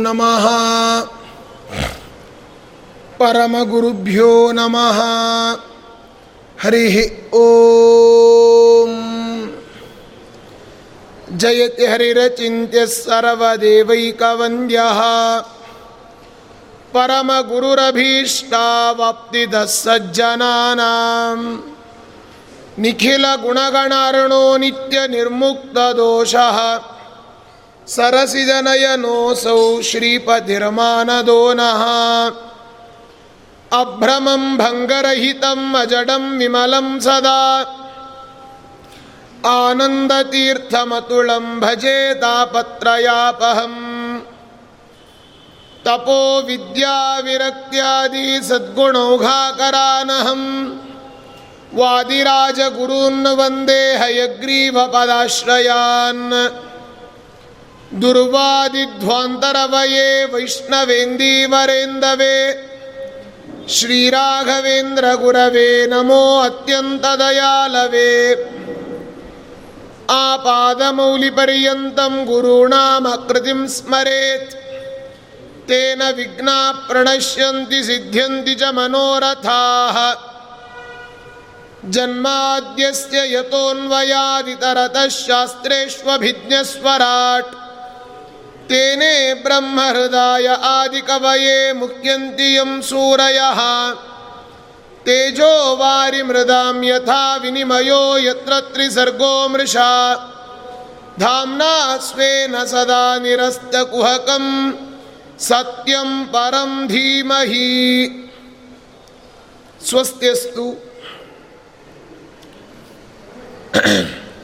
नम। परम गुरुभ्यो नम। हरि ओ जयति हरिरचिन्त्यः सर्वदेवैकवन्द्यः। परमगुरुरभीष्टावप्तिदः सज्जनानाम्। निखिलगुणगणार्णो नित्यनिर्मुक्तदोषः। सरसिजनयनोऽसौ श्रीपतिर्मानदो नः अभ्रमं भङ्गरहितम् अजडं विमलं सदा आनन्दतीर्थमतुलं भजे तापत्रयापहम् तपो विद्याविरक्त्यादि सद्गुणौघाकरानहं वादिराजगुरून् वन्दे हयग्रीवपदाश्रयान् दुर्वादिध्वान्तरवये वैष्णवेन्दीवरेन्दवे श्रीराघवेन्द्रगुरवे नमो अत्यन्तदयालवे आपादमौलिपर्यन्तं गुरूणामकृतिं स्मरेत् तेन विघ्ना प्रणश्यन्ति सिद्ध्यन्ति च मनोरथाः जन्माद्यस्य यतोऽन्वयादितरतः शास्त्रेष्वभिज्ञस्वराट् तेने ब्रह्म ब्रह्महृदाय आदिकवये मुह्यन्ति यं सूरय। तेजो वारी वारिमृदां यथा विनिमयो यत्र त्रिसर्गो मृषा। धाम्ना स्वेन सदा निरस्त निरस्तकुहकं सत्यम परम धीमहि। स्वस्त्यस्तु।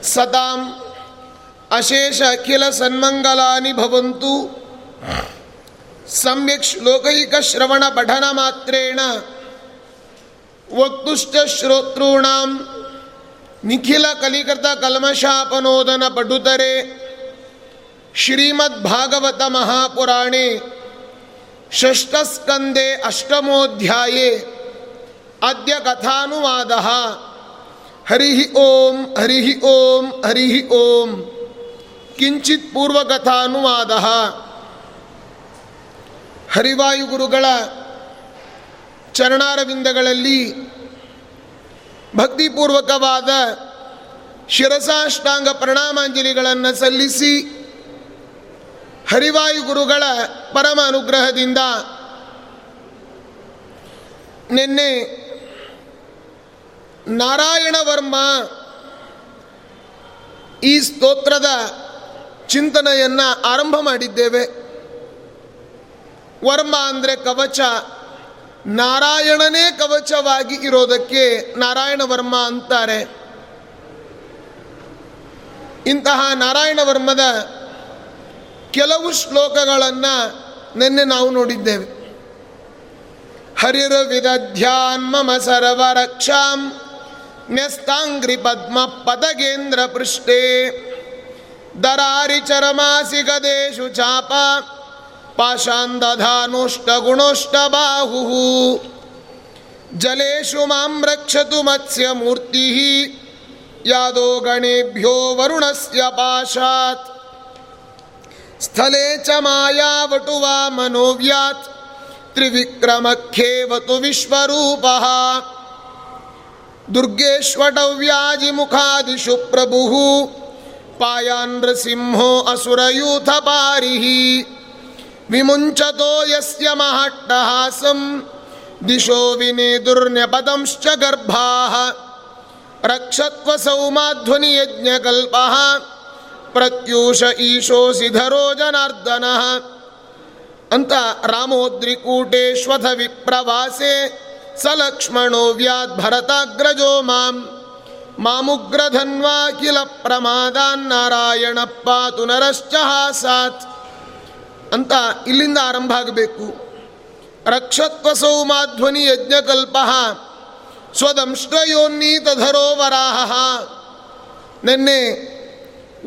सदाम् ಅಶೇಷ ಅಖಿಲ ಸನ್ಮಂಗಲಾನಿ ಭವಂತು. ಸಮ್ಯಕ್ ಶ್ಲೋಕೈಕ ಶ್ರವಣ ಪಠನ ಮಾತ್ರೇಣ. ವಕ್ತುಶ್ಚ ಶ್ರೋತೃಣಾಂ. ನಿಖಿಲ ಕಲಿಕೃತ ಕಲ್ಮಷಾಪನೋದನ ಪಟುತರೆ ಶ್ರೀಮದ್ಭಾಗವತ ಮಹಾಪುರಾಣೆ. ಷಷ್ಠಸ್ಕಂದೆ ಅಷ್ಟಮೋಧ್ಯಾಯೇ. ಅದ್ಯ ಕಥಾನುವಾದ. ಹರಿ ಓಂ ಹರಿ ಓಂ ಹರಿ ಓಂ. ಕಿಂಚಿತ್ ಪೂರ್ವಕಥಾನುವಾದ. ಹರಿವಾಯುಗುರುಗಳ ಚರಣಾರವಿಂದಗಳಲ್ಲಿ ಭಕ್ತಿಪೂರ್ವಕವಾದ ಶಿರಸಾಷ್ಟಾಂಗ ಪ್ರಣಾಮಾಂಜಲಿಗಳನ್ನು ಸಲ್ಲಿಸಿ ಹರಿವಾಯು ಗುರುಗಳ ಪರಮ ಅನುಗ್ರಹದಿಂದ ನಿನ್ನೆ ನಾರಾಯಣ ವರ್ಮ ಈ ಸ್ತೋತ್ರದ ಚಿಂತನೆಯನ್ನು ಆರಂಭ ಮಾಡಿದ್ದೇವೆ. ವರ್ಮ ಅಂದರೆ ಕವಚ. ನಾರಾಯಣನೇ ಕವಚವಾಗಿ ಇರೋದಕ್ಕೆ ನಾರಾಯಣ ವರ್ಮ ಅಂತಾರೆ. ಇಂತಹ ನಾರಾಯಣ ವರ್ಮದ ಕೆಲವು ಶ್ಲೋಕಗಳನ್ನು ನಿನ್ನೆ ನಾವು ನೋಡಿದ್ದೇವೆ. ಹರಿರು ವಿದಧ್ಯಾನ್ ಮಮ ಸರ್ವರಕ್ಷಾಂ ನ್ಯಸ್ತಾಂಗ್ರಿ ಪದ್ಮ ಪದಗೇಂದ್ರ ಪೃಷ್ಠೆ. ದರಾರಿ ಚರಮಾಸಿ ಗದೇಶು ಚಾಪ ಪಾಶಾಂದಧಾನೋಷ್ಟ ಗುಣೋಷ್ಟ ಬಾಹು ಜಲೇಶು ಮಾಂ ರಕ್ಷತು ಮತ್ಸ್ಯ ಮೂರ್ತಿ ಯಾದೋ ಗಣೇಭ್ಯೋ ವರುಣಸ್ಯ ಪಾಶಾತ್. ಸ್ಥಳೇ ಚ ಮಾಯಾವಟು ವಾ ಮನೋವ್ಯಾತ್ ತ್ರಿವಿಕ್ರಮಖ್ಯೇವತು ವಿಶ್ವರೂಪ. ದುರ್ಗೇಶ್ವಟವ್ಯಾಜಿಮುಖಾದಿಷು ಪ್ರಭು ಪಾಯಾನ್ ನೃಸಿಂಹೋ ಅಸುರಯೂಥ ಪಾರಿ ವಿಮುಂಚತೋ ಯಸ್ಯ ಮಹಟ್ಟಹಾಸಂ ದಿಶೋ ವಿನೇದುರ್ನ್ಯಪದಂಶ್ಚ ಗರ್ಭಾ ರಕ್ಷತ್ವಸೌ ಮಾಧ್ವನಿ ಯಜ್ಞಕಲ್ಪಃ ಪ್ರತ್ಯೂಷ ಈಶೋಸಿಧರೋ ಜನಾರ್ದನ ಅಂತ ರಾಮೋದ್ರಿಕೂಟೇಶ್ವಥ ವಿಪ್ರವಾಸೆ ಸಲಕ್ಷ್ಮಣೋ ವ್ಯಾದ್ ಭರತಾಗ್ರಜೋ ಮಾಂ ಮಾಮುಗ್ರಧನ್ವಾ ಕಿಲ ಪ್ರಮಾದಾನ್ನಾರಾಯಣ ಪಾತು ನರಶ್ಚ ಹಾಸಾತ್. ಅಂತ ಇಲ್ಲಿಂದ ಆರಂಭ ಆಗಬೇಕು. ರಕ್ಷತ್ವ ಮಾಧ್ವನಿ ಯಜ್ಞಕಲ್ಪ ಸ್ವದಂಶ್ರಯೋನ್ನೀತಧರೋ ವರಾಹ ನಿನ್ನೆ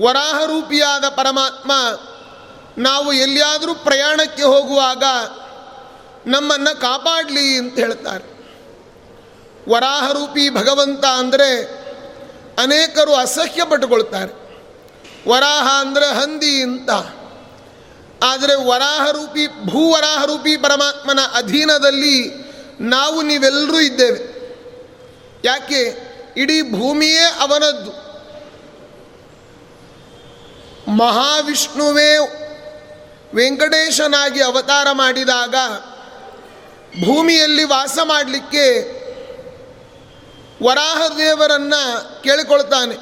ವರಾಹರೂಪಿಯಾದ ಪರಮಾತ್ಮ ನಾವು ಎಲ್ಲಿಯಾದರೂ ಪ್ರಯಾಣಕ್ಕೆ ಹೋಗುವಾಗ ನಮ್ಮನ್ನು ಕಾಪಾಡಲಿ ಅಂತ ಹೇಳ್ತಾರೆ. ವರಾಹರೂಪಿ ಭಗವಂತ ಅಂದರೆ ಅನೇಕರು ಅಸಹ್ಯ ಪಟ್ಟುಕೊಳ್ತಾರೆ. ವರಾಹ ಅಂದರೆ ಹಂದಿ ಅಂತ. ಆದರೆ ವರಾಹರೂಪಿ ಭೂವರಾಹರೂಪಿ ಪರಮಾತ್ಮನ ಅಧೀನದಲ್ಲಿ ನಾವು ನೀವೆಲ್ಲರೂ ಇದ್ದೇವೆ. ಯಾಕೆ? ಇಡೀ ಭೂಮಿಯೇ ಅವನದ್ದು. ಮಹಾವಿಷ್ಣುವೇ ವೆಂಕಟೇಶನಾಗಿ ಅವತಾರ ಮಾಡಿದಾಗ ಭೂಮಿಯಲ್ಲಿ ವಾಸ ಮಾಡಲಿಕ್ಕೆ ವರಾಹದೇವರನ್ನು ಕೇಳಿಕೊಳ್ತಾನೆ.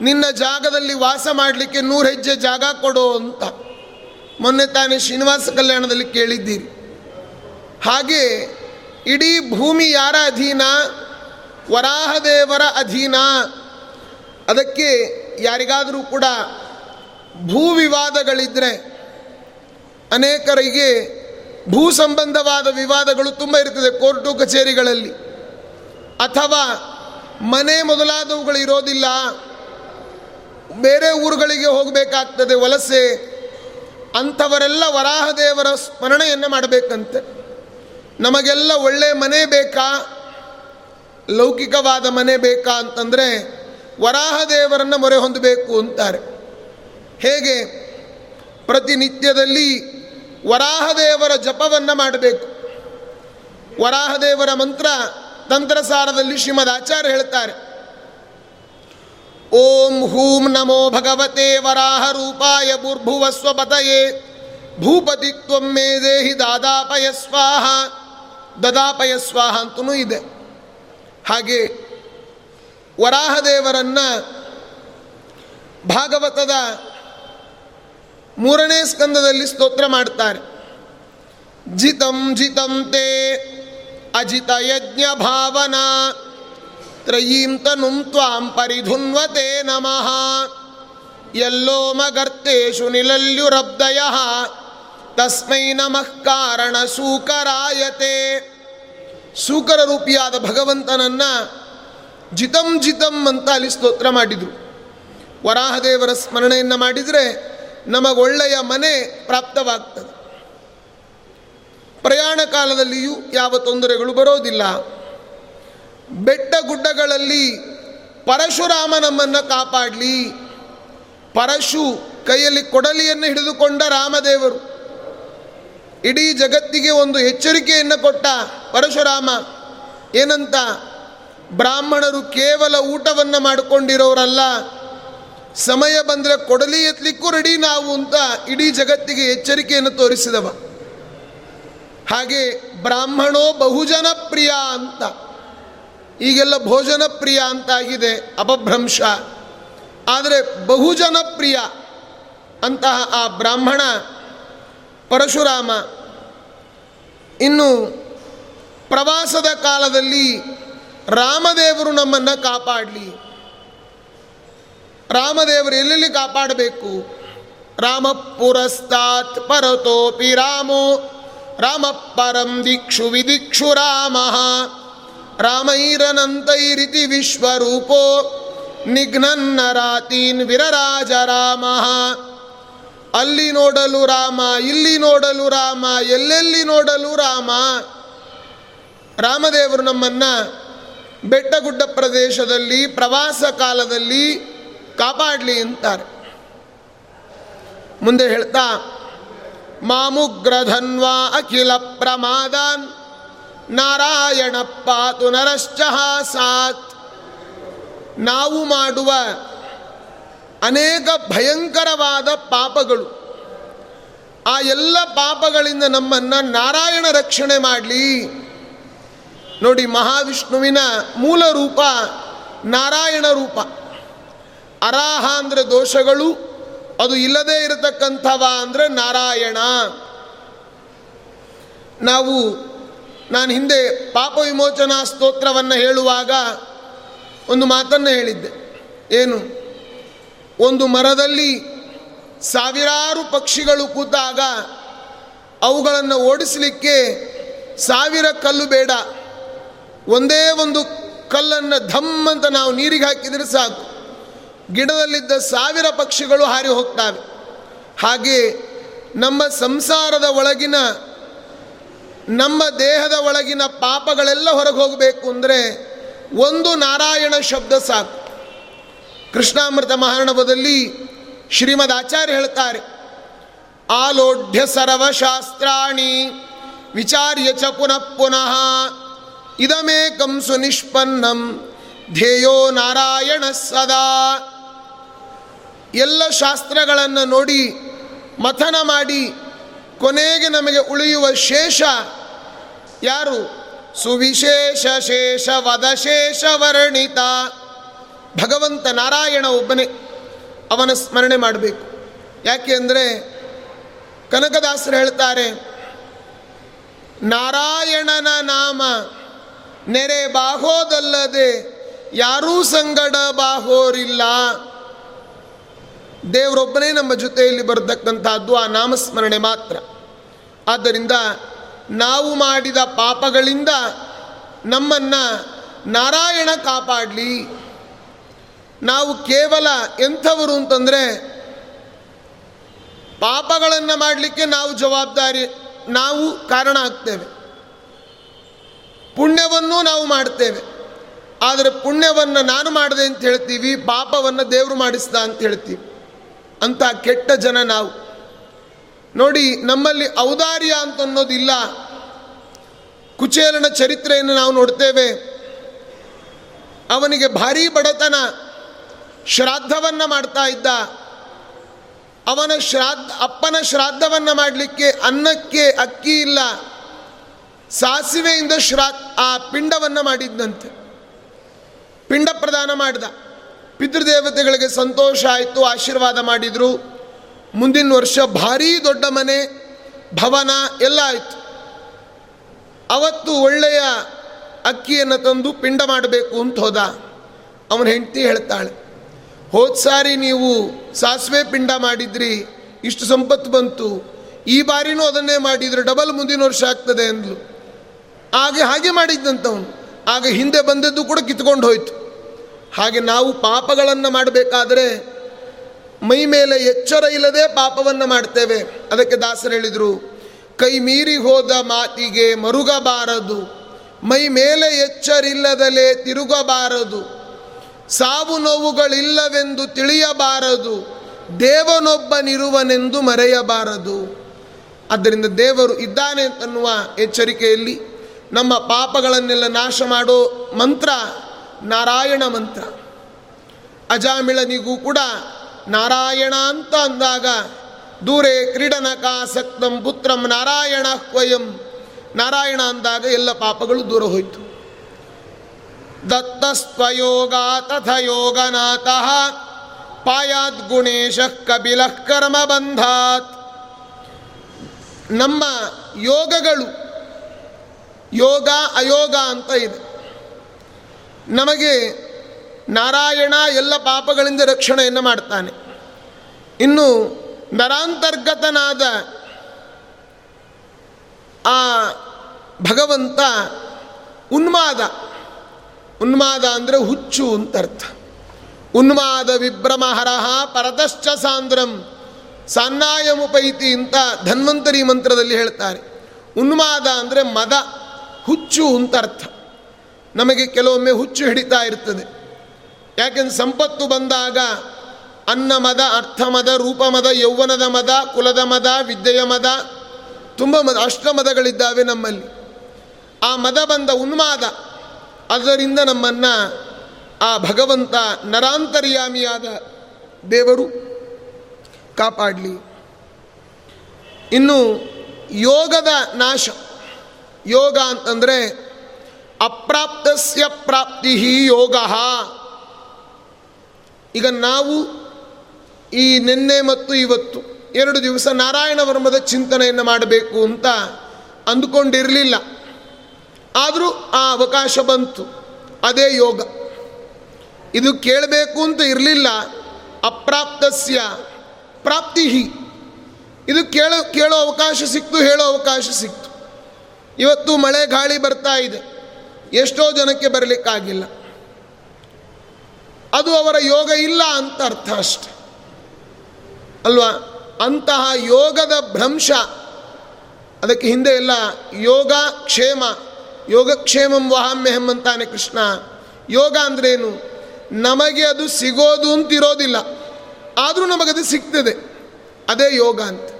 ನಿನ್ನ ಜಾಗದಲ್ಲಿ ವಾಸ ಮಾಡಲಿಕ್ಕೆ ನೂರು ಹೆಜ್ಜೆ ಜಾಗ ಕೊಡು ಅಂತ. ಮೊನ್ನೆ ತಾನೇ ಶ್ರೀನಿವಾಸ ಕಲ್ಯಾಣದಲ್ಲಿ ಕೇಳಿದ್ದೀರಿ. ಹಾಗೆ ಇಡೀ ಭೂಮಿ ಯಾರ ಅಧೀನ? ವರಾಹದೇವರ ಅಧೀನ. ಅದಕ್ಕೆ ಯಾರಿಗಾದರೂ ಕೂಡ ಭೂ ವಿವಾದಗಳಿದ್ದರೆ ಅನೇಕರಿಗೆ ಭೂ ಸಂಬಂಧವಾದ ವಿವಾದಗಳು ತುಂಬ ಇರ್ತದೆ ಕೋರ್ಟು ಕಚೇರಿಗಳಲ್ಲಿ. ಅಥವಾ ಮನೆ ಮೊದಲಾದವುಗಳು ಇರೋದಿಲ್ಲ, ಬೇರೆ ಊರುಗಳಿಗೆ ಹೋಗಬೇಕಾಗ್ತದೆ ವಲಸೆ, ಅಂಥವರೆಲ್ಲ ವರಾಹದೇವರ ಸ್ಮರಣೆಯನ್ನು ಮಾಡಬೇಕಂತೆ. ನಮಗೆಲ್ಲ ಒಳ್ಳೆಯ ಮನೆ ಬೇಕಾ? ಲೌಕಿಕವಾದ ಮನೆ ಬೇಕಾ ಅಂತಂದರೆ ವರಾಹದೇವರನ್ನು ಮೊರೆ ಹೊಂದಬೇಕು ಅಂತಾರೆ. ಹೇಗೆ? ಪ್ರತಿನಿತ್ಯದಲ್ಲಿ ವರಾಹದೇವರ ಜಪವನ್ನು ಮಾಡಬೇಕು. ವರಾಹದೇವರ ಮಂತ್ರ ತಂತ್ರಸಾರದಲ್ಲಿ ಶ್ರೀಮದ್ ಆಚಾರ್ಯ ಹೇಳ್ತಾರೆ. ಓಂ ಹೂಂ ನಮೋ ಭಗವತೆ ವರಾಹ ರೂಪಾಯ ಭೂರ್ಭುವ ಸ್ವಪತಯೇ ಭೂಪತಿ ಮೇ ದೇಹಿ ದಾದಾಪಯ ಸ್ವಾಹ, ದದಾಪಯ ಸ್ವಾಹ ಅಂತೂ ಇದೆ. ಹಾಗೆ ವರಾಹದೇವರನ್ನು ಭಾಗವತದ ಮೂರನೇ ಸ್ಕಂದದಲ್ಲಿ ಸ್ತೋತ್ರ ಮಾಡ್ತಾರೆ. ಜಿತಂ ಜಿತಂ ತೇ ಅಜಿತ ಯಜ್ಞ ಭಾವನಾ ತ್ರಯೀಂ ತನುಂ ತ್ವಾಂ ಪರಿಧುನ್ವತೆ ನಮಃ ಎಲ್ಲೋ ಮಗರ್ತೇಶು ನಿಲಲ್ಯುರಬ್ದಯ ತಸ್ಮೈ ನಮಃ ಕಾರಣ ಸೂಕರಾಯತೆ ಸೂಕರ ರೂಪಿಯಾದ ಭಗವಂತನನ್ನ ಜಿತಂ ಜಿತಂ ಅಂತ ಅಲ್ಲಿ ಸ್ತೋತ್ರ ಮಾಡಿದರು. ವರಾಹದೇವರ ಸ್ಮರಣೆಯನ್ನು ಮಾಡಿದರೆ ನಮಗೊಳ್ಳೆಯ ಮನೆ ಪ್ರಾಪ್ತವಾಗ್ತದೆ. ಪ್ರಯಾಣ ಕಾಲದಲ್ಲಿಯೂ ಯಾವ ತೊಂದರೆಗಳು ಬರೋದಿಲ್ಲ. ಬೆಟ್ಟ ಗುಡ್ಡಗಳಲ್ಲಿ ಪರಶುರಾಮ ನಮ್ಮನ್ನು ಕಾಪಾಡಲಿ. ಪರಶು ಕೈಯಲ್ಲಿ ಕೊಡಲಿಯನ್ನು ಹಿಡಿದುಕೊಂಡ ರಾಮದೇವರು. ಇಡೀ ಜಗತ್ತಿಗೆ ಒಂದು ಎಚ್ಚರಿಕೆಯನ್ನು ಕೊಟ್ಟ ಪರಶುರಾಮ. ಏನಂತ? ಬ್ರಾಹ್ಮಣರು ಕೇವಲ ಊಟವನ್ನು ಮಾಡಿಕೊಂಡಿರೋರಲ್ಲ. ಸಮಯ ಬಂದರೆ ಕೊಡಲಿ ಎತ್ತಲಿಕ್ಕೂ ರೆಡಿ ನಾವು ಅಂತ ಇಡೀ ಜಗತ್ತಿಗೆ ಎಚ್ಚರಿಕೆಯನ್ನು ತೋರಿಸಿದವ. ಹಾಗೆ ಬ್ರಾಹ್ಮಣೋ ಬಹುಜನ ಪ್ರಿಯ ಅಂತ. ಈಗೆಲ್ಲ ಭೋಜನ ಪ್ರಿಯ ಅಂತಾಗಿದೆ, ಅಪಭ್ರಂಶ. ಆದರೆ ಬಹುಜನ ಪ್ರಿಯ ಅಂತಹ ಆ ಬ್ರಾಹ್ಮಣ ಪರಶುರಾಮ ಇನ್ನು ಪ್ರವಾಸದ ಕಾಲದಲ್ಲಿ ರಾಮದೇವರು ನಮ್ಮನ್ನು ಕಾಪಾಡಲಿ. ರಾಮದೇವರು ಎಲ್ಲೆಲ್ಲಿ ಕಾಪಾಡಬೇಕು? ರಾಮ ಪುರಸ್ತಾತ್ ಪರತೋಪಿ ರಾಮೋ. ರಾಮ ಪರಂ ದಿಕ್ಷು ವಿದಿಕ್ಷು ರಾಮ. ರಾಮೈರನಂತೈರಿತಿ ವಿಶ್ವರೂಪೋ ನಿಘ್ನನ್ನರಾತೀನ್ ವಿರರಾಜ ರಾಮ. ಅಲ್ಲಿ ನೋಡಲು ರಾಮ, ಇಲ್ಲಿ ನೋಡಲು ರಾಮ, ಎಲ್ಲೆಲ್ಲಿ ನೋಡಲು ರಾಮ? ರಾಮದೇವರು ನಮ್ಮನ್ನು ಬೆಟ್ಟಗುಡ್ಡ ಪ್ರದೇಶದಲ್ಲಿ, ಪ್ರವಾಸ ಕಾಲದಲ್ಲಿ ಕಾಪಾಡಲಿ ಅಂತಾರೆ. ಮುಂದೆ ಹೇಳ್ತಾ ಮಾಮುಗ್ರಧನ್ವಾ ಅಖಿಲ ಪ್ರಮಾದಾನ್. ನಾರಾಯಣ ಪಾತು ಸಾತ್. ನಾವು ಮಾಡುವ ಅನೇಕ ಭಯಂಕರವಾದ ಪಾಪಗಳು. ಆ ಎಲ್ಲ ಪಾಪಗಳಿಂದ ನಮ್ಮನ್ನು ನಾರಾಯಣ ರಕ್ಷಣೆ ಮಾಡಲಿ. ನೋಡಿ ಮಹಾವಿಷ್ಣುವಿನ ಮೂಲ ರೂಪ ನಾರಾಯಣ ರೂಪ. ಅರಾಹ ಅಂದರೆ ದೋಷಗಳು ಅದು ಇಲ್ಲದೇ ಇರತಕ್ಕಂಥವ ಅಂದರೆ ನಾರಾಯಣ. ನಾವು, ನಾನು ಹಿಂದೆ ಪಾಪ ವಿಮೋಚನಾ ಸ್ತೋತ್ರವನ್ನು ಹೇಳುವಾಗ ಒಂದು ಮಾತನ್ನು ಹೇಳಿದ್ದೆ. ಏನು? ಒಂದು ಮರದಲ್ಲಿ ಸಾವಿರಾರು ಪಕ್ಷಿಗಳು ಕೂತಾಗ ಅವುಗಳನ್ನು ಓಡಿಸಲಿಕ್ಕೆ ಸಾವಿರ ಕಲ್ಲು ಬೇಡ. ಒಂದೇ ಒಂದು ಕಲ್ಲನ್ನು ಧಮ್ ಅಂತ ನಾವು ನೀರಿಗೆ ಹಾಕಿದರೆ ಸಾಕು. ಗಿಡದಲ್ಲಿದ್ದ ಸಾವಿರ ಪಕ್ಷಿಗಳು ಹಾರಿ ಹೋಗ್ತವೆ. ಹಾಗೆ ನಮ್ಮ ಸಂಸಾರದ ಒಳಗಿನ, ನಮ್ಮ ದೇಹದ ಒಳಗಿನ ಪಾಪಗಳೆಲ್ಲ ಹೊರಗೆ ಹೋಗಬೇಕು ಅಂದರೆ ಒಂದು ನಾರಾಯಣ ಶಬ್ದ ಸಾಕು. ಕೃಷ್ಣಾಮೃತ ಮಹಾರಣವದಲ್ಲಿ ಶ್ರೀಮದ್ ಆಚಾರ್ಯ ಹೇಳ್ತಾರೆ ಆಲೋಢ್ಯ ಸರ್ವಶಾಸ್ತ್ರಾಣಿ ವಿಚಾರ್ಯ ಚ ಪುನಃ ಪುನಃ ಇದಮೇಕಂ ಸುನಿಷ್ಪನ್ನಂ ಧ್ಯೇಯೋ ನಾರಾಯಣ ಸದಾ. ಎಲ್ಲ ಶಾಸ್ತ್ರಗಳನ್ನು ನೋಡಿ ಮಥನ ಮಾಡಿ ಕೊನೆಗೆ ನಮಗೆ ಉಳಿಯುವ ಶೇಷ ಯಾರು? ಸುವಿಶೇಷ ಶೇಷ ವದಶೇಷ ವರ್ಣಿತ. ಭಗವಂತ ನಾರಾಯಣ ಒಬ್ಬನೇ ಅವನ ಸ್ಮರಣೆ ಮಾಡಬೇಕು. ಯಾಕೆ ಅಂದರೆ ಕನಕದಾಸರು ಹೇಳ್ತಾರೆ, ನಾರಾಯಣನ ನಾಮ ನೆರೆ ಬಾಹೋದಲ್ಲದೆ ಯಾರೂ ಸಂಗಡ ಬಾಹೋರಿಲ್ಲ. ದೇವರೊಬ್ಬನೇ ನಮ್ಮ ಜೊತೆಯಲ್ಲಿ ಬರತಕ್ಕಂಥದ್ದು ಆ ನಾಮಸ್ಮರಣೆ ಮಾತ್ರ. ಆದ್ದರಿಂದ ನಾವು ಮಾಡಿದ ಪಾಪಗಳಿಂದ ನಮ್ಮನ್ನು ನಾರಾಯಣ ಕಾಪಾಡಲಿ. ನಾವು ಕೇವಲ ಎಂಥವರು ಅಂತಂದರೆ ಪಾಪಗಳನ್ನು ಮಾಡಲಿಕ್ಕೆ ನಾವು ಜವಾಬ್ದಾರಿ, ನಾವು ಕಾರಣ ಆಗ್ತೇವೆ. ಪುಣ್ಯವನ್ನು ನಾವು ಮಾಡ್ತೇವೆ. ಆದರೆ ಪುಣ್ಯವನ್ನು ನಾನು ಮಾಡಿದೆ ಅಂತ ಹೇಳ್ತೀವಿ, ಪಾಪವನ್ನು ದೇವರು ಮಾಡಿಸ್ದ ಅಂತ ಹೇಳ್ತೀವಿ. ಅಂತ ಕೆಟ್ಟ ಜನ ನಾವು. ನೋಡಿ, ನಮ್ಮಲ್ಲಿ ಔದಾರ್ಯ ಅಂತ ಅನ್ನೋದಿಲ್ಲ ಕುಚೇಲನ ಚರಿತ್ರೆಯನ್ನು ನಾವು ನೋಡ್ತೇವೆ. ಅವನಿಗೆ ಭಾರೀ ಬಡತನ. ಶ್ರಾದ್ದವನ್ನು ಮಾಡ್ತಾ ಇದ್ದ. ಅವನ ಶ್ರಾದ್ದ, ಅಪ್ಪನ ಶ್ರಾದ್ದವನ್ನು ಮಾಡಲಿಕ್ಕೆ ಅನ್ನಕ್ಕೆ ಅಕ್ಕಿ ಇಲ್ಲ. ಸಾಸಿವೆಯಿಂದ ಶ್ರಾ ಆ ಪಿಂಡವನ್ನು ಮಾಡಿದ್ದಂತೆ ಪಿಂಡ ಪ್ರದಾನ ಮಾಡಿದ. ಪಿತೃದೇವತೆಗಳಿಗೆ ಸಂತೋಷ ಆಯಿತು, ಆಶೀರ್ವಾದ ಮಾಡಿದರು. ಮುಂದಿನ ವರ್ಷ ಭಾರೀ ದೊಡ್ಡ ಮನೆ, ಭವನ ಎಲ್ಲ ಆಯಿತು. ಅವತ್ತು ಒಳ್ಳೆಯ ಅಕ್ಕಿಯನ್ನು ತಂದು ಪಿಂಡ ಮಾಡಬೇಕು ಅಂತ ಹೋದ. ಅವನ ಹೆಂಡತಿ ಹೇಳ್ತಾಳೆ, ಹೋದ ಸಾರಿ ನೀವು ಸಾಸಿವೆ ಪಿಂಡ ಮಾಡಿದ್ರಿ, ಇಷ್ಟು ಸಂಪತ್ತು ಬಂತು, ಈ ಬಾರಿನೂ ಅದನ್ನೇ ಮಾಡಿದರೆ ಡಬಲ್ ಮುಂದಿನ ವರ್ಷ ಆಗ್ತದೆ ಅಂದ್ಲು. ಹಾಗೆ ಹಾಗೆ ಮಾಡಿದ್ದಂಥವನು ಆಗ ಹಿಂದೆ ಬಂದದ್ದು ಕೂಡ ಕಿತ್ಕೊಂಡು ಹೋಯ್ತು. ಹಾಗೆ ನಾವು ಪಾಪಗಳನ್ನು ಮಾಡಬೇಕಾದರೆ ಮೈ ಮೇಲೆ ಎಚ್ಚರ ಇಲ್ಲದೆ ಪಾಪವನ್ನು ಮಾಡ್ತೇವೆ. ಅದಕ್ಕೆ ದಾಸರು ಹೇಳಿದರು, ಕೈ ಮೀರಿ ಹೋದ ಮಾತಿಗೆ ಮರುಗಬಾರದು. ಮೈ ಮೇಲೆ ಎಚ್ಚರಿಲ್ಲದಲೇ ತಿರುಗಬಾರದು. ಸಾವು ನೋವುಗಳಿಲ್ಲವೆಂದು ತಿಳಿಯಬಾರದು. ದೇವನೊಬ್ಬನಿರುವನೆಂದು ಮರೆಯಬಾರದು. ಆದ್ದರಿಂದ ದೇವರು ಇದ್ದಾನೆ ಅಂತನ್ನುವ ಎಚ್ಚರಿಕೆಯಲ್ಲಿ ನಮ್ಮ ಪಾಪಗಳನ್ನೆಲ್ಲ ನಾಶ ಮಾಡೋ ಮಂತ್ರ ನಾರಾಯಣ ಮಂತ್ರ. ಅಜಾಮಿಳನಿಗೂ ಕೂಡ ನಾರಾಯಣ ಅಂತ ಅಂದಾಗ, ದೂರೇ ಕ್ರೀಡನಕಾಸಕ್ತಂ ಪುತ್ರಂ ನಾರಾಯಣ ಕ್ವಯಂ ನಾರಾಯಣ ಅಂದಾಗ ಎಲ್ಲ ಪಾಪಗಳು ದೂರ ಹೋಯಿತು. ದತ್ತಸ್ತ್ವಯೋಗ ತಥ ಯೋಗನಾಥ ಪಾಯಾತ್ ಗುಣೇಶ ಕಬಿಲಃ ಕರ್ಮ ಬಂಧಾತ್ ನಮ್ಮ ಯೋಗಗಳು ಯೋಗ ಅಯೋಗ ಅಂತ ಇದೆ. ನಮಗೆ ನಾರಾಯಣ ಎಲ್ಲ ಪಾಪಗಳಿಂದ ರಕ್ಷಣೆಯನ್ನು ಮಾಡ್ತಾನೆ. ಇನ್ನು ನರಾಂತರ್ಗತನಾದ ಆ ಭಗವಂತ ಉನ್ಮಾದ ಉನ್ಮಾದ ಅಂದರೆ ಹುಚ್ಚು ಅಂತ ಅರ್ಥ. ಉನ್ಮಾದ ವಿಭ್ರಮಹರಹ ಪರತಶ್ಚ ಸಾಂದ್ರಂ ಸಾನ್ನಾಯಮುಪೈತಿ ಅಂತ ಧನ್ವಂತರಿ ಮಂತ್ರದಲ್ಲಿ ಹೇಳ್ತಾರೆ. ಉನ್ಮಾದ ಅಂದರೆ ಮದ, ಹುಚ್ಚು ಅಂತ ಅರ್ಥ. ನಮಗೆ ಕೆಲವೊಮ್ಮೆ ಹುಚ್ಚು ಹಿಡಿತಾ ಇರ್ತದೆ. ಯಾಕೆಂದ್ರೆ ಸಂಪತ್ತು ಬಂದಾಗ ಅನ್ನ ಮದ, ಅರ್ಥ ಮದ, ರೂಪ ಮದ, ಯೌವನದ ಮದ, ಕುಲದ ಮದ, ವಿದ್ಯೆಯ ಮದ, ತುಂಬ ಮದ, ಅಷ್ಟ ಮದಗಳಿದ್ದಾವೆ ನಮ್ಮಲ್ಲಿ. ಆ ಮದ ಬಂದ ಉನ್ಮಾದ, ಅದರಿಂದ ನಮ್ಮನ್ನು ಆ ಭಗವಂತ ನರಾಂತರ್ಯಾಮಿಯಾದ ದೇವರು ಕಾಪಾಡಲಿ. ಇನ್ನು ಯೋಗದ ನಾಶ. ಯೋಗ ಅಂತಂದರೆ ಅಪ್ರಾಪ್ತಸ್ಯ ಪ್ರಾಪ್ತಿ ಯೋಗ. ಈಗ ನಾವು ಈ ನಿನ್ನೆ ಮತ್ತು ಇವತ್ತು ಎರಡು ದಿವಸ ನಾರಾಯಣ ವರ್ಮದ ಚಿಂತನೆಯನ್ನು ಮಾಡಬೇಕು ಅಂತ ಅಂದುಕೊಂಡಿರಲಿಲ್ಲ. ಆದರೂ ಆ ಅವಕಾಶ ಬಂತು. ಅದೇ ಯೋಗ. ಇದು ಕೇಳಬೇಕು ಅಂತ ಇರಲಿಲ್ಲ. ಅಪ್ರಾಪ್ತಸ್ಯ ಪ್ರಾಪ್ತಿ. ಇದು ಕೇಳೋ ಕೇಳೋ ಅವಕಾಶ ಸಿಕ್ತು, ಹೇಳೋ ಅವಕಾಶ ಸಿಕ್ತು. ಇವತ್ತು ಮಳೆ ಗಾಳಿ ಬರ್ತಾ ಇದೆ. ಎಷ್ಟೋ ಜನಕ್ಕೆ ಬರಲಿಕ್ಕಾಗಿಲ್ಲ. ಅದು ಅವರ ಯೋಗ ಇಲ್ಲ ಅಂತ ಅರ್ಥ ಅಷ್ಟೆ. ಅಲ್ವಾ? ಅಂತಹ ಯೋಗದ ಭ್ರಂಶ. ಅದಕ್ಕೆ ಹಿಂದೆ ಎಲ್ಲ ಯೋಗ ಕ್ಷೇಮ ಯೋಗಕ್ಷೇಮಂ ವಹಾಮ್ಯಹಂ ಅಂತಾನೆ ಕೃಷ್ಣ. ಯೋಗ ಅಂದ್ರೇನು? ನಮಗೆ ಅದು ಸಿಗೋದು ಅಂತಿರೋದಿಲ್ಲ. ಆದರೂ ನಮಗದು ಸಿಗ್ತದೆ. ಅದೇ ಯೋಗ ಅಂತ.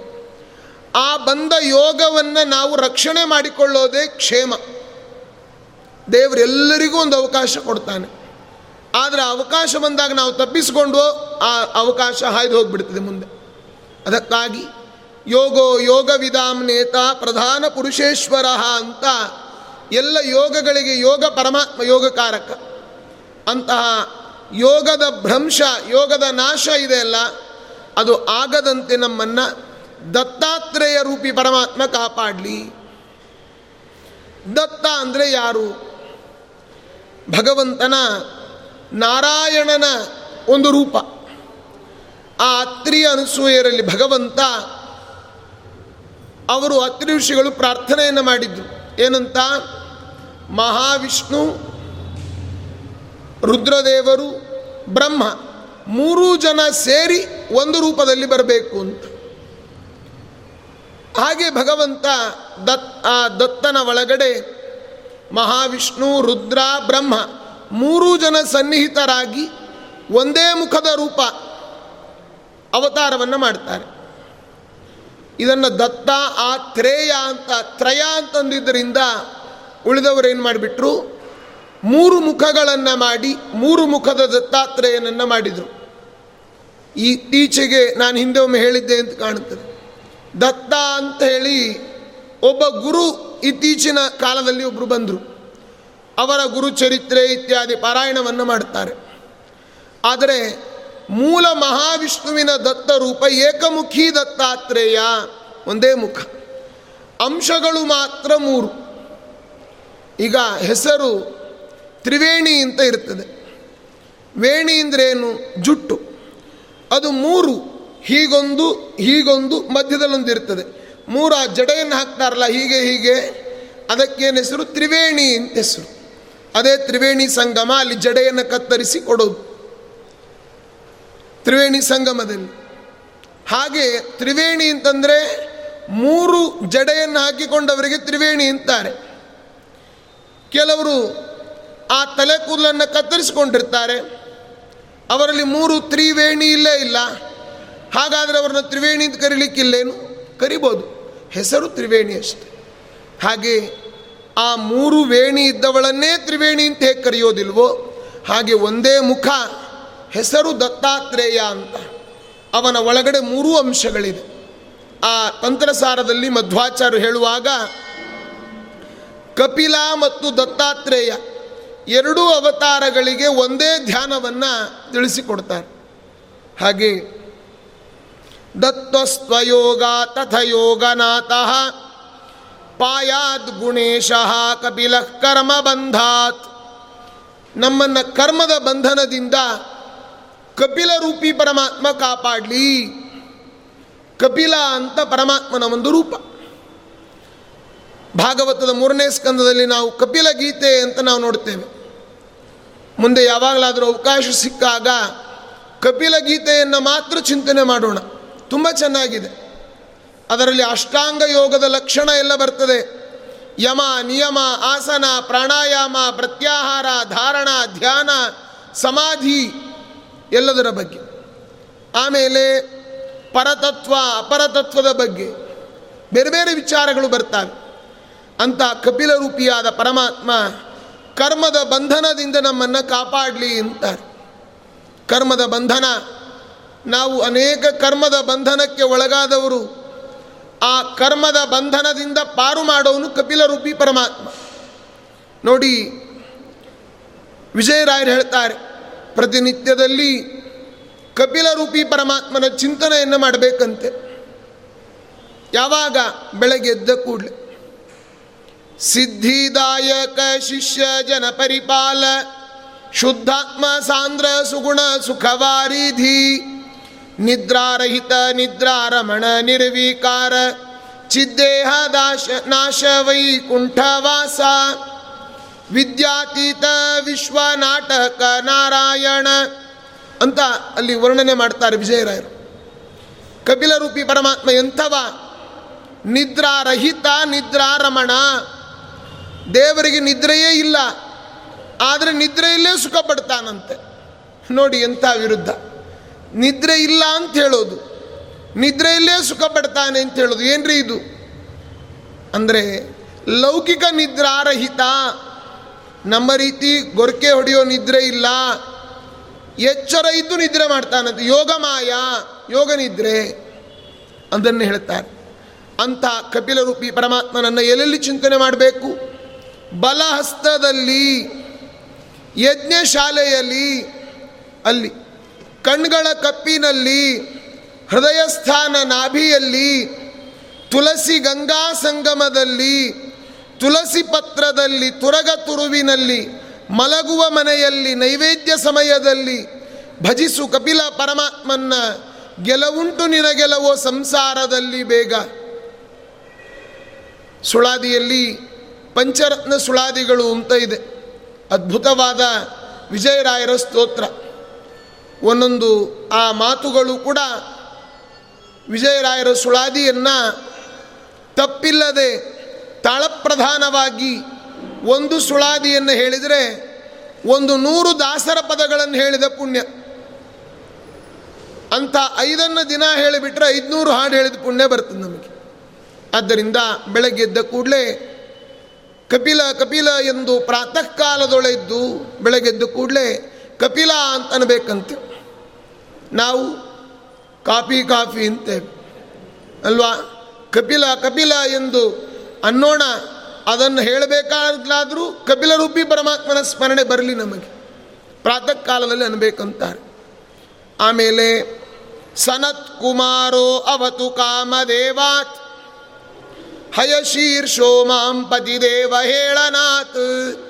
ಆ ಬಂದ ಯೋಗವನ್ನು ನಾವು ರಕ್ಷಣೆ ಮಾಡಿಕೊಳ್ಳೋದೇ ಕ್ಷೇಮ. ದೇವರೆಲ್ಲರಿಗೂ ಒಂದು ಅವಕಾಶ ಕೊಡ್ತಾನೆ. ಆದರೆ ಅವಕಾಶ ಬಂದಾಗ ನಾವು ತಪ್ಪಿಸಿಕೊಂಡು ಆ ಅವಕಾಶ ಹಾಯ್ದು ಹೋಗಿಬಿಡ್ತದೆ ಮುಂದೆ. ಅದಕ್ಕಾಗಿ ಯೋಗೋ ಯೋಗ ವಿಧಾಮ್ ನೇತ ಪ್ರಧಾನ ಪುರುಷೇಶ್ವರ ಅಂತ ಎಲ್ಲ ಯೋಗಗಳಿಗೆ ಯೋಗ ಪರಮಾತ್ಮ ಯೋಗಕಾರಕ. ಅಂತಹ ಯೋಗದ ಭ್ರಂಶ, ಯೋಗದ ನಾಶ ಇದೆಯಲ್ಲ ಅದು ಆಗದಂತೆ ನಮ್ಮನ್ನು ದತ್ತಾತ್ರೇಯ ರೂಪಿ ಪರಮಾತ್ಮ ಕಾಪಾಡಲಿ. ದತ್ತ ಅಂದರೆ ಯಾರು? ಭಗವಂತನ ನಾರಾಯಣನ ಒಂದು ರೂಪ. ಆ ಅತ್ರಿಯ ಅನಸೂಯರಲ್ಲಿ ಭಗವಂತ ಅವರು ಅತ್ರಿ ಋಷಿಗಳು ಪ್ರಾರ್ಥನೆಯನ್ನು ಮಾಡಿದ್ರು. ಏನಂತ? ಮಹಾವಿಷ್ಣು, ರುದ್ರದೇವರು, ಬ್ರಹ್ಮ ಮೂರೂ ಜನ ಸೇರಿ ಒಂದು ರೂಪದಲ್ಲಿ ಬರಬೇಕು ಅಂತ. ಹಾಗೆ ಭಗವಂತ ದತ್, ಆ ದತ್ತನ ಒಳಗಡೆ ಮಹಾವಿಷ್ಣು, ರುದ್ರ, ಬ್ರಹ್ಮ ಮೂರೂ ಜನ ಸನ್ನಿಹಿತರಾಗಿ ಒಂದೇ ಮುಖದ ರೂಪ ಅವತಾರವನ್ನು ಮಾಡ್ತಾರೆ. ಇದನ್ನು ದತ್ತ, ಆ, ತ್ರೇಯ ಅಂತ, ತ್ರಯ ಅಂತಂದಿದ್ದರಿಂದ ಉಳಿದವರು ಏನು ಮಾಡಿಬಿಟ್ರು? ಮೂರು ಮುಖಗಳನ್ನು ಮಾಡಿ, ಮೂರು ಮುಖದ ದತ್ತಾತ್ರೇಯನನ್ನು ಮಾಡಿದರು. ಇತ್ತೀಚೆಗೆ ನಾನು ಹಿಂದೆ ಒಮ್ಮೆ ಹೇಳಿದ್ದೆ ಅಂತ ಕಾಣುತ್ತದೆ. ದತ್ತ ಅಂತ ಹೇಳಿ ಒಬ್ಬ ಗುರು ಇತ್ತೀಚಿನ ಕಾಲದಲ್ಲಿ ಒಬ್ಬರು ಬಂದರು. ಅವರ ಗುರುಚರಿತ್ರೆ ಇತ್ಯಾದಿ ಪಾರಾಯಣವನ್ನು ಮಾಡುತ್ತಾರೆ. ಆದರೆ ಮೂಲ ಮಹಾವಿಷ್ಣುವಿನ ದತ್ತ ರೂಪ ಏಕಮುಖಿ ದತ್ತಾತ್ರೇಯ ಒಂದೇ ಮುಖ. ಅಂಶಗಳು ಮಾತ್ರ ಮೂರು. ಈಗ ಹೆಸರು ತ್ರಿವೇಣಿ ಅಂತ ಇರ್ತದೆ. ವೇಣಿ ಅಂದ್ರೇನು ಜುಟ್ಟು. ಅದು ಮೂರು. ಹೀಗೊಂದು ಹೀಗೊಂದು ಮಧ್ಯದಲ್ಲೊಂದು ಇರ್ತದೆ ಮೂರು ಆ ಜಡೆಯನ್ನು ಹಾಕ್ತಾರಲ್ಲ, ಹೀಗೆ ಹೀಗೆ. ಅದಕ್ಕೇನು ಹೆಸರು? ತ್ರಿವೇಣಿ ಅಂತ ಹೆಸರು. ಅದೇ ತ್ರಿವೇಣಿ ಸಂಗಮ ಅಲ್ಲಿ ಜಡೆಯನ್ನು ಕತ್ತರಿಸಿ ಕೊಡೋದು. ತ್ರಿವೇಣಿ ಸಂಗಮದಲ್ಲಿ. ಹಾಗೆ ತ್ರಿವೇಣಿ ಅಂತಂದರೆ ಮೂರು ಜಡೆಯನ್ನು ಹಾಕಿಕೊಂಡವರಿಗೆ ತ್ರಿವೇಣಿ ಅಂತಾರೆ. ಕೆಲವರು ಆ ತಲೆ ಕೂದಲನ್ನು ಕತ್ತರಿಸಿಕೊಂಡಿರ್ತಾರೆ. ಅವರಲ್ಲಿ ಮೂರು ತ್ರಿವೇಣಿ ಇಲ್ಲೇ ಇಲ್ಲ. ಹಾಗಾದರೆ ಅವರನ್ನು ತ್ರಿವೇಣಿ ಅಂತ ಕರೀಲಿಕ್ಕಿಲ್ಲೇನು? ಕರಿಬೋದು. ಹೆಸರು ತ್ರಿವೇಣಿ ಅಷ್ಟೆ. ಹಾಗೆ ಆ ಮೂರು ವೇಣಿ ಇದ್ದವಳನ್ನೇ ತ್ರಿವೇಣಿ ಅಂತ ಹೇಗೆ ಕರೆಯೋದಿಲ್ವೋ, ಹಾಗೆ ಒಂದೇ ಮುಖ, ಹೆಸರು ದತ್ತಾತ್ರೇಯ ಅಂತ. ಅವನ ಒಳಗಡೆ ಮೂರೂ ಅಂಶಗಳಿದೆ. ಆ ತಂತ್ರಸಾರದಲ್ಲಿ ಮಧ್ವಾಚಾರ್ಯ ಹೇಳುವಾಗ, ಕಪಿಲ ಮತ್ತು ದತ್ತಾತ್ರೇಯ ಎರಡೂ ಅವತಾರಗಳಿಗೆ ಒಂದೇ ಧ್ಯಾನವನ್ನು ತಿಳಿಸಿಕೊಡ್ತಾರೆ. ಹಾಗೆ ದತ್ತಸ್ತ್ವಯೋಗ ತಥಯೋಗನಾಥಃ. ಪಾಯಾದ್ ಗುಣೇಶ ಕಪಿಲ ಕರ್ಮ ಬಂಧಾತ್. ನಮ್ಮನ್ನು ಕರ್ಮದ ಬಂಧನದಿಂದ ಕಪಿಲ ರೂಪಿ ಪರಮಾತ್ಮ ಕಾಪಾಡಲಿ. ಕಪಿಲ ಅಂತ ಪರಮಾತ್ಮನ ಒಂದು ರೂಪ. ಭಾಗವತದ ಮೂರನೇ ಸ್ಕಂದದಲ್ಲಿ ನಾವು ಕಪಿಲ ಗೀತೆ ಅಂತ ನಾವು ನೋಡ್ತೇವೆ. ಮುಂದೆ ಯಾವಾಗಲಾದರೂ ಅವಕಾಶ ಸಿಕ್ಕಾಗ ಕಪಿಲ ಗೀತೆಯನ್ನು ಮಾತ್ರ ಚಿಂತನೆ ಮಾಡೋಣ. ತುಂಬ ಚೆನ್ನಾಗಿದೆ. ಅದರಲ್ಲಿ ಅಷ್ಟಾಂಗ ಯೋಗದ ಲಕ್ಷಣ ಎಲ್ಲ ಬರ್ತದೆ. ಯಮ, ನಿಯಮ, ಆಸನ, ಪ್ರಾಣಾಯಾಮ, ಪ್ರತ್ಯಾಹಾರ, ಧಾರಣ, ಧ್ಯಾನ, ಸಮಾಧಿ ಎಲ್ಲದರ ಬಗ್ಗೆ. ಆಮೇಲೆ ಪರತತ್ವ, ಅಪರತತ್ವದ ಬಗ್ಗೆ ಬೇರೆ ಬೇರೆ ವಿಚಾರಗಳು ಬರ್ತವೆ. ಅಂತ ಕಪಿಲ ರೂಪಿಯಾದ ಪರಮಾತ್ಮ ಕರ್ಮದ ಬಂಧನದಿಂದ ನಮ್ಮನ್ನು ಕಾಪಾಡಲಿ ಅಂತಾರೆ. ಕರ್ಮದ ಬಂಧನ ನಾವು ಅನೇಕ ಕರ್ಮದ ಬಂಧನಕ್ಕೆ ಒಳಗಾದವರು. ಆ ಕರ್ಮದ ಬಂಧನದಿಂದ ಪಾರು ಮಾಡೋನು ಕಪಿಲ ರೂಪಿ ಪರಮಾತ್ಮ. ನೋಡಿ ವಿಜಯರಾಯರು ಹೇಳ್ತಾರೆ, ಪ್ರತಿನಿತ್ಯದಲ್ಲಿ ಕಪಿಲ ರೂಪಿ ಪರಮಾತ್ಮನ ಚಿಂತನೆಯನ್ನು ಮಾಡಬೇಕಂತೆ. ಯಾವಾಗ? ಬೆಳಗ್ಗೆ ಎದ್ದ ಕೂಡಲೇ. ಸಿದ್ಧಿದಾಯಕ ಶಿಷ್ಯ ಜನ ಪರಿಪಾಲ ಶುದ್ಧಾತ್ಮ ಸಾಂದ್ರ ಸುಗುಣ ಸುಖವಾರಿಧಿ. ನಿದ್ರಾರಹಿತ ನಿದ್ರಾರಮಣ ನಿರ್ವಿಕಾರ, ಚಿದ್ದೇಹ ದಾಶ ನಾಶ ವೈಕುಂಠವಾಸ. ವಿದ್ಯಾತೀತ ವಿಶ್ವ ನಾಟಕ ನಾರಾಯಣ ಅಂತ ಅಲ್ಲಿ ವರ್ಣನೆ ಮಾಡ್ತಾರೆ ವಿಜಯರಾಯರು. ಕಪಿಲರೂಪಿ ಪರಮಾತ್ಮ ಎಂಥವ? ನಿದ್ರಾರಹಿತ ನಿದ್ರಾರಮಣ. ದೇವರಿಗೆ ನಿದ್ರೆಯೇ ಇಲ್ಲ, ಆದರೆ ನಿದ್ರೆಯಲ್ಲೇ ಸುಖ ಪಡ್ತಾನಂತೆ ನೋಡಿ ಎಂಥ ವಿರುದ್ಧ. ನಿದ್ರೆ ಇಲ್ಲ ಅಂತ ಹೇಳೋದು. ನಿದ್ರೆಯಲ್ಲೇ ಸುಖ ಪಡ್ತಾನೆ ಅಂತ ಹೇಳೋದು. ಏನ್ರಿ ಇದು? ಅಂದರೆ ಲೌಕಿಕ ನಿದ್ರಾರಹಿತ ನಮ್ಮ ರೀತಿ ಗೊರಕೆ ಹೊಡೆಯೋ ನಿದ್ರೆ ಇಲ್ಲ. ಎಚ್ಚರ ಇದ್ದು ನಿದ್ರೆ ಮಾಡ್ತಾನಂತ ಯೋಗ ಮಾಯ, ಯೋಗ ನಿದ್ರೆ ಅದನ್ನು ಹೇಳ್ತಾರೆ. ಅಂಥ ಕಪಿಲರೂಪಿ ಪರಮಾತ್ಮನನ್ನು ಎಲ್ಲೆಲ್ಲಿ ಚಿಂತನೆ ಮಾಡಬೇಕು? ಬಲಹಸ್ತದಲ್ಲಿ, ಯಜ್ಞಶಾಲೆಯಲ್ಲಿ, ಅಲ್ಲಿ. ಕಣ್ಗಳ ಕಪ್ಪಿನಲ್ಲಿ, ಹೃದಯ ಸ್ಥಾನ ನಾಭಿಯಲ್ಲಿ ತುಳಸಿ ಗಂಗಾ ಸಂಗಮದಲ್ಲಿ ತುಳಸಿ ಪತ್ರದಲ್ಲಿ ತುರಗ ತುರುವಿನಲ್ಲಿ, ಮಲಗುವ ಮನೆಯಲ್ಲಿ ನೈವೇದ್ಯ ಸಮಯದಲ್ಲಿ ಭಜಿಸು ಕಪಿಲ ಪರಮಾತ್ಮನ್ನ ಗೆಲವುಂಟು ನಿನಗೆಲವೋ ಸಂಸಾರದಲ್ಲಿ ಬೇಗ. ಸುಳಾದಿಯಲ್ಲಿ ಪಂಚರತ್ನ ಸುಳಾದಿಗಳು ಅಂತ ಇದೆ. ಅದ್ಭುತವಾದ ವಿಜಯರಾಯರ ಸ್ತೋತ್ರ. ಒಂದೊಂದು ಆ ಮಾತುಗಳು ಕೂಡ ವಿಜಯರಾಯರ ಸುಳಾದಿಯನ್ನು ತಪ್ಪಿಲ್ಲದೆ ತಾಳಪ್ರಧಾನವಾಗಿ ಒಂದು ಸುಳಾದಿಯನ್ನು ಹೇಳಿದರೆ ಒಂದು ನೂರು ದಾಸರ ಪದಗಳನ್ನು ಹೇಳಿದ ಪುಣ್ಯ. ಅಂಥ ಐದನ್ನು ದಿನ ಹೇಳಿಬಿಟ್ರೆ ಐದುನೂರು ಹಾಡು ಹೇಳಿದ ಪುಣ್ಯ ಬರ್ತದೆ ನಮಗೆ. ಆದ್ದರಿಂದ ಬೆಳಗ್ಗೆ ಎದ್ದ ಕೂಡಲೇ ಕಪಿಲ ಕಪಿಲ ಎಂದು ಪ್ರಾತಃ ಕಾಲದೊಳೆದ್ದು ಬೆಳಗ್ಗೆದ್ದ ಕೂಡಲೇ ಕಪಿಲ ಅಂತ ಅನ್ಬೇಕಂತೆ ನಾವು ಕಾಫಿ ಕಾಫಿ ಅಂತೇವೆ ಅಲ್ವಾ? ಕಪಿಲ ಕಪಿಲ ಎಂದು ಅನ್ನೋಣ. ಅದನ್ನು ಹೇಳಬೇಕಾದ್ಲಾದರೂ ಕಪಿಲ ರೂಪಿ ಪರಮಾತ್ಮನ ಸ್ಮರಣೆ ಬರಲಿ ನಮಗೆ. ಪ್ರಾತಃ ಕಾಲದಲ್ಲಿ ಅನ್ಬೇಕಂತಾರೆ. ಆಮೇಲೆ ಸನತ್ ಕುಮಾರೋ ಅವತು ಕಾಮದೇವಾತ್. ಹಯಶೀರ್ಷೋ ಮಾಂ ಪತಿದೇವ ಹೇಳನಾಥ್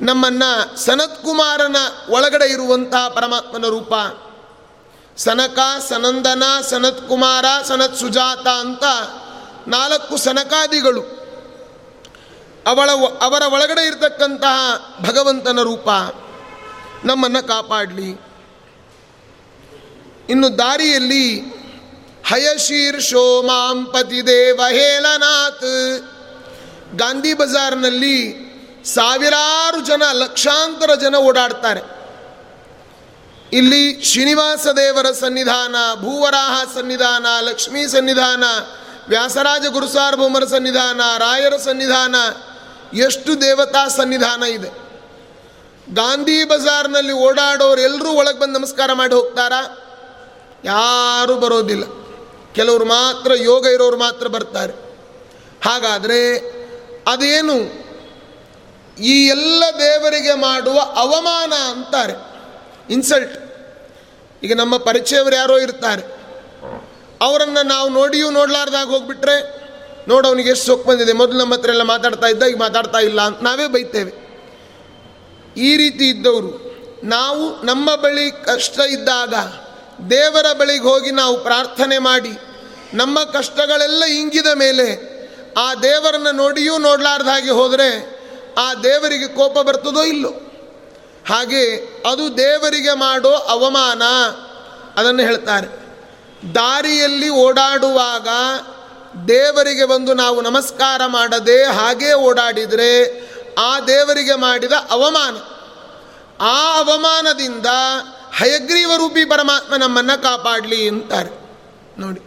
ನಮ್ಮನ್ನ ಸನತ್ ಕುಮಾರನ ಒಳಗಡೆ ಇರುವಂತಹ ಪರಮಾತ್ಮನ ರೂಪ. ಸನಕ, ಸನಂದನ, ಸನತ್ ಕುಮಾರ, ಸನತ್ ಸುಜಾತ ಅಂತ ನಾಲ್ಕು ಸನಕಾದಿಗಳು ಅವಳ ಅವರ ಒಳಗಡೆ ಇರತಕ್ಕಂತಹ ಭಗವಂತನ ರೂಪ. ನಮ್ಮನ್ನು ಕಾಪಾಡಲಿ. ಇನ್ನು ದಾರಿಯಲ್ಲಿ ಹಯಶೀರ್ಷೋ ಮಾಂ ದೇವ ಹೇಳನಾಥ್ ಗಾಂಧಿ ಬಜಾರ್ನಲ್ಲಿ ಸಾವಿರಾರು ಜನ, ಲಕ್ಷಾಂತರ ಜನ ಓಡಾಡ್ತಾರೆ. ಇಲ್ಲಿ ಶ್ರೀನಿವಾಸ ದೇವರ ಸನ್ನಿಧಾನ, ಭೂವರಾಹ ಸನ್ನಿಧಾನ, ಲಕ್ಷ್ಮೀ ಸನ್ನಿಧಾನ, ವ್ಯಾಸರಾಜ ಗುರುಸಾರ್ಭೌಮರ ಸನ್ನಿಧಾನ, ರಾಯರ ಸನ್ನಿಧಾನ, ಎಷ್ಟು ದೇವತಾ ಸನ್ನಿಧಾನ ಇದೆ. ಗಾಂಧಿ ಬಜಾರ್ನಲ್ಲಿ ಓಡಾಡೋರು ಎಲ್ಲರೂ ಒಳಗೆ ಬಂದು ನಮಸ್ಕಾರ ಮಾಡಿ ಹೋಗ್ತಾರಾ? ಯಾರೂ ಬರೋದಿಲ್ಲ. ಕೆಲವರು ಮಾತ್ರ ಯೋಗ ಇರೋರು ಮಾತ್ರ ಬರ್ತಾರೆ. ಹಾಗಾದರೆ ಅದೇನು ಈ ಎಲ್ಲ ದೇವರಿಗೆ ಮಾಡುವ ಅವಮಾನ ಅಂತಾರೆ. ಇನ್ಸಲ್ಟ್ ಈಗ ನಮ್ಮ ಪರಿಚಯವರು ಯಾರೋ ಇರ್ತಾರೆ. ಅವರನ್ನು ನಾವು ನೋಡಿಯೂ ನೋಡ್ಲಾರ್ದಾಗ ಹೋಗ್ಬಿಟ್ರೆ ನೋಡು ಅವನಿಗೆ ಎಷ್ಟು ಸೊಕ್ಕು ಬಂದಿದೆ. ಮೊದಲು ನಮ್ಮ ಹತ್ರ ಎಲ್ಲ ಮಾತಾಡ್ತಾ ಇದ್ದ, ಈಗ ಮಾತಾಡ್ತಾ ಇಲ್ಲ ಅಂತ ನಾವೇ ಬೈತೇವೆ. ಈ ರೀತಿ ಇದ್ದವರು, ನಾವು ನಮ್ಮ ಬಳಿ ಕಷ್ಟ ಇದ್ದಾಗ ದೇವರ ಬಳಿಗೆ ಹೋಗಿ ನಾವು ಪ್ರಾರ್ಥನೆ ಮಾಡಿ, ನಮ್ಮ ಕಷ್ಟಗಳೆಲ್ಲ ಇಂಗಿದ ಮೇಲೆ ಆ ದೇವರನ್ನು ನೋಡಿಯೂ ನೋಡಲಾರ್ದ ಹಾಗೆ ಹೋದರೆ ಆ ದೇವರಿಗೆ ಕೋಪ ಬರ್ತದೋ ಇಲ್ಲೋ? ಹಾಗೆ ಅದು ದೇವರಿಗೆ ಮಾಡೋ ಅವಮಾನ, ಅದನ್ನು ಹೇಳ್ತಾರೆ. ದಾರಿಯಲ್ಲಿ ಓಡಾಡುವಾಗ ದೇವರಿಗೆ ಬಂದು ನಾವು ನಮಸ್ಕಾರ ಮಾಡದೆ ಹಾಗೇ ಓಡಾಡಿದರೆ ಆ ದೇವರಿಗೆ ಮಾಡಿದ ಅವಮಾನ. ಆ ಅವಮಾನದಿಂದ ಹಯಗ್ರೀವ ರೂಪಿ ಪರಮಾತ್ಮ ನಮ್ಮನ್ನು ಕಾಪಾಡಲಿ ಅಂತಾರೆ. ನೋಡಿ,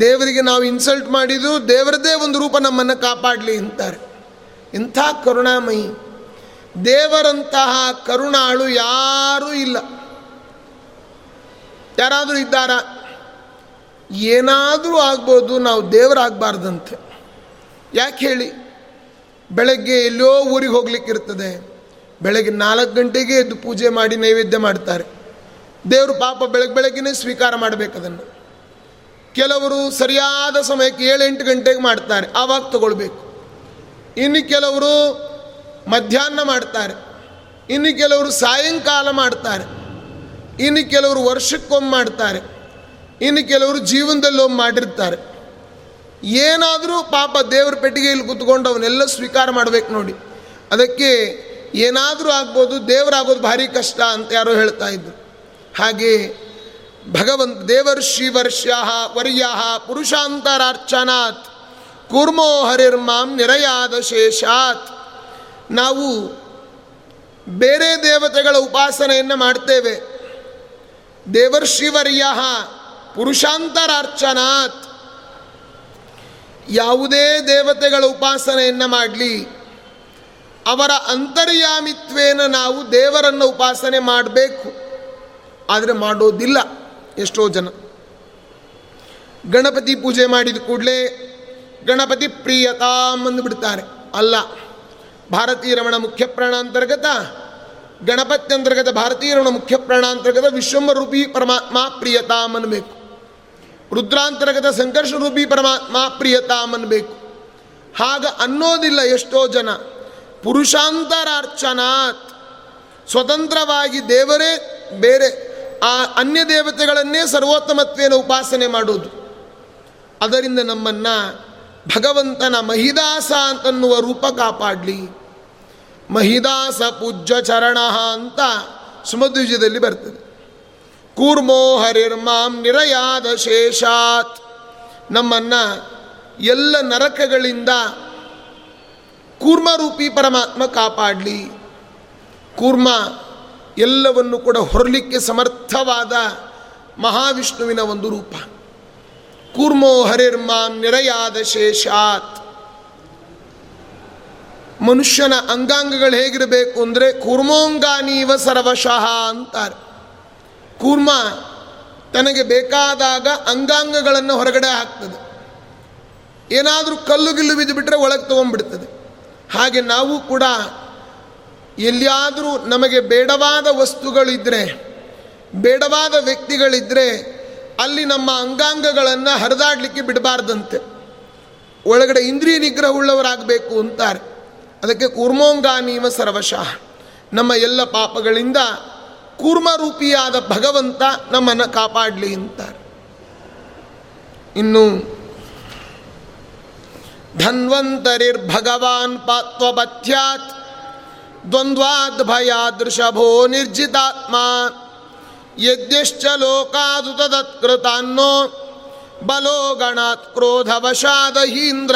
ದೇವರಿಗೆ ನಾವು ಇನ್ಸಲ್ಟ್ ಮಾಡಿದ್ದು ದೇವರದೇ ಒಂದು ರೂಪ ನಮ್ಮನ್ನು ಕಾಪಾಡಲಿ ಅಂತಾರೆ. ಇಂಥ ಕರುಣಾಮಯಿ. ದೇವರಂತಹ ಕರುಣಾಳು ಯಾರೂ ಇಲ್ಲ. ಯಾರಾದರೂ ಇದ್ದಾರ? ಏನಾದರೂ ಆಗ್ಬೋದು, ನಾವು ದೇವರಾಗಬಾರ್ದಂತೆ. ಯಾಕೆ ಹೇಳಿ? ಬೆಳಗ್ಗೆ ಎಲ್ಲೋ ಊರಿಗೆ ಹೋಗ್ಲಿಕ್ಕಿರ್ತದೆ ಬೆಳಗ್ಗೆ ನಾಲ್ಕು ಗಂಟೆಗೆ ಎದ್ದು ಪೂಜೆ ಮಾಡಿ ನೈವೇದ್ಯ ಮಾಡ್ತಾರೆ. ದೇವರು ಪಾಪ ಬೆಳಗ್ಗೆ ಬೆಳಗ್ಗೆನೇ ಸ್ವೀಕಾರ ಮಾಡಬೇಕದನ್ನು ಕೆಲವರು ಸರಿಯಾದ ಸಮಯಕ್ಕೆ ಏಳೆಂಟು ಗಂಟೆಗೆ ಮಾಡ್ತಾರೆ. ಆವಾಗ ತಗೊಳ್ಬೇಕು. ಇನ್ನು ಕೆಲವರು ಮಧ್ಯಾಹ್ನ ಮಾಡ್ತಾರೆ. ಇನ್ನು ಕೆಲವರು ಸಾಯಂಕಾಲ ಮಾಡ್ತಾರೆ. ಇನ್ನು ಕೆಲವರು ವರ್ಷಕ್ಕೊಮ್ಮೆ ಮಾಡ್ತಾರೆ. ಇನ್ನು ಕೆಲವರು ಜೀವನದಲ್ಲಿ ಮಾಡಿರ್ತಾರೆ. ಏನಾದರೂ ಪಾಪ ದೇವ್ರ ಪೆಟ್ಟಿಗೆಯಲ್ಲಿ ಕುತ್ಕೊಂಡು ಅವನ್ನೆಲ್ಲ ಸ್ವೀಕಾರ ಮಾಡಬೇಕು ನೋಡಿ. ಅದಕ್ಕೆ ಏನಾದರೂ ಆಗ್ಬೋದು, ದೇವರಾಗೋದು ಭಾರಿ ಕಷ್ಟ ಅಂತ ಯಾರೋ ಹೇಳ್ತಾ ಇದ್ರು. ಹಾಗೆ ಭಗವಂತ ದೇವರ್ಷಿ ವರ್ಷ ವರ್ಯ ಪುರುಷಾಂತರಾರ್ಚನಾತ್. ಕೂರ್ಮೋ ಹರಿರ್ಮಾಂ ನಿರಯಾದ ಶೇಷಾತ್. ನಾವು ಬೇರೆ ದೇವತೆಗಳ ಉಪಾಸನೆಯನ್ನು ಮಾಡ್ತೇವೆ. ದೇವರ್ಷಿವರ್ಯ ಪುರುಷಾಂತರಾರ್ಚನಾತ್. ಯಾವುದೇ ದೇವತೆಗಳ ಉಪಾಸನೆಯನ್ನು ಮಾಡಲಿ. ಅವರ ಅಂತರ್ಯಾಮಿತ್ವೇನ ನಾವು ದೇವರನ್ನು ಉಪಾಸನೆ ಮಾಡಬೇಕು. ಆದರೆ ಮಾಡೋದಿಲ್ಲ ಎಷ್ಟೋ ಜನ. ಗಣಪತಿ ಪೂಜೆ ಮಾಡಿದ ಕೂಡಲೇ ಗಣಪತಿ ಪ್ರಿಯತಾಂ ಅಂದುಬಿಡ್ತಾರೆ ಅಲ್ಲ, ಭಾರತೀಯ ರಮಣ ಮುಖ್ಯ ಪ್ರಾಣಾಂತರ್ಗತ ಗಣಪತ್ಯಂತರ್ಗತ ಭಾರತೀಯ ರಮಣ ಮುಖ್ಯ ಪ್ರಾಣಾಂತರ್ಗತ ವಿಶ್ವಮರೂಪಿ ಪರಮಾತ್ಮ ಪ್ರಿಯತಾಂ ಅನ್ನಬೇಕು. ರುದ್ರಾಂತರ್ಗತ ಸಂಕರ್ಷ ರೂಪಿ ಪರಮಾತ್ಮ ಪ್ರಿಯತಾಂ ಅನ್ನಬೇಕು. ಹಾಗ ಅನ್ನೋದಿಲ್ಲ ಎಷ್ಟೋ ಜನ. ಪುರುಷಾಂತರಾರ್ಚನಾತ್. ಸ್ವತಂತ್ರವಾಗಿ ದೇವರೇ ಬೇರೆ, ಆ ಅನ್ಯ ದೇವತೆಗಳನ್ನೇ ಸರ್ವೋತ್ತಮತ್ವೇನ ಉಪಾಸನೆ ಮಾಡೋದು. ಅದರಿಂದ ನಮ್ಮನ್ನು ಭಗವಂತನ ಮಹಿದಾಸ ಅಂತನ್ನುವ ರೂಪ ಕಾಪಾಡಲಿ. ಮಹಿದಾಸ ಪೂಜ್ಯ ಚರಣ ಅಂತ ಸುಮಧ್ವಿಜದಲ್ಲಿ ಬರ್ತದೆ. ಕೂರ್ಮೋ ಹರಿರ್ಮಾಂ ನಿರಯಾದ ಶೇಷಾತ್. ನಮ್ಮನ್ನು ಎಲ್ಲ ನರಕಗಳಿಂದ ಕೂರ್ಮರೂಪಿ ಪರಮಾತ್ಮ ಕಾಪಾಡಲಿ. ಕೂರ್ಮ ಎಲ್ಲವನ್ನು ಕೂಡ ಹೊರಲಿಕ್ಕೆ ಸಮರ್ಥವಾದ ಮಹಾವಿಷ್ಣುವಿನ ಒಂದು ರೂಪ. ಕೂರ್ಮೋ ಹರಿರ್ಮಾಂ ನಿರಯಾದ ಶೇಷಾತ್. ಮನುಷ್ಯನ ಅಂಗಾಂಗಗಳು ಹೇಗಿರಬೇಕು ಅಂದರೆ ಕೂರ್ಮೋಂಗಾನೀವ ಸರ್ವಶಃ ಅಂತಾರೆ. ಕೂರ್ಮ ತನಗೆ ಬೇಕಾದಾಗ ಅಂಗಾಂಗಗಳನ್ನು ಹೊರಗಡೆ ಹಾಕ್ತದೆ. ಏನಾದರೂ ಕಲ್ಲು ಗಿಲ್ಲು ಬಿದ್ದು ಬಿಟ್ಟರೆ ಒಳಗೆ ತೊಗೊಂಡ್ಬಿಡ್ತದೆ. ಹಾಗೆ ನಾವು ಕೂಡ ಎಲ್ಲಿಯಾದರೂ ನಮಗೆ ಬೇಡವಾದ ವಸ್ತುಗಳಿದ್ದರೆ ಬೇಡವಾದ ವ್ಯಕ್ತಿಗಳಿದ್ದರೆ ಅಲ್ಲಿ ನಮ್ಮ ಅಂಗಾಂಗಗಳನ್ನು ಹರಿದಾಡಲಿಕ್ಕೆ ಬಿಡಬಾರ್ದಂತೆ. ಒಳಗಡೆ ಇಂದ್ರಿಯ ನಿಗ್ರಹವುಳ್ಳವರಾಗಬೇಕು ಅಂತಾರೆ. ಅದಕ್ಕೆ ಕೂರ್ಮೋಂಗಾನೀವ ಸರ್ವಶಃ. ನಮ್ಮ ಎಲ್ಲ ಪಾಪಗಳಿಂದ ಕೂರ್ಮರೂಪಿಯಾದ ಭಗವಂತ ನಮ್ಮನ್ನು ಕಾಪಾಡಲಿ ಅಂತಾರೆ. ಇನ್ನು ಧನ್ವಂತರಿರ್ಭಗವಾನ್ ಪಾತ್ವಪಥ್ಯಾತ್ ದ್ವಂದ್ವಾದ್ ಭಯಾದೃಷಭೋ ನಿರ್ಜಿತಾತ್ಮ ಯದ್ಯಶ್ಚ ಲೋಕಾದು ತತ್ಕೃತಾನ್ನೋ ಬಲೋ ಗಣಾತ್ ಕ್ರೋಧವಶಾದಹೀಂದ್ರ.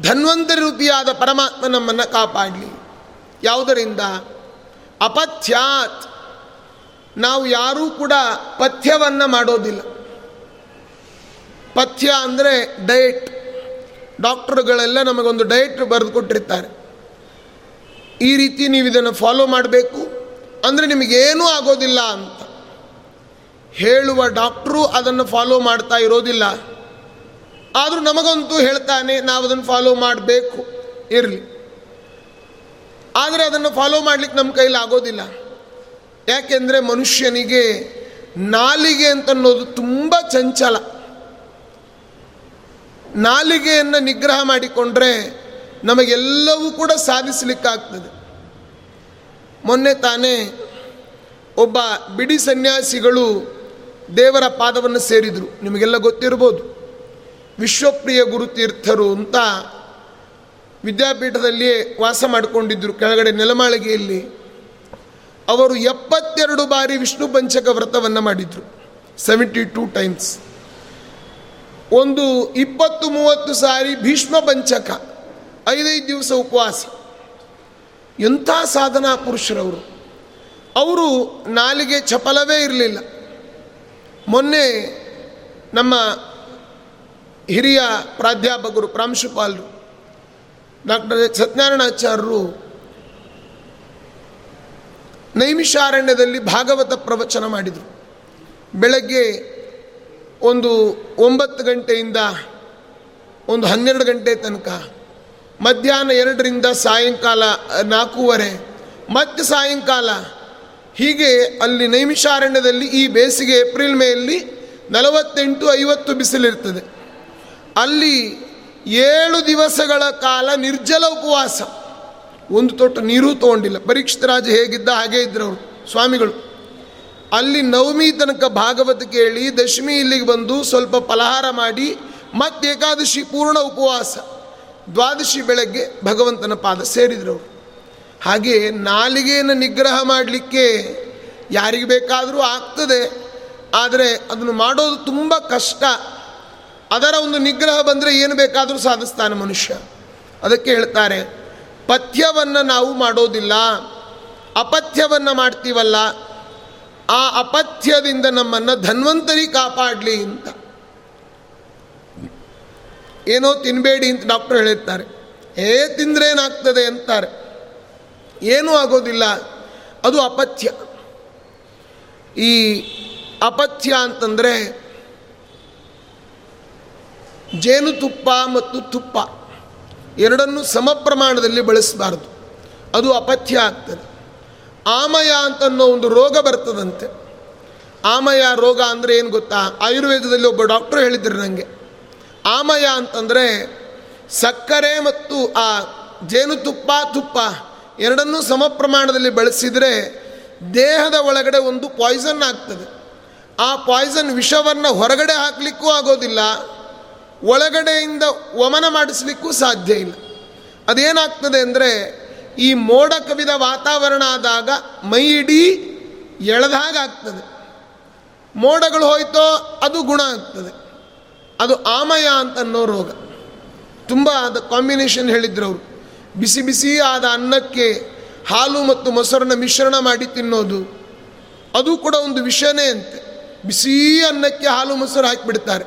ಧನ್ವಂತರಿ ರೂಪಿಯಾದ ಪರಮಾತ್ಮ ನಮ್ಮನ್ನು ಕಾಪಾಡಲಿ. ಯಾವುದರಿಂದ? ಅಪಥ್ಯಾತ್. ನಾವು ಯಾರೂ ಕೂಡ ಪಥ್ಯವನ್ನು ಮಾಡೋದಿಲ್ಲ. ಪಥ್ಯ ಅಂದರೆ ಡಯಟ್. ಡಾಕ್ಟರ್ಗಳೆಲ್ಲ ನಮಗೊಂದು ಡಯಟ್ ಬರೆದುಕೊಟ್ಟಿರ್ತಾರೆ ಈ ರೀತಿ ನೀವು ಇದನ್ನು ಫಾಲೋ ಮಾಡಬೇಕು. ಅಂದರೆ ನಿಮಗೇನೂ ಆಗೋದಿಲ್ಲ ಅಂತ. ಹೇಳುವ ಡಾಕ್ಟ್ರು ಅದನ್ನು ಫಾಲೋ ಮಾಡ್ತಾ ಇರೋದಿಲ್ಲ. ಆದರೂ ನಮಗಂತೂ ಹೇಳ್ತಾನೆ, ನಾವು ಅದನ್ನು ಫಾಲೋ ಮಾಡಬೇಕು. ಇರಲಿ. ಆದರೆ ಅದನ್ನು ಫಾಲೋ ಮಾಡಲಿಕ್ಕೆ ನಮ್ಮ ಕೈಲಿ ಆಗೋದಿಲ್ಲ. ಯಾಕೆಂದರೆ ಮನುಷ್ಯನಿಗೆ ನಾಲಿಗೆ ಅಂತನ್ನೋದು ತುಂಬ ಚಂಚಲ. ನಾಲಿಗೆಯನ್ನು ನಿಗ್ರಹ ಮಾಡಿಕೊಂಡ್ರೆ ನಮಗೆಲ್ಲವೂ ಕೂಡ ಸಾಧಿಸಲಿಕ್ಕಾಗ್ತದೆ. ಮೊನ್ನೆ ತಾನೇ ಒಬ್ಬ ಬಿಡಿ ಸನ್ಯಾಸಿಗಳು ದೇವರ ಪಾದವನ್ನು ಸೇರಿದರು. ನಿಮಗೆಲ್ಲ ಗೊತ್ತಿರ್ಬೋದು. ವಿಶ್ವಪ್ರಿಯ ಗುರುತೀರ್ಥರು ಅಂತ ವಿದ್ಯಾಪೀಠದಲ್ಲಿಯೇ ವಾಸ ಮಾಡಿಕೊಂಡಿದ್ದರು ಕೆಳಗಡೆ ನೆಲಮಾಳಿಗೆಯಲ್ಲಿ. ಅವರು ಎಪ್ಪತ್ತೆರಡು ಬಾರಿ ವಿಷ್ಣು ಪಂಚಕ ವ್ರತವನ್ನು ಮಾಡಿದರು. ಸೆವೆಂಟಿ ಟೂ ಟೈಮ್ಸ್ ಒಂದು ಇಪ್ಪತ್ತು ಮೂವತ್ತು ಸಾರಿ ಭೀಷ್ಮ ಪಂಚಕ, ಐದೈದು ದಿವಸ ಉಪವಾಸ. ಎಂಥ ಸಾಧನಾ ಪುರುಷರವರು. ಅವರು ನಾಲಿಗೆ ಚಪಲವೇ ಇರಲಿಲ್ಲ. ಮೊನ್ನೆ ನಮ್ಮ ಹಿರಿಯ ಪ್ರಾಧ್ಯಾಪಕರು ಪ್ರಾಂಶುಪಾಲರು ಡಾಕ್ಟರ್ ಸತ್ಯನಾರಾಯಣಾಚಾರ್ಯರು ನೈಮಿಷಾರಣ್ಯದಲ್ಲಿ ಭಾಗವತ ಪ್ರವಚನ ಮಾಡಿದರು. ಬೆಳಗ್ಗೆ ಒಂದು ಒಂಬತ್ತು ಗಂಟೆಯಿಂದ ಒಂದು ಹನ್ನೆರಡು ಗಂಟೆ ತನಕ ಮಧ್ಯಾಹ್ನ ಎರಡರಿಂದ ಸಾಯಂಕಾಲ ನಾಲ್ಕೂವರೆ. ಮತ್ತೆ ಸಾಯಂಕಾಲ ಹೀಗೆ ಅಲ್ಲಿ ನೈಮಿಷಾರಣ್ಯದಲ್ಲಿ ಈ ಬೇಸಿಗೆ ಏಪ್ರಿಲ್ ಮೇಯಲ್ಲಿ ನಲವತ್ತೆಂಟು ಐವತ್ತು ಬಿಸಿಲಿರ್ತದೆ. ಅಲ್ಲಿ ಏಳು ದಿವಸಗಳ ಕಾಲ ನಿರ್ಜಲ ಉಪವಾಸ. ಒಂದು ತೊಟ್ಟು ನೀರೂ ಪರೀಕ್ಷಿತ ರಾಜ ಹೇಗಿದ್ದ ಹಾಗೆ ಇದ್ದರು ಅವರು ಸ್ವಾಮಿಗಳು. ಅಲ್ಲಿ ನವಮಿ ತನಕ ಭಾಗವತ ಕೇಳಿ ದಶಮಿ ಇಲ್ಲಿಗೆ ಬಂದು ಸ್ವಲ್ಪ ಫಲಹಾರ ಮಾಡಿ ಮತ್ತೆ ಏಕಾದಶಿ ಪೂರ್ಣ ಉಪವಾಸ. ದ್ವಾದಶಿ ಬೆಳಗ್ಗೆ ಭಗವಂತನ ಪಾದ ಸೇರಿದರು. ಹಾಗೆ ನಾಲಿಗೆಯನ್ನು ನಿಗ್ರಹ ಮಾಡಲಿಕ್ಕೆ ಯಾರಿಗೆ ಬೇಕಾದರೂ ಆಗ್ತದೆ. ಆದರೆ ಅದನ್ನು ಮಾಡೋದು ತುಂಬ ಕಷ್ಟ. ಅದರ ಒಂದು ನಿಗ್ರಹ ಬಂದರೆ ಏನು ಬೇಕಾದರೂ ಸಾಧಿಸ್ತಾನೆ ಮನುಷ್ಯ. ಅದಕ್ಕೆ ಹೇಳ್ತಾರೆ, ಪಥ್ಯವನ್ನು ನಾವು ಮಾಡೋದಿಲ್ಲ. ಅಪಥ್ಯವನ್ನು ಮಾಡ್ತೀವಲ್ಲ. ಆ ಅಪಥ್ಯದಿಂದ ನಮ್ಮನ್ನು ಧನ್ವಂತರಿ ಕಾಪಾಡಲಿ ಅಂತ. ಏನೋ ತಿನ್ನಬೇಡಿ ಅಂತ ಡಾಕ್ಟರ್ ಹೇಳಿರ್ತಾರೆ. ಏ, ತಿಂದ್ರೇನಾಗ್ತದೆ ಅಂತಾರೆ. ಏನೂ ಆಗೋದಿಲ್ಲ. ಅದು ಅಪಥ್ಯ. ಈ ಅಪಥ್ಯ ಅಂತಂದರೆ ಜೇನುತುಪ್ಪ ಮತ್ತು ತುಪ್ಪ ಎರಡನ್ನೂ ಸಮ ಪ್ರಮಾಣದಲ್ಲಿ ಬಳಸಬಾರ್ದು. ಅದು ಅಪಥ್ಯ ಆಗ್ತದೆ. ಆಮಯ ಅಂತನ್ನೋ ಒಂದು ರೋಗ ಬರ್ತದಂತೆ. ಆಮಯ ರೋಗ ಅಂದರೆ ಏನು ಗೊತ್ತಾ? ಆಯುರ್ವೇದದಲ್ಲಿ ಒಬ್ಬ ಡಾಕ್ಟ್ರು ಹೇಳಿದ್ರು ನನಗೆ ಆಮಯ ಅಂತಂದರೆ ಸಕ್ಕರೆ ಮತ್ತು ಆ ಜೇನುತುಪ್ಪ ತುಪ್ಪ ಎರಡನ್ನೂ ಸಮ ಪ್ರಮಾಣದಲ್ಲಿ ಬಳಸಿದರೆ ದೇಹದ ಒಳಗಡೆ ಒಂದು ಪಾಯ್ಸನ್ ಆಗ್ತದೆ. ಆ ಪಾಯ್ಸನ್ ವಿಷವನ್ನು ಹೊರಗಡೆ ಹಾಕಲಿಕ್ಕೂ ಆಗೋದಿಲ್ಲ, ಒಳಗಡೆಯಿಂದ ವಮನ ಮಾಡಿಸ್ಲಿಕ್ಕೂ ಸಾಧ್ಯ ಇಲ್ಲ. ಅದೇನಾಗ್ತದೆ ಅಂದರೆ ಈ ಮೋಡ ಕವಿದ ವಾತಾವರಣ ಆದಾಗ ಮೈ ಇಡೀ ಎಳೆದಾಗ್ತದೆ ಮೋಡಗಳು ಹೋಯ್ತೋ ಅದು ಗುಣ ಆಗ್ತದೆ. ಅದು ಆಮಯ ಅಂತ ಅನ್ನೋ ರೋಗ. ತುಂಬ ಅದು ಕಾಂಬಿನೇಷನ್ ಹೇಳಿದ್ರು ಅವರು. ಬಿಸಿ ಬಿಸಿ ಆದ ಅನ್ನಕ್ಕೆ ಹಾಲು ಮತ್ತು ಮೊಸರನ್ನ ಮಿಶ್ರಣ ಮಾಡಿ ತಿನ್ನೋದು. ಅದು ಕೂಡ ಒಂದು ವಿಷಯನೇ ಅಂತೆ. ಬಿಸಿ ಅನ್ನಕ್ಕೆ ಹಾಲು ಮೊಸರು ಹಾಕಿಬಿಡ್ತಾರೆ.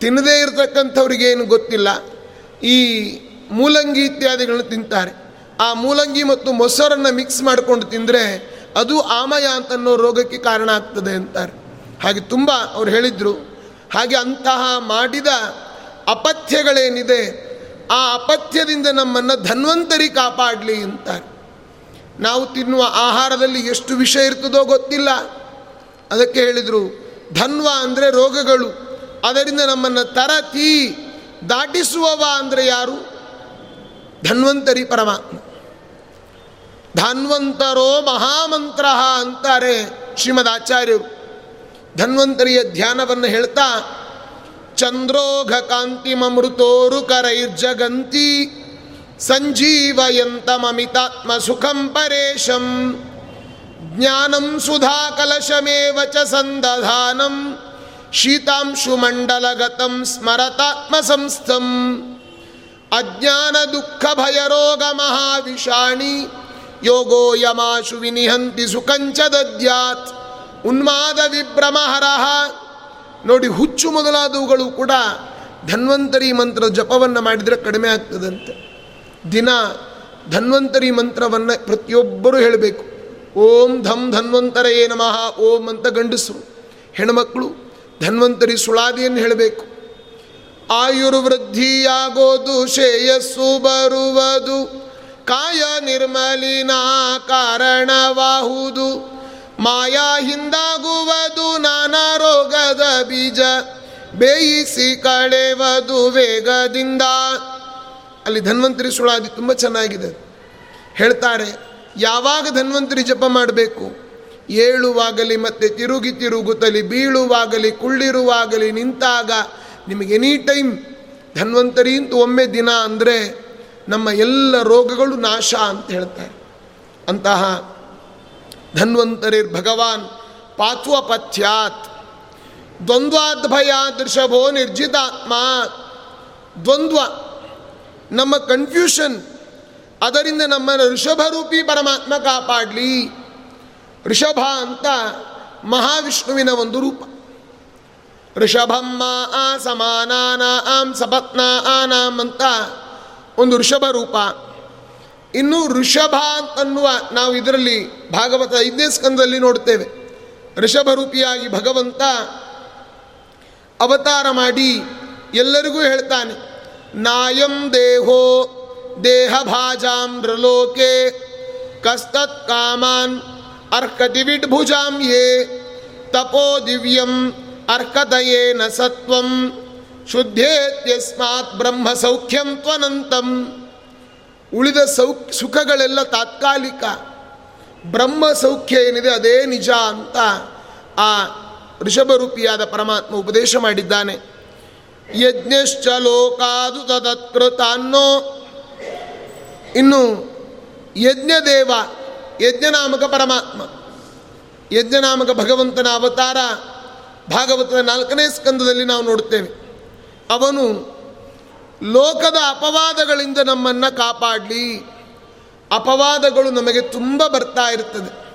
ತಿನ್ನದೇ ಇರತಕ್ಕಂಥವ್ರಿಗೆ ಏನು ಗೊತ್ತಿಲ್ಲ. ಈ ಮೂಲಂಗಿ ಇತ್ಯಾದಿಗಳನ್ನು ತಿಂತಾರೆ. ಆ ಮೂಲಂಗಿ ಮತ್ತು ಮೊಸರನ್ನು ಮಿಕ್ಸ್ ಮಾಡಿಕೊಂಡು ತಿಂದರೆ ಅದು ಆಮಯ ಅಂತನ್ನೋ ರೋಗಕ್ಕೆ ಕಾರಣ ಆಗ್ತದೆ ಅಂತಾರೆ. ಹಾಗೆ ತುಂಬ ಅವ್ರು ಹೇಳಿದರು. ಹಾಗೆ ಅಂತಹ ಮಾಡಿದ ಅಪಥ್ಯಗಳೇನಿದೆ, ಆ ಅಪಥ್ಯದಿಂದ ನಮ್ಮನ್ನು ಧನ್ವಂತರಿ ಕಾಪಾಡಲಿ ಅಂತಾರೆ. ನಾವು ತಿನ್ನುವ ಆಹಾರದಲ್ಲಿ ಎಷ್ಟು ವಿಷ ಇರ್ತದೋ ಗೊತ್ತಿಲ್ಲ. ಅದಕ್ಕೆ ಹೇಳಿದರು, ಧನ್ವ ಅಂದರೆ ರೋಗಗಳು. ಅದರಿಂದ ನಮ್ಮನ್ನು ತರತಿ, ದಾಟಿಸುವವ ಅಂದರೆ ಯಾರು? ಧನ್ವಂತರಿ ಪರಮಾತ್ಮ. ಧನ್ವಂತರೋ ಮಹಾಮಂತ್ರ ಅಂತಾರೆ ಶ್ರೀಮದ್ ಆಚಾರ್ಯರು. ಧನ್ವಂತರಿಯ ಧ್ಯಾನವನ್ನು ಹೇಳ್ತಾ ಚಂದ್ರೋಘ ಕಾಂತಿಮೃತೋರು ಕರೈರ್ಜಗಂತಿ ಸಂಜೀವಯಂತಮಮಿತಾತ್ಮ ಸುಖಂ ಪರೇಶಂ ಜ್ಞಾನಂ ಸುಧಾ ಕಲಶಮೇವ ಚ ಸಂದಧಾನಂ ಶೀತಾಂಶುಮಂಡಲಗತಂ ಸ್ಮರತಾತ್ಮ ಸಂಸ್ಥಂ ಅಜ್ಞಾನ ದುಃಖ ಭಯರೋಗ ಮಹಾವಿಷಾಣಿ ಯೋಗೋ ಯಮಾಶು ವಿನಿಹಂತಿ ಸುಖಂಚ ದದ್ಯಾತ್ ಉನ್ಮಾದ ವಿಭ್ರಮಹರಹ. ನೋಡಿ, ಹುಚ್ಚು ಮೊದಲಾದವುಗಳು ಕೂಡ ಧನ್ವಂತರಿ ಮಂತ್ರ ಜಪವನ್ನು ಮಾಡಿದರೆ ಕಡಿಮೆ ಆಗ್ತದಂತೆ. ದಿನ ಧನ್ವಂತರಿ ಮಂತ್ರವನ್ನು ಪ್ರತಿಯೊಬ್ಬರೂ ಹೇಳಬೇಕು. ಓಂ ಧಂ ಧನ್ವಂತರಯೇ ನಮಃ, ಓಂ ಅಂತ ಗಂಡಸರು ಹೆಣ್ಮಕ್ಕಳು ಧನ್ವಂತರಿ ಸುಳಾದಿಯನ್ನು ಹೇಳಬೇಕು. ಆಯುರ್ವೃದ್ಧಿಯಾಗೋದು ಶ್ರೇಯಸ್ಸು ಬರುವುದು, ಕಾಯ ನಿರ್ಮಲಿನ ಕಾರಣವಾಹುದು. ಮಾಯಾ ಹಿಂದಾಗುವುದು ನಾನಾ ರೋಗದ ಬೀಜ, ಬೇಯಿಸಿ ಕಳೆವದು ವೇಗದಿಂದ. ಅಲ್ಲಿ ಧನ್ವಂತರಿ ಸುಳಾದಿ ತುಂಬ ಚೆನ್ನಾಗಿದೆ. ಹೇಳ್ತಾರೆ, ಯಾವಾಗ ಧನ್ವಂತರಿ ಜಪ ಮಾಡಬೇಕು? ಏಳುವಾಗಲಿ ಮತ್ತೆ ತಿರುಗಿ ತಿರುಗುತ್ತಲಿ, ಬೀಳುವಾಗಲಿ, ಕುಳ್ಳಿರುವಾಗಲಿ ನಿಂತಾಗ ನಿಮಗೆ ಎನಿ ಟೈಮ್ ಧನ್ವಂತರಿ ಅಂತ ಒಮ್ಮೆ ದಿನ ಅಂದರೆ ನಮ್ಮ ಎಲ್ಲ ರೋಗಗಳು ನಾಶ ಅಂತ ಹೇಳ್ತಾರೆ. ಅಂತಹ ಧನ್ವಂತರಿರ್ ಭಗವಾನ್ ಪಾತ್ವಪಥ್ಯಾತ್. ದ್ವಂದ್ವಾದ್ಭಯ ದೃಷಭೋ ನಿರ್ಜಿತಾತ್ಮ ದ್ವಂದ್ವ, ನಮ್ಮ ಕನ್ಫ್ಯೂಷನ್ ಅದರಿಂದ ನಮ್ಮನ್ನು ಋಷಭರೂಪಿ ಪರಮಾತ್ಮ ಕಾಪಾಡಲಿ. ಋಷಭ ಅಂತ ಮಹಾವಿಷ್ಣುವಿನ ಒಂದು ರೂಪ. ಋಷಭಮ್ಮ ಆ ಸಮಾನಾನ ಆಂ ಸಪತ್ನ ಆನಾಂ ಅಂತ ಒಂದು ಋಷಭ ರೂಪ. ಇನ್ನು ಋಷಭ ಅಂತನ್ನುವ ನಾವು ಇದರಲ್ಲಿ ಭಾಗವತ ಐದನೇ ಸ್ಕಂದದಲ್ಲಿ ನೋಡ್ತೇವೆ ಋಷಭರೂಪಿಯಾಗಿ ಭಗವಂತ ಅವತಾರ ಮಾಡಿ ಎಲ್ಲರಿಗೂ ಹೇಳ್ತಾನೆ, ನಾಯಂ ದೇಹೋ ದೇಹ ಭಾಜಾಂ ಕಸ್ತತ್ ಕಾಮಾನ್ ಅರ್ಕತಿ ವಿಡ್ಭುಜಾಂ ಯೇ, ತಪೋ ದಿವ್ಯಂ ಅರ್ಕದಯೇನ ಸತ್ವಂ, ಶುದ್ಧೇತ್ಯಸ್ಮಾತ್ ಬ್ರಹ್ಮ ಸೌಖ್ಯಂ ತ್ವನಂತಂ. ಉಳಿದ ಸೌ ಸುಖಗಳೆಲ್ಲ ತಾತ್ಕಾಲಿಕ. ಬ್ರಹ್ಮ ಸೌಖ್ಯ ಏನಿದೆ ಅದೇ ನಿಜ ಅಂತ ಆ ಋಷಭರೂಪಿಯಾದ ಪರಮಾತ್ಮ ಉಪದೇಶ ಮಾಡಿದ್ದಾನೆ. ಯಜ್ಞಶ್ಚ ಲೋಕಾದು ತದತ್ಕೃತ ಅನ್ನೋ ಇನ್ನು ಯಜ್ಞದೇವ, ಯಜ್ಞನಾಮಕ ಪರಮಾತ್ಮ, ಯಜ್ಞನಾಮಕ ಭಗವಂತನ ಅವತಾರ ಭಾಗವತದ ನಾಲ್ಕನೇ ಸ್ಕಂದದಲ್ಲಿ ನಾವು ನೋಡುತ್ತೇವೆ. ಅವನು ಲೋಕದ ಅಪವಾದಗಳಿಂದ ನಮ್ಮನ್ನು ಕಾಪಾಡಲಿ. ಅಪವಾದಗಳು ನಮಗೆ ತುಂಬ ಬರ್ತಾ ಇರ್ತದೆ.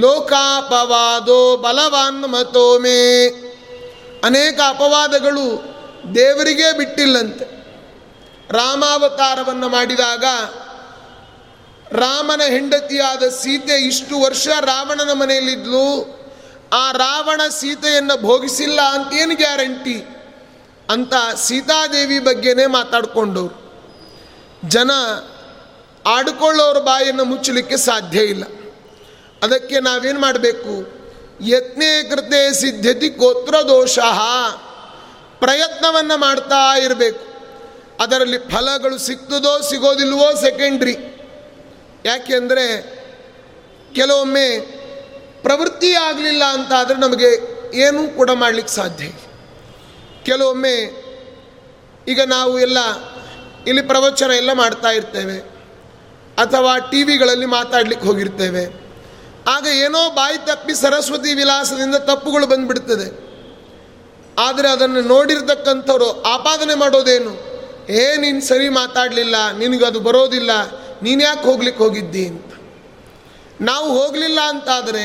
ಲೋಕಾಪವಾದೋ ಬಲವಾನ್ ಮತೋಮೇ. ಅನೇಕ ಅಪವಾದಗಳು ದೇವರಿಗೇ ಬಿಟ್ಟಿಲ್ಲಂತೆ. ರಾಮಾವತಾರವನ್ನು ಮಾಡಿದಾಗ ರಾಮನ ಹೆಂಡತಿಯಾದ ಸೀತೆ ಇಷ್ಟು ವರ್ಷ ರಾವಣನ ಮನೆಯಲ್ಲಿದ್ಲು. ಆ ರಾವಣ ಸೀತೆಯನ್ನು ಭೋಗಿಸಿಲ್ಲ ಅಂತೇನು ಗ್ಯಾರಂಟಿ? ಅಂತ ಸೀತಾದೇವಿ ಬಗ್ಗೆನೇ ಮಾತಾಡ್ಕೊಂಡವ್ರು. ಜನ ಆಡ್ಕೊಳ್ಳೋರ ಬಾಯನ್ನು ಮುಚ್ಚಲಿಕ್ಕೆ ಸಾಧ್ಯ ಇಲ್ಲ. ಅದಕ್ಕೆ ನಾವೇನು ಮಾಡಬೇಕು? ಯತ್ನೇ ಕೃತೆ ಸಿದ್ಧತಿ ಗೋತ್ರ ದೋಷ. ಪ್ರಯತ್ನವನ್ನು ಮಾಡ್ತಾ ಇರಬೇಕು. ಅದರಲ್ಲಿ ಫಲಗಳು ಸಿಗ್ತದೋ ಸಿಗೋದಿಲ್ವೋ ಸೆಕೆಂಡ್ರಿ ಯಾಕೆಂದರೆ ಕೆಲವೊಮ್ಮೆ ಪ್ರವೃತ್ತಿ ಆಗಲಿಲ್ಲ ಅಂತಾದರೆ ನಮಗೆ ಏನೂ ಕೂಡ ಮಾಡಲಿಕ್ಕೆ ಸಾಧ್ಯ ಇಲ್ಲ. ಕೆಲವೊಮ್ಮೆ ಈಗ ನಾವು ಎಲ್ಲ ಇಲ್ಲಿ ಪ್ರವಚನ ಎಲ್ಲ ಮಾಡ್ತಾ ಇರ್ತೇವೆ. ಅಥವಾ ಟಿ ವಿಗಳಲ್ಲಿ ಮಾತಾಡ್ಲಿಕ್ಕೆ ಹೋಗಿರ್ತೇವೆ. ಆಗ ಏನೋ ಬಾಯಿ ತಪ್ಪಿ ಸರಸ್ವತಿ ವಿಲಾಸದಿಂದ ತಪ್ಪುಗಳು ಬಂದ್ಬಿಡ್ತದೆ. ಆದರೆ ಅದನ್ನು ನೋಡಿರ್ತಕ್ಕಂಥವ್ರು ಆಪಾದನೆ ಮಾಡೋದೇನು? ಏ, ನೀನು ಸರಿ ಮಾತಾಡಲಿಲ್ಲ, ನಿನಗದು ಬರೋದಿಲ್ಲ, ನೀನು ಯಾಕೆ ಹೋಗ್ಲಿಕ್ಕೆ ಹೋಗಿದ್ದಿ ಅಂತ. ನಾವು ಹೋಗಲಿಲ್ಲ ಅಂತಾದರೆ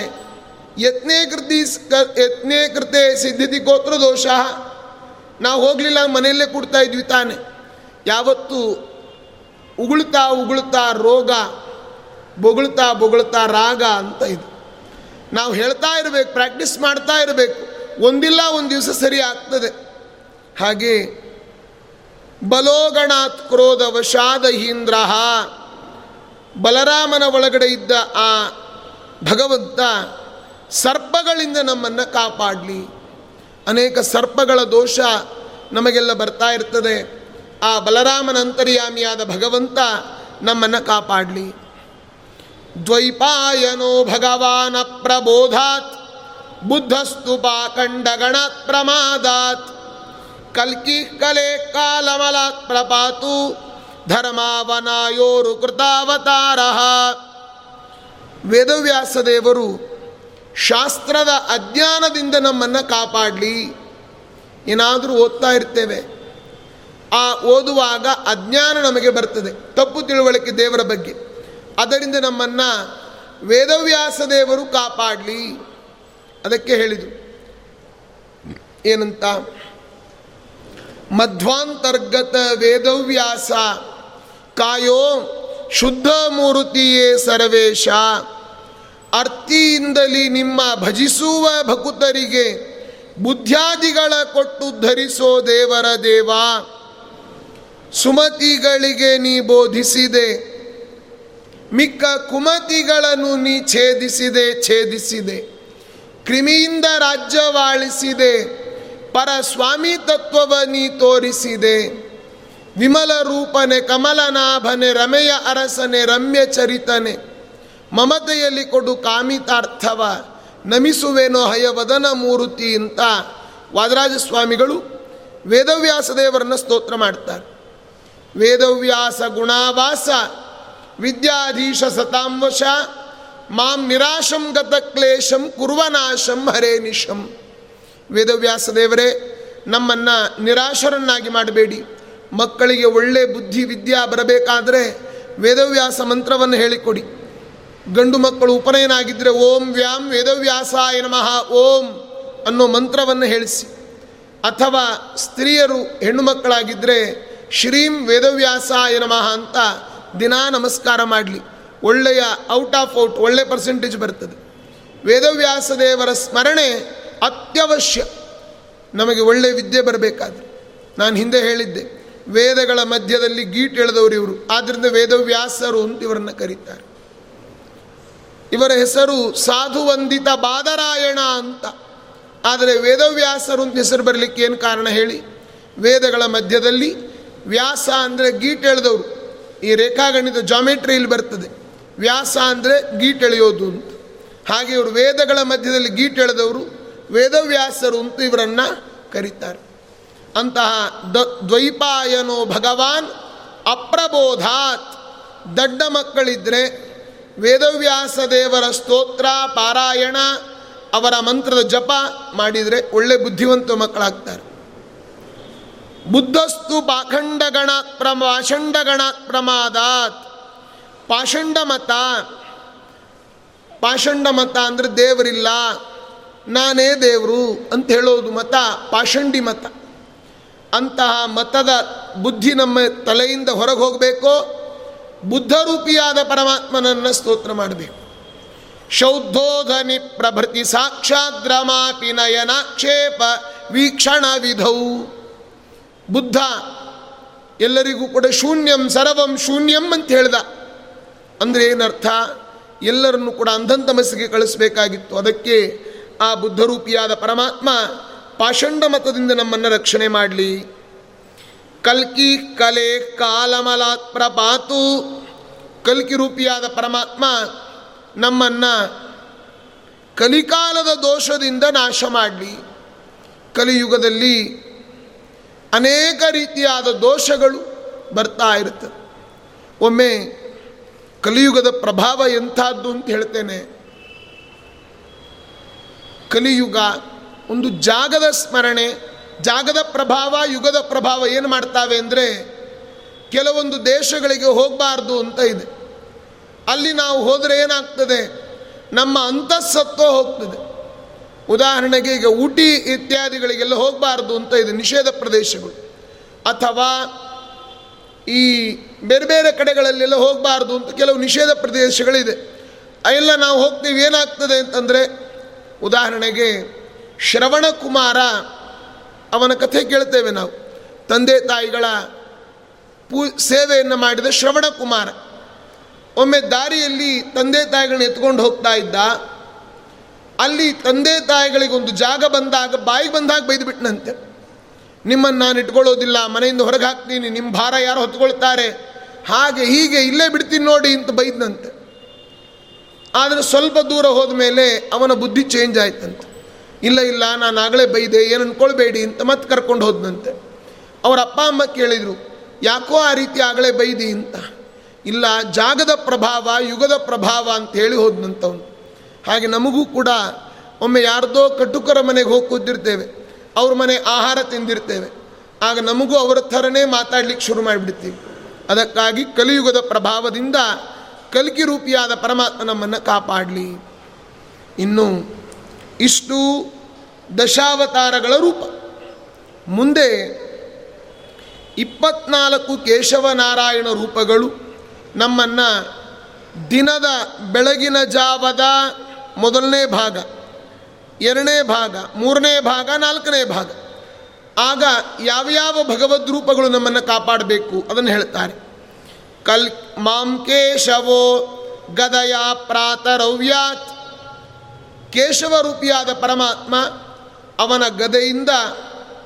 ಯತ್ನೇ ಕೃತಿ ಯತ್ನೇ ಕೃತೆ ಸಿದ್ಧತಿ ಗೋತ್ರ ದೋಷ ನಾವು ಹೋಗಲಿಲ್ಲ ಮನೆಯಲ್ಲೇ ಕೊಡ್ತಾ ಇದ್ವಿ ತಾನೆ. ಯಾವತ್ತು ಉಗುಳ್ತಾ ಉಗುಳ್ತಾ ರೋಗ, ಬೊಗಳ್ತಾ ಬೊಗಳ್ತಾ ರಾಗ ಅಂತ ಇದು. ನಾವು ಹೇಳ್ತಾ ಇರಬೇಕು ಪ್ರಾಕ್ಟೀಸ್ ಮಾಡ್ತಾ ಇರಬೇಕು. ಒಂದಿಲ್ಲ ಒಂದು ದಿವಸ ಸರಿ ಆಗ್ತದೆ. ಹಾಗೆ ಬಲೋಗಣಾತ್ ಕ್ರೋಧ ವಶಾದ ಹೀಂದ್ರ ಬಲರಾಮನ ಒಳಗಡೆ ಇದ್ದ ಆ ಭಗವಂತ ಸರ್ಪಗಳಿಂದ ನಮ್ಮನ್ನು ಕಾಪಾಡಲಿ. ಅನೇಕ ಸರ್ಪಗಳ ದೋಷ ನಮಗೆಲ್ಲ ಬರ್ತಾ ಇರ್ತದೆ. ಆ ಬಲರಾಮನ ಅಂತರ್ಯಾಮಿಯಾದ ಭಗವಂತ ನಮ್ಮನ್ನು ಕಾಪಾಡಲಿ. ದ್ವೈಪಾಯನೋ ಭಗವಾನ ಪ್ರಬೋಧಾತ್, ಬುದ್ಧಸ್ತು ಪಾಖಂಡಗಣಾತ್ ಪ್ರಮಾದಾತ್. ಕಲ್ಕಿ ಕಲೆ ಕಾಲಮಲಾತ್ ಪ್ರಪಾತು, ಧರ್ಮಾವನಾಯೋರು ಕೃತಾವತಾರ. ವೇದವ್ಯಾಸದೇವರು ಶಾಸ್ತ್ರದ ಅಜ್ಞಾನದಿಂದ ನಮ್ಮನ್ನು ಕಾಪಾಡಲಿ. ಏನಾದರೂ ಓದ್ತಾ ಇರ್ತೇವೆ. ಆ ಓದುವಾಗ ಅಜ್ಞಾನ ನಮಗೆ ಬರ್ತದೆ. ತಪ್ಪು ತಿಳುವಳಿಕೆ ದೇವರ ಬಗ್ಗೆ. ಅದರಿಂದ ನಮ್ಮನ್ನು ವೇದವ್ಯಾಸ ದೇವರು ಕಾಪಾಡಲಿ. ಅದಕ್ಕೆ ಹೇಳಿದರು ಏನಂತ? ಮಧ್ವಾಂತರ್ಗತ ವೇದವ್ಯಾಸ. ಕಾಯೋ ಶುದ್ಧ ಮೂರುತಿಯೇ ಸರ್ವೇಶ. ಅರ್ತಿಯಿಂದಲಿ ನಿಮ್ಮ ಭಜಿಸುವ ಭಕುತರಿಗೆ ಬುದ್ಧ್ಯಾದಿಗಳ ಕೊಟ್ಟು ಧರಿಸೋ ದೇವರ ದೇವ. ಸುಮತಿಗಳಿಗೆ ನೀ ಬೋಧಿಸಿದೆ. ಮಿಕ್ಕ ಕುಮತಿಗಳನ್ನು ನೀ ಛೇದಿಸಿದೆ ಛೇದಿಸಿದೆ. ಕ್ರಿಮಿಯಿಂದ ರಾಜ್ಯವಾಳಿಸಿದೆ. ಪರ ಸ್ವಾಮಿ ತತ್ವವ ನೀ ತೋರಿಸಿದೆ. ವಿಮಲ ರೂಪನೆ ಕಮಲನಾಭನೆ, ರಮೆಯ ಅರಸನೆ ರಮ್ಯ ಚರಿತನೆ ಮಮತೆಯಲ್ಲಿ ಕೊಡು ಕಾಮಿತಾರ್ಥವ, ನಮಿಸುವೇನೋ ಹಯವದನ ಮೂರುತಿ ಅಂತ ವಾದರಾಜ ಸ್ವಾಮಿಗಳು ವೇದವ್ಯಾಸ ದೇವರನ್ನು ಸ್ತೋತ್ರ ಮಾಡ್ತಾರೆ. ವೇದವ್ಯಾಸ ಗುಣಾವಾಸ, ವಿದ್ಯಾಧೀಶ ಸತಾಂವಶ, ಮಾಂ ನಿರಾಶಂ ಗತ ಕ್ಲೇಶಂ ಕುರ್ವನಾಶಂ ಹರೇ ನಿಶಂ. ವೇದವ್ಯಾಸ ದೇವರೇ, ನಮ್ಮನ್ನು ನಿರಾಶರನ್ನಾಗಿ ಮಾಡಬೇಡಿ. ಮಕ್ಕಳಿಗೆ ಒಳ್ಳೆ ಬುದ್ಧಿ ವಿದ್ಯಾ ಬರಬೇಕಾದರೆ ವೇದವ್ಯಾಸ ಮಂತ್ರವನ್ನು ಹೇಳಿಕೊಡಿ. ಗಂಡು ಮಕ್ಕಳು ಉಪನಯನ ಆಗಿದ್ದರೆ ಓಂ ವ್ಯಾಂ ವೇದವ್ಯಾಸಾಯ ನಮಃ, ಓಂ ಅನ್ನೋ ಮಂತ್ರವನ್ನು ಹೇಳಿಸಿ. ಅಥವಾ ಸ್ತ್ರೀಯರು ಹೆಣ್ಣು ಮಕ್ಕಳಾಗಿದ್ದರೆ ಶ್ರೀಂ ವೇದವ್ಯಾಸಾಯ ನಮಃ ಅಂತ ದಿನಾ ನಮಸ್ಕಾರ ಮಾಡಲಿ. ಒಳ್ಳೆಯ ಔಟ್ ಆಫ್ ಔಟ್, ಒಳ್ಳೆ ಪರ್ಸೆಂಟೇಜ್ ಬರ್ತದೆ. ವೇದವ್ಯಾಸ ದೇವರ ಸ್ಮರಣೆ ಅತ್ಯವಶ್ಯ. ನಮಗೆ ಒಳ್ಳೆ ವಿದ್ಯೆ ಬರಬೇಕಾದ್ರೆ. ನಾನು ಹಿಂದೆ ಹೇಳಿದ್ದೆ, ವೇದಗಳ ಮಧ್ಯದಲ್ಲಿ ಗೀಟ್ ಎಳೆದವರು ಇವರು. ಆದ್ದರಿಂದ ವೇದವ್ಯಾಸರು ಅಂತ ಇವರನ್ನು ಕರೀತಾರೆ. ಇವರ ಹೆಸರು ಸಾಧುವಂದಿತ ಬಾದರಾಯಣ ಅಂತ. ಆದರೆ ವೇದವ್ಯಾಸರು ಅಂತ ಹೆಸರು ಬರಲಿಕ್ಕೆ ಏನು ಕಾರಣ ಹೇಳಿ? ವೇದಗಳ ಮಧ್ಯದಲ್ಲಿ ವ್ಯಾಸ ಅಂದರೆ ಗೀಟ್ ಎಳೆದವರು. ಈ ರೇಖಾಗಣಿತ ಜಾಮೆಟ್ರಿಯಲ್ಲಿ ಬರ್ತದೆ. ವ್ಯಾಸ ಅಂದರೆ ಗೀಟ್ ಎಳೆಯೋದು ಅಂತ. ಹಾಗೆ ಇವರು ವೇದಗಳ ಮಧ್ಯದಲ್ಲಿ ಗೀಟ್ ಎಳೆದವರು, ವೇದವ್ಯಾಸರು ಅಂತ ಇವರನ್ನು ಕರೀತಾರೆ. ಅಂತಹ ದ ದ್ವೈಪಾಯನೋ ಭಗವಾನ್ ಅಪ್ರಬೋಧಾತ್. ದಡ್ಡ ಮಕ್ಕಳಿದ್ದರೆ ವೇದವ್ಯಾಸ ದೇವರ ಸ್ತೋತ್ರ, ಪಾರಾಯಣ, ಅವರ ಮಂತ್ರದ ಜಪ ಮಾಡಿದರೆ ಒಳ್ಳೆ ಬುದ್ಧಿವಂತ ಮಕ್ಕಳಾಗ್ತಾರೆ. ಬುದ್ಧಸ್ತು ಪಾಖಂಡಗಣಾತ್ ಪ್ರಮ ಪಾಷಂಡಗಣಾತ್ ಪ್ರಮಾದಾತ್ ಪಾಷಂಡ ಮತ ಪಾಷಂಡ ಮತ ಅಂದರೆ ದೇವರಿಲ್ಲ, ನಾನೇ ದೇವರು ಅಂತ ಹೇಳೋದು ಮತ ಪಾಷಂಡಿ ಮತ ಅಂತಹ ಮತದ ಬುದ್ಧಿ ನಮ್ಮ ತಲೆಯಿಂದ ಹೊರಗೆ ಹೋಗಬೇಕೋ ಬುದ್ಧರೂಪಿಯಾದ ಪರಮಾತ್ಮನನ್ನು ಸ್ತೋತ್ರ ಮಾಡಬೇಕು. ಶೌದ್ಧೋಧನಿ ಪ್ರಭೃತಿ ಸಾಕ್ಷಾದ್ರಮಾಪಿ ನಯನಾಕ್ಷೇಪ ವೀಕ್ಷಣ ವಿಧೌ. ಬುದ್ಧ ಎಲ್ಲರಿಗೂ ಕೂಡ ಶೂನ್ಯಂ ಸರ್ವಂ ಶೂನ್ಯಂ ಅಂತ ಹೇಳ್ದ. ಅಂದರೆ ಏನರ್ಥ? ಎಲ್ಲರನ್ನು ಕೂಡ ಅಂಧಂತಮಸ್ಸಿಗೆ ಕಳಿಸಬೇಕಾಗಿತ್ತು. ಅದಕ್ಕೆ ಆ ಬುದ್ಧರೂಪಿಯಾದ ಪರಮಾತ್ಮ ಪಾಷಂಡ ಮತದಿಂದ ನಮ್ಮನ್ನು ರಕ್ಷಣೆ ಮಾಡಲಿ. ಕಲ್ಕಿ ಕಲೆ ಕಾಲಮಲಾತ್ ಪ್ರಭಾತು. ಕಲ್ಕಿ ರೂಪಿಯಾದ ಪರಮಾತ್ಮ ನಮ್ಮನ್ನು ಕಲಿಕಾಲದ ದೋಷದಿಂದ ನಾಶ ಮಾಡಲಿ. ಕಲಿಯುಗದಲ್ಲಿ ಅನೇಕ ರೀತಿಯಾದ ದೋಷಗಳು ಬರ್ತಾ ಇರುತ್ತೆ. ಒಮ್ಮೆ ಕಲಿಯುಗದ ಪ್ರಭಾವ ಎಂಥದ್ದು ಅಂತ ಹೇಳ್ತೇನೆ. ಕಲಿಯುಗ ಒಂದು ಜಾಗದ ಸ್ಮರಣೆ ಜಾಗದ ಪ್ರಭಾವ, ಯುಗದ ಪ್ರಭಾವ ಏನು ಮಾಡ್ತಾವೆ ಅಂದರೆ ಕೆಲವೊಂದು ದೇಶಗಳಿಗೆ ಹೋಗಬಾರ್ದು ಅಂತ ಇದೆ. ಅಲ್ಲಿ ನಾವು ಹೋದರೆ ಏನಾಗ್ತದೆ? ನಮ್ಮ ಅಂತಸ್ಸತ್ವ ಹೋಗ್ತದೆ. ಉದಾಹರಣೆಗೆ ಈಗ ಊಟಿ ಇತ್ಯಾದಿಗಳಿಗೆಲ್ಲ ಹೋಗಬಾರ್ದು ಅಂತ ಇದೆ ನಿಷೇಧ ಪ್ರದೇಶಗಳು. ಅಥವಾ ಈ ಬೇರೆ ಬೇರೆ ಕಡೆಗಳಲ್ಲೆಲ್ಲ ಹೋಗಬಾರ್ದು ಅಂತ ಕೆಲವು ನಿಷೇಧ ಪ್ರದೇಶಗಳಿದೆ. ಅವೆಲ್ಲ ನಾವು ಹೋಗ್ತೀವಿ ಏನಾಗ್ತದೆ ಅಂತಂದರೆ ಉದಾಹರಣೆಗೆ ಶ್ರವಣ ಕುಮಾರ ಅವನ ಕಥೆ ಕೇಳ್ತೇವೆ ನಾವು. ತಂದೆ ತಾಯಿಗಳ ಪೂ, ಸೇವೆಯನ್ನು ಮಾಡಿದ ಶ್ರವಣ ಕುಮಾರ. ಒಮ್ಮೆ ದಾರಿಯಲ್ಲಿ ತಂದೆ ತಾಯಿಗಳನ್ನ ಎತ್ಕೊಂಡು ಹೋಗ್ತಾ ಇದ್ದ. ಅಲ್ಲಿ ತಂದೆ ತಾಯಿಗಳಿಗೆ ಒಂದು ಜಾಗ ಬಂದಾಗ, ಬಾಯಿಗೆ ಬಂದಾಗ ಬೈದು ಬಿಟ್ಟನಂತೆ ನಿಮ್ಮನ್ನು ನಾನು ಇಟ್ಕೊಳ್ಳೋದಿಲ್ಲ, ಮನೆಯಿಂದ ಹೊರಗೆ ಹಾಕ್ತೀನಿ ನಿಮ್ಮ ಭಾರ ಯಾರು ಹೊತ್ಕೊಳ್ತಾರೆ. ಹಾಗೆ ಹೀಗೆ ಇಲ್ಲೇ ಬಿಡ್ತೀನಿ ನೋಡಿ ಅಂತ ಬೈದನಂತೆ. ಆದರೆ ಸ್ವಲ್ಪ ದೂರ ಹೋದ ಮೇಲೆ ಅವನ ಬುದ್ಧಿ ಚೇಂಜ್ ಆಯ್ತಂತೆ. ಇಲ್ಲ ಇಲ್ಲ, ನಾನು ಆಗಲೇ ಬೈದೆ, ಏನು ಅನ್ಕೊಳ್ಬೇಡಿ ಅಂತ ಮತ್ತೆ ಕರ್ಕೊಂಡು ಹೋದನಂತೆ. ಅವರ ಅಪ್ಪ, ಅಮ್ಮ ಕೇಳಿದರು, ಯಾಕೋ ಆ ರೀತಿ ಆಗಲೇ ಬೈದಿ ಅಂತ. ಇಲ್ಲ, ಜಾಗದ ಪ್ರಭಾವ, ಯುಗದ ಪ್ರಭಾವ ಅಂತ ಹೇಳಿ ಹೋದನಂತವನು. ಹಾಗೆ ನಮಗೂ ಕೂಡ ಒಮ್ಮೆ ಯಾರ್ದೋ ಕಟುಕರ ಮನೆಗೆ ಹೋಗಿ ಕೂತಿರ್ತೇವೆ, ಅವ್ರ ಮನೆ ಆಹಾರ ತಿಂದಿರ್ತೇವೆ. ಆಗ ನಮಗೂ ಅವರ ಥರನೇ ಮಾತಾಡ್ಲಿಕ್ಕೆ ಶುರು ಮಾಡಿಬಿಡ್ತೀವಿ. ಅದಕ್ಕಾಗಿ ಕಲಿಯುಗದ ಪ್ರಭಾವದಿಂದ ಕಲ್ಕಿ ರೂಪಿಯಾದ ಪರಮಾತ್ಮ ನಮ್ಮನ್ನು ಕಾಪಾಡಲಿ. ಇನ್ನು ಇಷ್ಟು ದಶಾವತಾರಗಳ ರೂಪ. ಮುಂದೆ ಇಪ್ಪತ್ನಾಲ್ಕು ಕೇಶವನಾರಾಯಣ ರೂಪಗಳು ನಮ್ಮನ್ನು ದಿನದ ಬೆಳಗಿನ ಜಾವದ ಮೊದಲನೇ ಭಾಗ, ಎರಡನೇ ಭಾಗ, ಮೂರನೇ ಭಾಗ, ನಾಲ್ಕನೇ ಭಾಗ. ಆಗ ಯಾವ್ಯಾವ ಭಗವದ್ ರೂಪಗಳು ನಮ್ಮನ್ನು ಕಾಪಾಡಬೇಕು ಅದನ್ನು ಹೇಳ್ತಾರೆ. ಕಲ್ ಮಾಂ ಕೇಶವೋ ಗದಯ ಪ್ರಾತರವ್ಯಾತ್ ಕೇಶವ ರೂಪಿಯಾದ ಪರಮಾತ್ಮ ಅವನ ಗದೆಯಿಂದ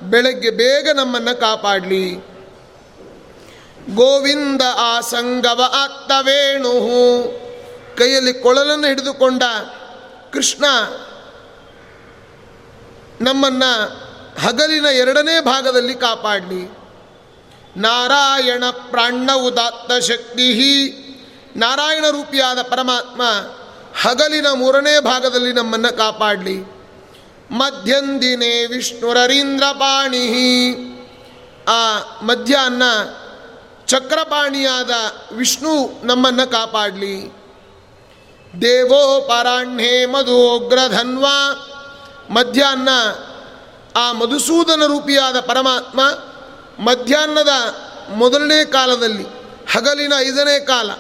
ಬೆಳಗ್ಗೆ ಬೇಗ ನಮ್ಮನ್ನು ಕಾಪಾಡಲಿ. ಗೋವಿಂದ ಆ ಸಂಗವ ಆತ್ತವೇಣು ಕೈಯಲ್ಲಿ ಕೊಳಲನ್ನು ಹಿಡಿದುಕೊಂಡ ಕೃಷ್ಣ ನಮ್ಮನ್ನು ಹಗಲಿನ ಎರಡನೇ ಭಾಗದಲ್ಲಿ ಕಾಪಾಡಲಿ. ನಾರಾಯಣ ಪ್ರಾಣ ಉದಾತ್ತ ಶಕ್ತಿ ನಾರಾಯಣ ರೂಪಿಯಾದ ಪರಮಾತ್ಮ ಹಗಲಿನ ಮೂರನೇ ಭಾಗದಲ್ಲಿ ನಮ್ಮನ್ನು ಕಾಪಾಡಲಿ. ಮಧ್ಯಂದಿನೇ ಪಾಣಿ. ಆ ಮಧ್ಯಾಹ್ನ ಚಕ್ರಪಾಣಿಯಾದ ವಿಷ್ಣು ನಮ್ಮನ್ನು ಕಾಪಾಡಲಿ. ದೇವೋ ಪರಾಹ್ಣೆ ಮಧುಗ್ರಧನ್ವ. ಮಧ್ಯಾಹ್ನ ಆ ಮಧುಸೂದನ ರೂಪಿಯಾದ ಪರಮಾತ್ಮ ಮಧ್ಯಾಹ್ನದ ಮೊದಲನೇ ಕಾಲದಲ್ಲಿ, ಹಗಲಿನ ಐದನೇ ಕಾಲ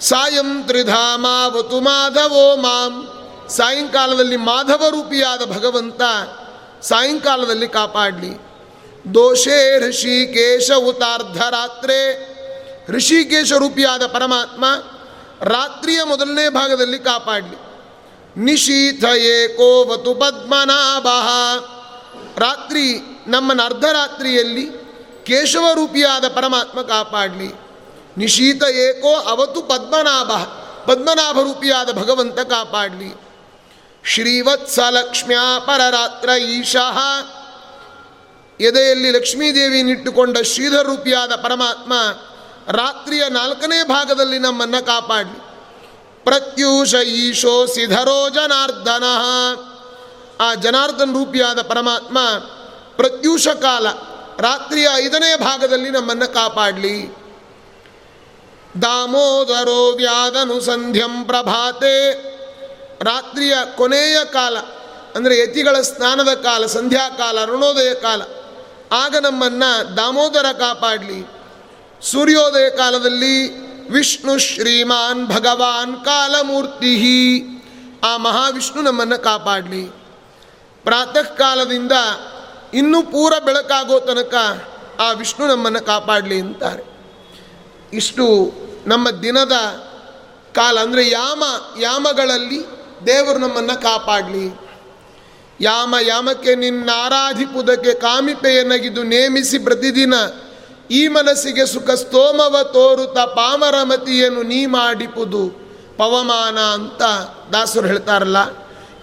ಸಾಯಂ ತ್ರಿಧಾಮಾವತು ಮಾಧವೋ ಮಾಂ. ಸಾಯಂಕಾಲದಲ್ಲಿ ಮಾಧವ ರೂಪಿಯಾದ ಭಗವಂತ ಸಾಯಂಕಾಲದಲ್ಲಿ ಕಾಪಾಡಲಿ. ದೋಷೇ ಋಷಿಕೇಶ ಉತಾರ್ಧರಾತ್ರೆ ಋಷಿಕೇಶ ರೂಪಿಯಾದ ಪರಮಾತ್ಮ ರಾತ್ರಿಯ ಮೊದಲನೇ ಭಾಗದಲ್ಲಿ ಕಾಪಾಡಲಿ. ನಿಶೀಥ ಏಕೋವತು ಪದ್ಮನಾಭ. ರಾತ್ರಿ ನಮ್ಮನ್ನು ಅರ್ಧರಾತ್ರಿಯಲ್ಲಿ ಕೇಶವ ರೂಪಿಯಾದ ಪರಮಾತ್ಮ ಕಾಪಾಡಲಿ. ನಿಶೀತ ಏಕೋ ಅವತು ಪದ್ಮನಾಭ. ಪದ್ಮನಾಭ ರೂಪಿಯಾದ ಭಗವಂತ ಕಾಪಾಡಲಿ. ಶ್ರೀವತ್ಸ ಲಕ್ಷ್ಮ್ಯಾ ಪರರಾತ್ರ ಈಶಃ. ಎದೆಯಲ್ಲಿ ಲಕ್ಷ್ಮೀದೇವಿನಿಟ್ಟುಕೊಂಡ ಶ್ರೀಧರ ರೂಪಿಯಾದ ಪರಮಾತ್ಮ ರಾತ್ರಿಯ ನಾಲ್ಕನೇ ಭಾಗದಲ್ಲಿ ನಮ್ಮನ್ನು ಕಾಪಾಡಲಿ. ಪ್ರತ್ಯೂಷ ಈಶೋ ಸಿಧರೋ ಜನಾರ್ದನ. ಆ ಜನಾರ್ದನ್ ರೂಪಿಯಾದ ಪರಮಾತ್ಮ ಪ್ರತ್ಯೂಷ ಕಾಲ ರಾತ್ರಿಯ ಐದನೇ ಭಾಗದಲ್ಲಿ ನಮ್ಮನ್ನು ಕಾಪಾಡಲಿ. ದಾಮೋದರೋ ವ್ಯಾದನು ಸಂಧ್ಯಂ ಪ್ರಭಾತೆ. ರಾತ್ರಿಯ ಕೊನೆಯ ಕಾಲ, ಅಂದರೆ ಯತಿಗಳ ಸ್ನಾನದ ಕಾಲ ಸಂಧ್ಯಾಕಾಲ ಋಣೋದಯ ಕಾಲ, ಆಗ ನಮ್ಮನ್ನು ದಾಮೋದರ ಕಾಪಾಡಲಿ. ಸೂರ್ಯೋದಯ ಕಾಲದಲ್ಲಿ ವಿಷ್ಣು ಶ್ರೀಮಾನ್ ಭಗವಾನ್ ಕಾಲಮೂರ್ತಿ ಆ ಮಹಾವಿಷ್ಣು ನಮ್ಮನ್ನು ಕಾಪಾಡಲಿ. ಪ್ರಾತಃ ಕಾಲದಿಂದ ಇನ್ನೂ ಪೂರ ಬೆಳಕಾಗೋ ತನಕ ಆ ವಿಷ್ಣು ನಮ್ಮನ್ನು ಕಾಪಾಡಲಿ ಅಂತಾರೆ. ಇಷ್ಟು ನಮ್ಮ ದಿನದ ಕಾಲ ಅಂದರೆ ಯಾಮ, ಯಾಮಗಳಲ್ಲಿ ದೇವರು ನಮ್ಮನ್ನು ಕಾಪಾಡಲಿ. ಯಾಮ, ಯಾಮಕ್ಕೆ ನಿನ್ನಾರಾಧಿಪುದಕ್ಕೆ ಕಾಮಿಪೆಯನಗಿದು ನೇಮಿಸಿ ಪ್ರತಿದಿನ ಈ ಮನಸ್ಸಿಗೆ ಸುಖ ಸ್ತೋಮವ ತೋರುತ ಪಾಮರಮತಿಯನ್ನು ನೀ ಮಾಡಿಪುದು. ಪವಮಾನ ಅಂತ ದಾಸರು ಹೇಳ್ತಾರಲ್ಲ,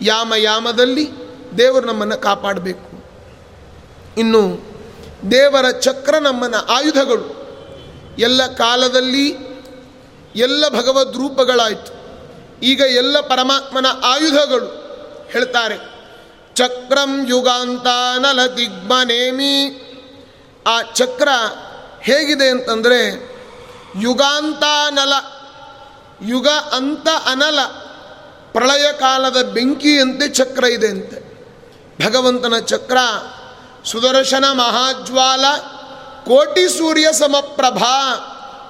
ಯಾಮ, ಯಾಮದಲ್ಲಿ ದೇವರು ನಮ್ಮನ್ನು ಕಾಪಾಡಬೇಕು. ಇನ್ನು ದೇವರ ಚಕ್ರ ನಮ್ಮನ ಆಯುಧಗಳು. ಎಲ್ಲ ಕಾಲದಲ್ಲಿ ಎಲ್ಲ ಭಗವದ್ ರೂಪಗಳಾಯಿತು. ಈಗ ಎಲ್ಲ ಪರಮಾತ್ಮನ ಆಯುಧಗಳು ಹೇಳ್ತಾರೆ. ಚಕ್ರಂ ಯುಗಾಂತಾನಲ ದಿಗ್ಮನೇಮಿ. ಆ ಚಕ್ರ ಹೇಗಿದೆ ಅಂತಂದರೆ ಯುಗಾಂತಾನಲ ಯುಗ ಅಂತ ಅನಲ, ಪ್ರಳಯ ಕಾಲದ ಬೆಂಕಿಯಂತೆ ಚಕ್ರ ಇದೆ ಅಂತೆ. ಭಗವಂತನ ಚಕ್ರ ಸುದರ್ಶನ ಮಹಾಜ್ವಾಲ ಕೋಟಿ ಸೂರ್ಯ ಸಮಪ್ರಭಾ.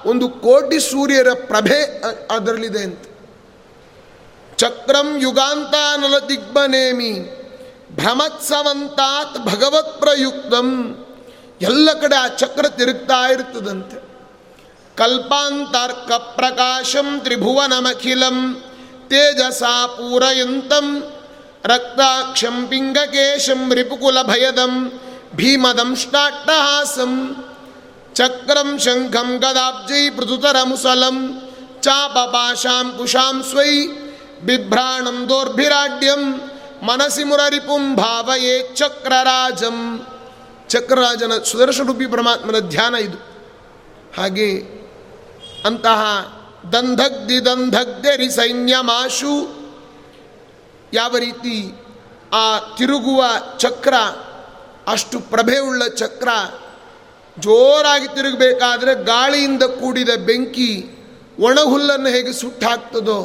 ಒಂದು ಕೋಟಿ ಸೂರ್ಯರ ಪ್ರಭೆ ಅದರಲ್ಲಿದೆ ಅಂತ. ಚಕ್ರಂ ಯುಗಾಂತಾನಲ ದಿಗ್ಬನೇಮಿ ಭ್ರಮತ್ಸವಂತಾತ್ ಭಗವತ್ ಪ್ರಯುಕ್ತಂ. ಎಲ್ಲ ಕಡೆ ಆ ಚಕ್ರ ತಿರುಗ್ತಾ ಇರ್ತದಂತೆ. ಕಲ್ಪಾಂತರ್ಕ ಪ್ರಕಾಶಂ ತ್ರಿಭುವನಮಖಿಲಂ. ತೇಜಸಾ ಪೂರಯಂತಂ. ರಕ್ತಾಕ್ಷಂ ಪಿಂಗಕೇಶಂ ರಿಪುಕುಲ ಭಯದಂ. ಭೀಮದಂ ಸ್ಟಾಟ್ಟಹಾಸಂ ಚಕ್ರಂ ಶಂಖಂ ಗದಾಬ್ಜೈ ಪೃಥುತರಮುಸಲಂ ಚಾಪಪಾಶಾಂ ಕುಶಾಂ ಸ್ವೈ ಬಿಭ್ರಾಣಂ ದೋರ್ಭಿರಾಡ್ಯಂ ಮನಸಿ ಮುರರಿಪುಂ ಭಾವಯೇ ಚಕ್ರರಾಜಂ ಚಕ್ರರಾಜನ ಸುದರ್ಶನರೂಪಿ ಪರಮಾತ್ಮನ ಧ್ಯಾನ ಇದು. ಹಾಗೆ ಅಂತಹ ದಂಧಗ್ದಿ ದಂಧಗ್ದರಿ ಸೈನ್ಯಮಾಶು ಯಾವ ರೀತಿ ಆ ತಿರುಗುವ ಚಕ್ರ, ಅಷ್ಟು ಪ್ರಭೆಯುಳ್ಳ ಚಕ್ರ ಜೋರಾಗಿ ತಿರುಗಬೇಕಾದ್ರೆ ಗಾಳಿಯಿಂದ ಕೂಡಿದ ಬೆಂಕಿ ಒಣಹುಲ್ಲನ್ನು ಹೇಗೆ ಸುಟ್ಟಾಕ್ತದೋ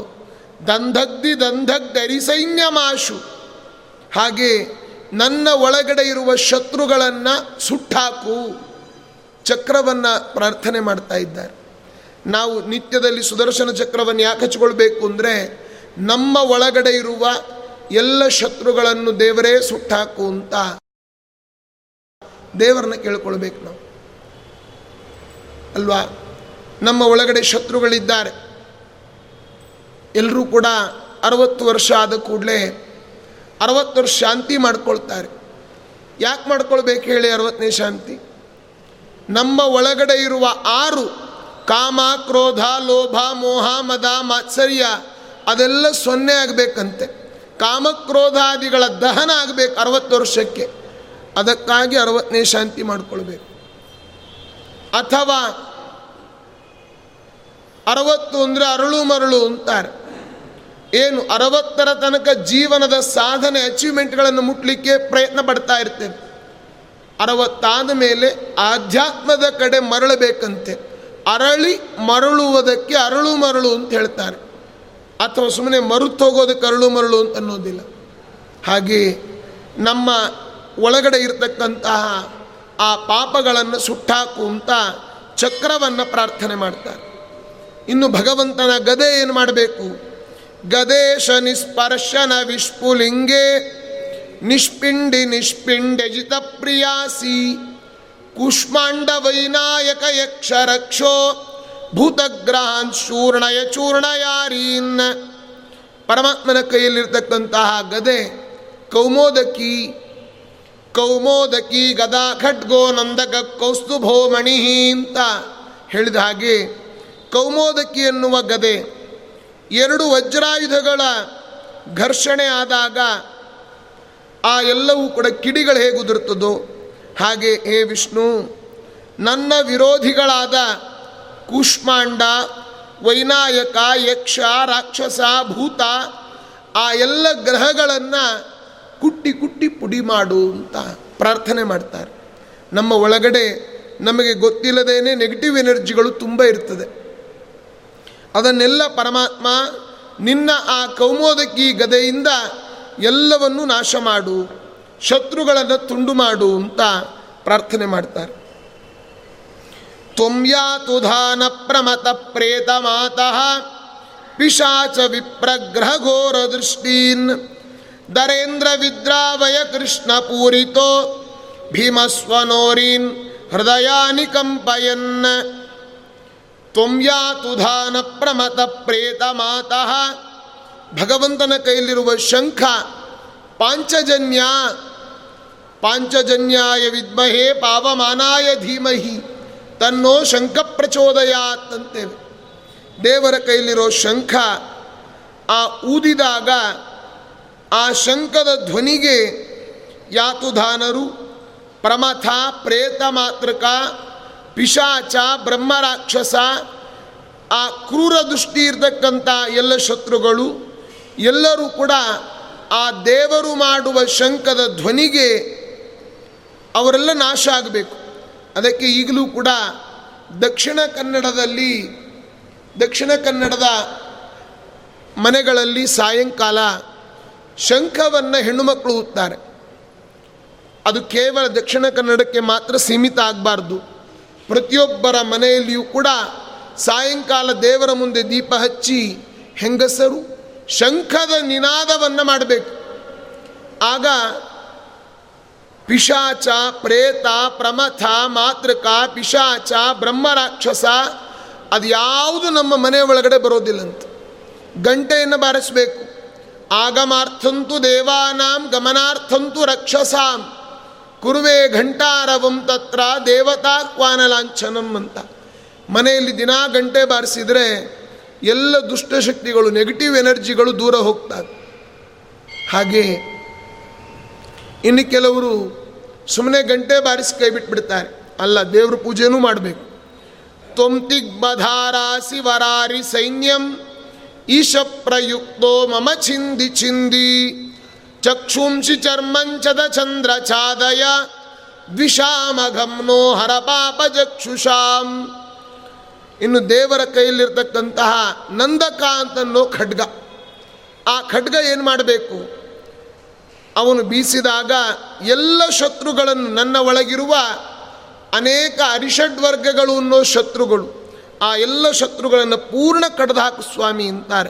ದಂಧಗ್ದಿ ಸೈನ್ಯಮಾಶು. ಹಾಗೆ ನನ್ನ ಒಳಗಡೆ ಇರುವ ಶತ್ರುಗಳನ್ನು ಸುಟ್ಟಾಕು. ಚಕ್ರವನ್ನು ಪ್ರಾರ್ಥನೆ ಮಾಡ್ತಾ ಇದ್ದಾರೆ. ನಾವು ನಿತ್ಯದಲ್ಲಿ ಸುದರ್ಶನ ಚಕ್ರವನ್ನು ಯಾಕೆ ಹಚ್ಕೊಳ್ಬೇಕು ಅಂದರೆ, ನಮ್ಮ ಒಳಗಡೆ ಇರುವ ಎಲ್ಲ ಶತ್ರುಗಳನ್ನು ದೇವರೇ ಸುಟ್ಟಾಕು ಅಂತ ದೇವರನ್ನ ಕೇಳ್ಕೊಳ್ಬೇಕು ನಾವು. ಅಲ್ವಾ? ನಮ್ಮ ಒಳಗಡೆ ಶತ್ರುಗಳಿದ್ದಾರೆ. ಎಲ್ಲರೂ ಕೂಡ ಅರವತ್ತು ವರ್ಷ ಆದ ಕೂಡಲೇ ಅರವತ್ತು ವರ್ಷ ಶಾಂತಿ ಮಾಡ್ಕೊಳ್ತಾರೆ. ಯಾಕೆ ಮಾಡ್ಕೊಳ್ಬೇಕು ಹೇಳಿ ಅರವತ್ತನೇ ಶಾಂತಿ? ನಮ್ಮ ಒಳಗಡೆ ಇರುವ ಆರು, ಕಾಮ, ಕ್ರೋಧ, ಲೋಭ, ಮೋಹ, ಮದ, ಮಾತ್ಸರ್ಯ, ಅದೆಲ್ಲ ಸೊನ್ನೆ ಆಗಬೇಕಂತೆ. ಕಾಮಕ್ರೋಧಾದಿಗಳ ದಹನ ಆಗಬೇಕು ಅರವತ್ತು ವರ್ಷಕ್ಕೆ. ಅದಕ್ಕಾಗಿ ಅರವತ್ತನೇ ಶಾಂತಿ ಮಾಡಿಕೊಳ್ಬೇಕು. ಅಥವಾ ಅರವತ್ತು ಅಂದರೆ ಅರಳು ಮರಳು ಅಂತಾರೆ. ಏನು ಅರವತ್ತರ ತನಕ ಜೀವನದ ಸಾಧನೆ ಅಚೀವ್ಮೆಂಟ್ಗಳನ್ನು ಮುಟ್ಲಿಕ್ಕೆ ಪ್ರಯತ್ನ ಪಡ್ತಾ ಇರ್ತೇವೆ ಅರವತ್ತಾದ ಮೇಲೆ ಆಧ್ಯಾತ್ಮದ ಕಡೆ ಮರಳಬೇಕಂತೆ. ಅರಳಿ ಮರಳುವುದಕ್ಕೆ ಅರಳು ಮರಳು ಅಂತ ಹೇಳ್ತಾರೆ. ಅಥವಾ ಸುಮ್ಮನೆ ಮರುತ್ ಹೋಗೋದಕ್ಕೆ ಅರಳು ಮರಳು ಅಂತ ಅನ್ನೋದಿಲ್ಲ. ಹಾಗೆ ನಮ್ಮ ಒಳಗಡೆ ಇರತಕ್ಕಂತಹ ಆ ಪಾಪಗಳನ್ನು ಸುಟ್ಟಾಕು ಅಂತ ಚಕ್ರವನ್ನು ಪ್ರಾರ್ಥನೆ ಮಾಡ್ತಾರೆ. ಇನ್ನು ಭಗವಂತನ ಗದೆ ಏನು ಮಾಡಬೇಕು? ಗದೇಶ ನಿಸ್ಪರ್ಶನ ವಿಷ್ಪುಲಿಂಗೆ ನಿಷ್ಪಿಂಡಿ ನಿಷ್ಪಿಂಡಜಿತ ಪ್ರಿಯಾಸಿ ಕುಷ್ಮಾಂಡ ವೈನಾಯಕ ಯಕ್ಷ ರಕ್ಷೋ ಭೂತಗ್ರಹಾನ್ ಚೂರ್ಣಯ ಚೂರ್ಣಯಾರೀನ್. ಪರಮಾತ್ಮನ ಕೈಯಲ್ಲಿರ್ತಕ್ಕಂತಹ ಗದೆ ಕೌಮೋದಕಿ ಕೌಮೋದಕಿ ಗದಾ ಖಡ್ಗೋ ನಂದಕ ಕೌಸ್ತುಭೋ ಮಣಿ ಅಂತ ಹೇಳಿದ ಹಾಗೆ ಕೌಮೋದಕಿ ಎನ್ನುವ ಗದೆ ಎರಡು ವಜ್ರಾಯುಧಗಳ ಘರ್ಷಣೆ ಆದಾಗ ಆ ಎಲ್ಲವೂ ಕೂಡ ಕಿಡಿಗಳು ಹೇಗೆ ಹಾಗೆ ಹೇ ವಿಷ್ಣು, ನನ್ನ ವಿರೋಧಿಗಳಾದ ಕೂಷ್ಮಾಂಡ, ವೈನಾಯಕ, ಯಕ್ಷ, ರಾಕ್ಷಸ, ಭೂತ, ಆ ಎಲ್ಲ ಗ್ರಹಗಳನ್ನು ಕುಟ್ಟಿ ಕುಟ್ಟಿ ಪುಡಿ ಮಾಡು ಅಂತ ಪ್ರಾರ್ಥನೆ ಮಾಡ್ತಾರೆ. ನಮ್ಮ ಒಳಗಡೆ ನಮಗೆ ಗೊತ್ತಿಲ್ಲದೇನೆ ನೆಗೆಟಿವ್ ಎನರ್ಜಿಗಳು ತುಂಬ ಇರ್ತದೆ. ಅದನ್ನೆಲ್ಲ ಪರಮಾತ್ಮ ನಿನ್ನ ಆ ಕೌಮೋದಕಿ ಗದೆಯಿಂದ ಎಲ್ಲವನ್ನೂ ನಾಶ ಮಾಡು, ಶತ್ರುಗಳನ್ನು ತುಂಡು ಮಾಡು ಅಂತ ಪ್ರಾರ್ಥನೆ ಮಾಡ್ತಾರೆ. ತ್ವಮ್ಯಾತುಧಾನ ಪ್ರಮತ ಪ್ರೇತ ಮಾತಃ ಪಿಶಾಚ ವಿಪ್ರಗ್ರಹ ಘೋರ ದೃಷ್ಟೀನ್. ದರೇಂದ್ರ ವಿದ್ರಾವಯ ಕೃಷ್ಣ ಪೂರಿತೋ ಭೀಮಸ್ವನೋರೀನ್ ಹೃದಯಾನಿ ಕಂಪಯನ್ ತ್ವಮ್ಯಾತುಧಾನ ಪ್ರಮತ ಪ್ರೇತ ಮಾತಃ ಭಗವಂತನ ಕೈಯಲ್ಲಿರುವ ಶಂಖ ಪಾಂಚಜನ್ಯ ಪಾಂಚಜನ್ಯಾಯ ವಿದ್ಮಹೇ ಪಾವಮಾನಾಯ ಧೀಮಹಿ ತನ್ನೋ ಶಂಖ ಪ್ರಚೋದಯಾತ್ ಅಂತೇವೆ ದೇವರ ಕೈಲಿರೋ ಶಂಖ ಆ ಊದಿದಾಗ ಆ ಶಂಖದ ಧ್ವನಿಗೆ ಯಾತುಧಾನರು ಪ್ರಮಥ, ಪ್ರೇತ ಮಾತೃಕ ಪಿಶಾಚ ಬ್ರಹ್ಮರಾಕ್ಷಸ ಆ ಕ್ರೂರ ದೃಷ್ಟಿ ಇರತಕ್ಕಂಥ ಎಲ್ಲ ಶತ್ರುಗಳು, ಎಲ್ಲರೂ ಕೂಡ ಆ ದೇವರು ಮಾಡುವ ಶಂಖದ ಧ್ವನಿಗೆ ಅವರೆಲ್ಲ ನಾಶ ಆಗಬೇಕು. ಅದಕ್ಕೆ ಈಗಲೂ ಕೂಡ ದಕ್ಷಿಣ ಕನ್ನಡದಲ್ಲಿ, ದಕ್ಷಿಣ ಕನ್ನಡದ ಮನೆಗಳಲ್ಲಿ ಸಾಯಂಕಾಲ ಶಂಖವನ್ನು ಹೆಣ್ಣು ಮಕ್ಕಳು ಹುತ್ತಾರೆ ಅದು ಕೇವಲ ದಕ್ಷಿಣ ಕನ್ನಡಕ್ಕೆ ಮಾತ್ರ ಸೀಮಿತ ಆಗಬಾರ್ದು. ಪ್ರತಿಯೊಬ್ಬರ ಮನೆಯಲ್ಲಿಯೂ ಕೂಡ ಸಾಯಂಕಾಲ ದೇವರ ಮುಂದೆ ದೀಪ ಹಚ್ಚಿ ಹೆಂಗಸರು ಶಂಖದ ನಿನಾದವನ್ನು ಮಾಡಬೇಕು. ಆಗ ಪಿಶಾಚ, ಪ್ರೇತ, ಪ್ರಮಥ, ಮಾತೃಕ, ಪಿಶಾಚ ಬ್ರಹ್ಮರಾಕ್ಷಸ ಅದು ಯಾವುದು ನಮ್ಮ ಮನೆ ಒಳಗಡೆ ಬರೋದಿಲ್ಲಂತ. ಗಂಟೆಯನ್ನು ಬಾರಿಸಬೇಕು. ಆಗಮಾರ್ಥಂತು ದೇವಾನಾಂ ಗಮನಾರ್ಥಂತು ರಕ್ಷಸಾಂ. ಕುರುವೆ ಘಂಟಾರವಂ ತತ್ರ ದೇವತಾ ಕ್ವಾನಲಾಂಛನಂ ಅಂತ. ಮನೆಯಲ್ಲಿ ದಿನಾ ಗಂಟೆ ಬಾರಿಸಿದರೆ ಎಲ್ಲ ದುಷ್ಟಶಕ್ತಿಗಳು ನೆಗೆಟಿವ್ ಎನರ್ಜಿಗಳು ದೂರ ಹೋಗ್ತವೆ. ಹಾಗೆ ಇನ್ನು ಕೆಲವರು ಸುಮ್ಮನೆ ಗಂಟೆ ಬಾರಿಸಿ ಕೈ ಬಿಟ್ಬಿಡ್ತಾರೆ. ಅಲ್ಲ, ದೇವ್ರ ಪೂಜೆನೂ ಮಾಡಬೇಕು. ತ್ವಂತಿಗ್ಬಧಾರಾಸಿ ವರಾರಿ ಸೈನ್ಯಂ ಈಶ ಪ್ರಯುಕ್ತೋ ಮಮ ಚಿಂದಿ ಚಿಂದಿ ಚಕ್ಷುಂಶಿ ಚರ್ಮಂಚದ ಚಂದ್ರ ಚಾದಯ ದ್ವಿಷಾಮಘಮ್ನೋ ಹರ ಪಾಪ ಚಕ್ಷುಷಾಂ ಇನ್ನು ದೇವರ ಕೈಯಲ್ಲಿರ್ತಕ್ಕಂತಹ ನಂದಕ ಅಂತನ್ನೋ ಖಡ್ಗ. ಆ ಖಡ್ಗ ಏನು ಮಾಡಬೇಕು? ಅವನು ಬೀಸಿದಾಗ ಎಲ್ಲ ಶತ್ರುಗಳನ್ನು ನನ್ನ ಒಳಗಿರುವ ಅನೇಕ ಅರಿಷಡ್ವರ್ಗಗಳು ಅನ್ನೋ ಶತ್ರುಗಳು. ಆ ಎಲ್ಲ ಶತ್ರುಗಳನ್ನು ಪೂರ್ಣ ಕಡ್ದು ಹಾಕು ಸ್ವಾಮಿ ಅಂತಾರೆ.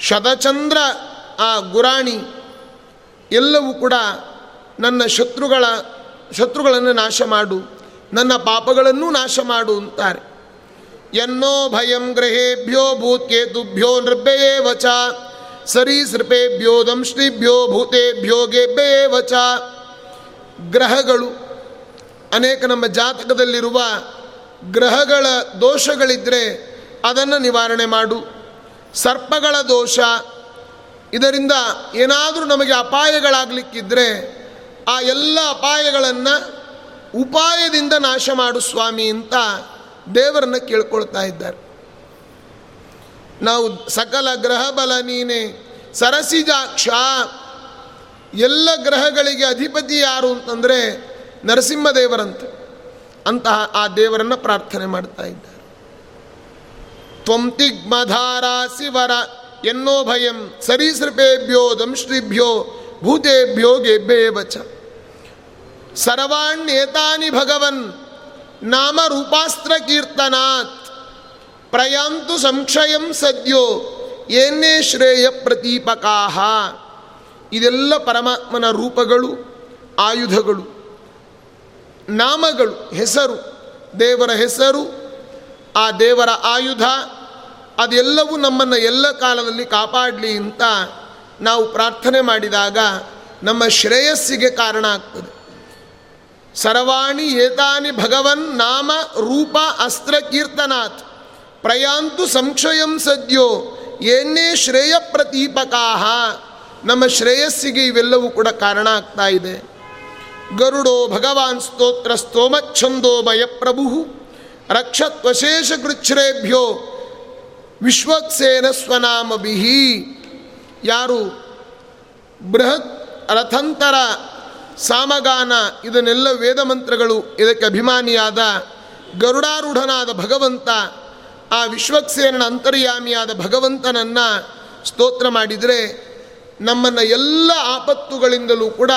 ಶತಚಂದ್ರ, ಆ ಗುರಾಣಿ ಎಲ್ಲವೂ ಕೂಡ ನನ್ನ ಶತ್ರುಗಳ, ಶತ್ರುಗಳನ್ನು ನಾಶ ಮಾಡು, ನನ್ನ ಪಾಪಗಳನ್ನೂ ನಾಶ ಮಾಡು ಅಂತಾರೆ. ಎನ್ನೋ ಭಯಂ ಗ್ರಹೇಭ್ಯೋ ಭೂತ್ಕೇತುಭ್ಯೋ ನೃಭ್ಯೇ ವಚ ಸರೀಸೃಪೇಭ್ಯೋ ದಂಶ್ರೀಭ್ಯೋ ಭೂತೇಭ್ಯೋ ಗೆಬ್ಬೆಯೇ ವಚ ಗ್ರಹಗಳು ಅನೇಕ ನಮ್ಮ ಜಾತಕದಲ್ಲಿರುವ ಗ್ರಹಗಳ ದೋಷಗಳಿದ್ದರೆ ಅದನ್ನು ನಿವಾರಣೆ ಮಾಡು. ಸರ್ಪಗಳ ದೋಷ, ಇದರಿಂದ ಏನಾದರೂ ನಮಗೆ ಅಪಾಯಗಳಾಗಲಿಕ್ಕಿದ್ರೆ ಆ ಎಲ್ಲ ಅಪಾಯಗಳನ್ನು ಉಪಾಯದಿಂದ ನಾಶ ಮಾಡು ಸ್ವಾಮಿ ಅಂತ ದೇವರನ್ನು ಕೇಳ್ಕೊಳ್ತಾ ಇದ್ದಾರೆ. ನಾವು ಸಕಲ ಗ್ರಹ ಬಲ ನೀನೆ ಸರಸಿಜಾಕ್ಷ ಎಲ್ಲ ಗ್ರಹಗಳಿಗೆ ಅಧಿಪತಿ ಯಾರು ಅಂತಂದರೆ ನರಸಿಂಹದೇವರಂತೆ. ಅಂತಹ ಆ ದೇವರನ್ನು ಪ್ರಾರ್ಥನೆ ಮಾಡ್ತಾ ಇದ್ದಾರೆ. ತ್ವಂತಿಗ್ಮಧಾರಾ ಶಿವರ ಎನ್ನೋ ಭಯಂ ಸರೀಸೃಪೇಭ್ಯೋ ದಂಶ್ರೀಭ್ಯೋ ಭೂತೇಭ್ಯೋ ಗೆಬ್ಬೇ ವಚ ಸರ್ವಾಣ್ಯೇತಾನಿ ಭಗವನ್ ನಾಮ ರೂಪಾಸ್ತ್ರ ಕೀರ್ತನಾತ್. ಪ್ರಯಾಂತು ಸಂಕ್ಷಯಂ ಸದ್ಯೋ ಏನೇ ಶ್ರೇಯ ಪ್ರತೀಪಕಾಹ. ಇದೆಲ್ಲ ಪರಮಾತ್ಮನ ರೂಪಗಳು, ಆಯುಧಗಳು. ನಾಮಗಳು, ಹೆಸರು, ದೇವರ ಹೆಸರು, ಆ ದೇವರ ಆಯುಧ, ಅದೆಲ್ಲವೂ ನಮ್ಮನ್ನು ಎಲ್ಲ ಕಾಲದಲ್ಲಿ ಕಾಪಾಡಲಿ ಅಂತ ನಾವು ಪ್ರಾರ್ಥನೆ ಮಾಡಿದಾಗ ನಮ್ಮ ಶ್ರೇಯಸ್ಸಿಗೆ ಕಾರಣ ಆಗ್ತದೆ. ಸರ್ವಾಣಿ ಏತಾನಿ ಭಗವನ್ ನಾಮ ರೂಪ ಅಸ್ತ್ರ ಕೀರ್ತನಾಥ್ ಪ್ರಯಾಂತು ಸಂಶಯಂ ಸದ್ಯೋ ಏನೇ ಶ್ರೇಯ ಪ್ರತೀಪಕಾಹ ನಮ್ಮ ಶ್ರೇಯಸ್ಸಿಗೆ ಇವೆಲ್ಲವೂ ಕೂಡ ಕಾರಣ ಆಗ್ತಾ ಇದೆ. ಗರುಡೋ ಭಗವಾನ್ ಸ್ತೋತ್ರ ಸ್ತೋಮಚ್ಛಂದೋಮಯ ಪ್ರಭು ರಕ್ಷತ್ವಶೇಷ ಕೃಚ್ಛ್ರೇಭ್ಯೋ ವಿಶ್ವಕ್ಸೇನ ಸ್ವನಾಮಭಿಹಿ ಯಾರು ಬೃಹತ್ ರಥಂತರ ಸಾಮಗಾನ, ಇದನ್ನೆಲ್ಲ ವೇದ ಮಂತ್ರಗಳು ಇದಕ್ಕೆ ಅಭಿಮಾನಿಯಾದ ಗರುಡಾರೂಢನಾದ ಭಗವಂತ, ಆ ವಿಶ್ವಕ್ಸೇನ ಅಂತರ್ಯಾಮಿಯಾದ ಭಗವಂತನನ್ನು ಸ್ತೋತ್ರ ಮಾಡಿದರೆ ನಮ್ಮನ್ನು ಎಲ್ಲ ಆಪತ್ತುಗಳಿಂದಲೂ ಕೂಡ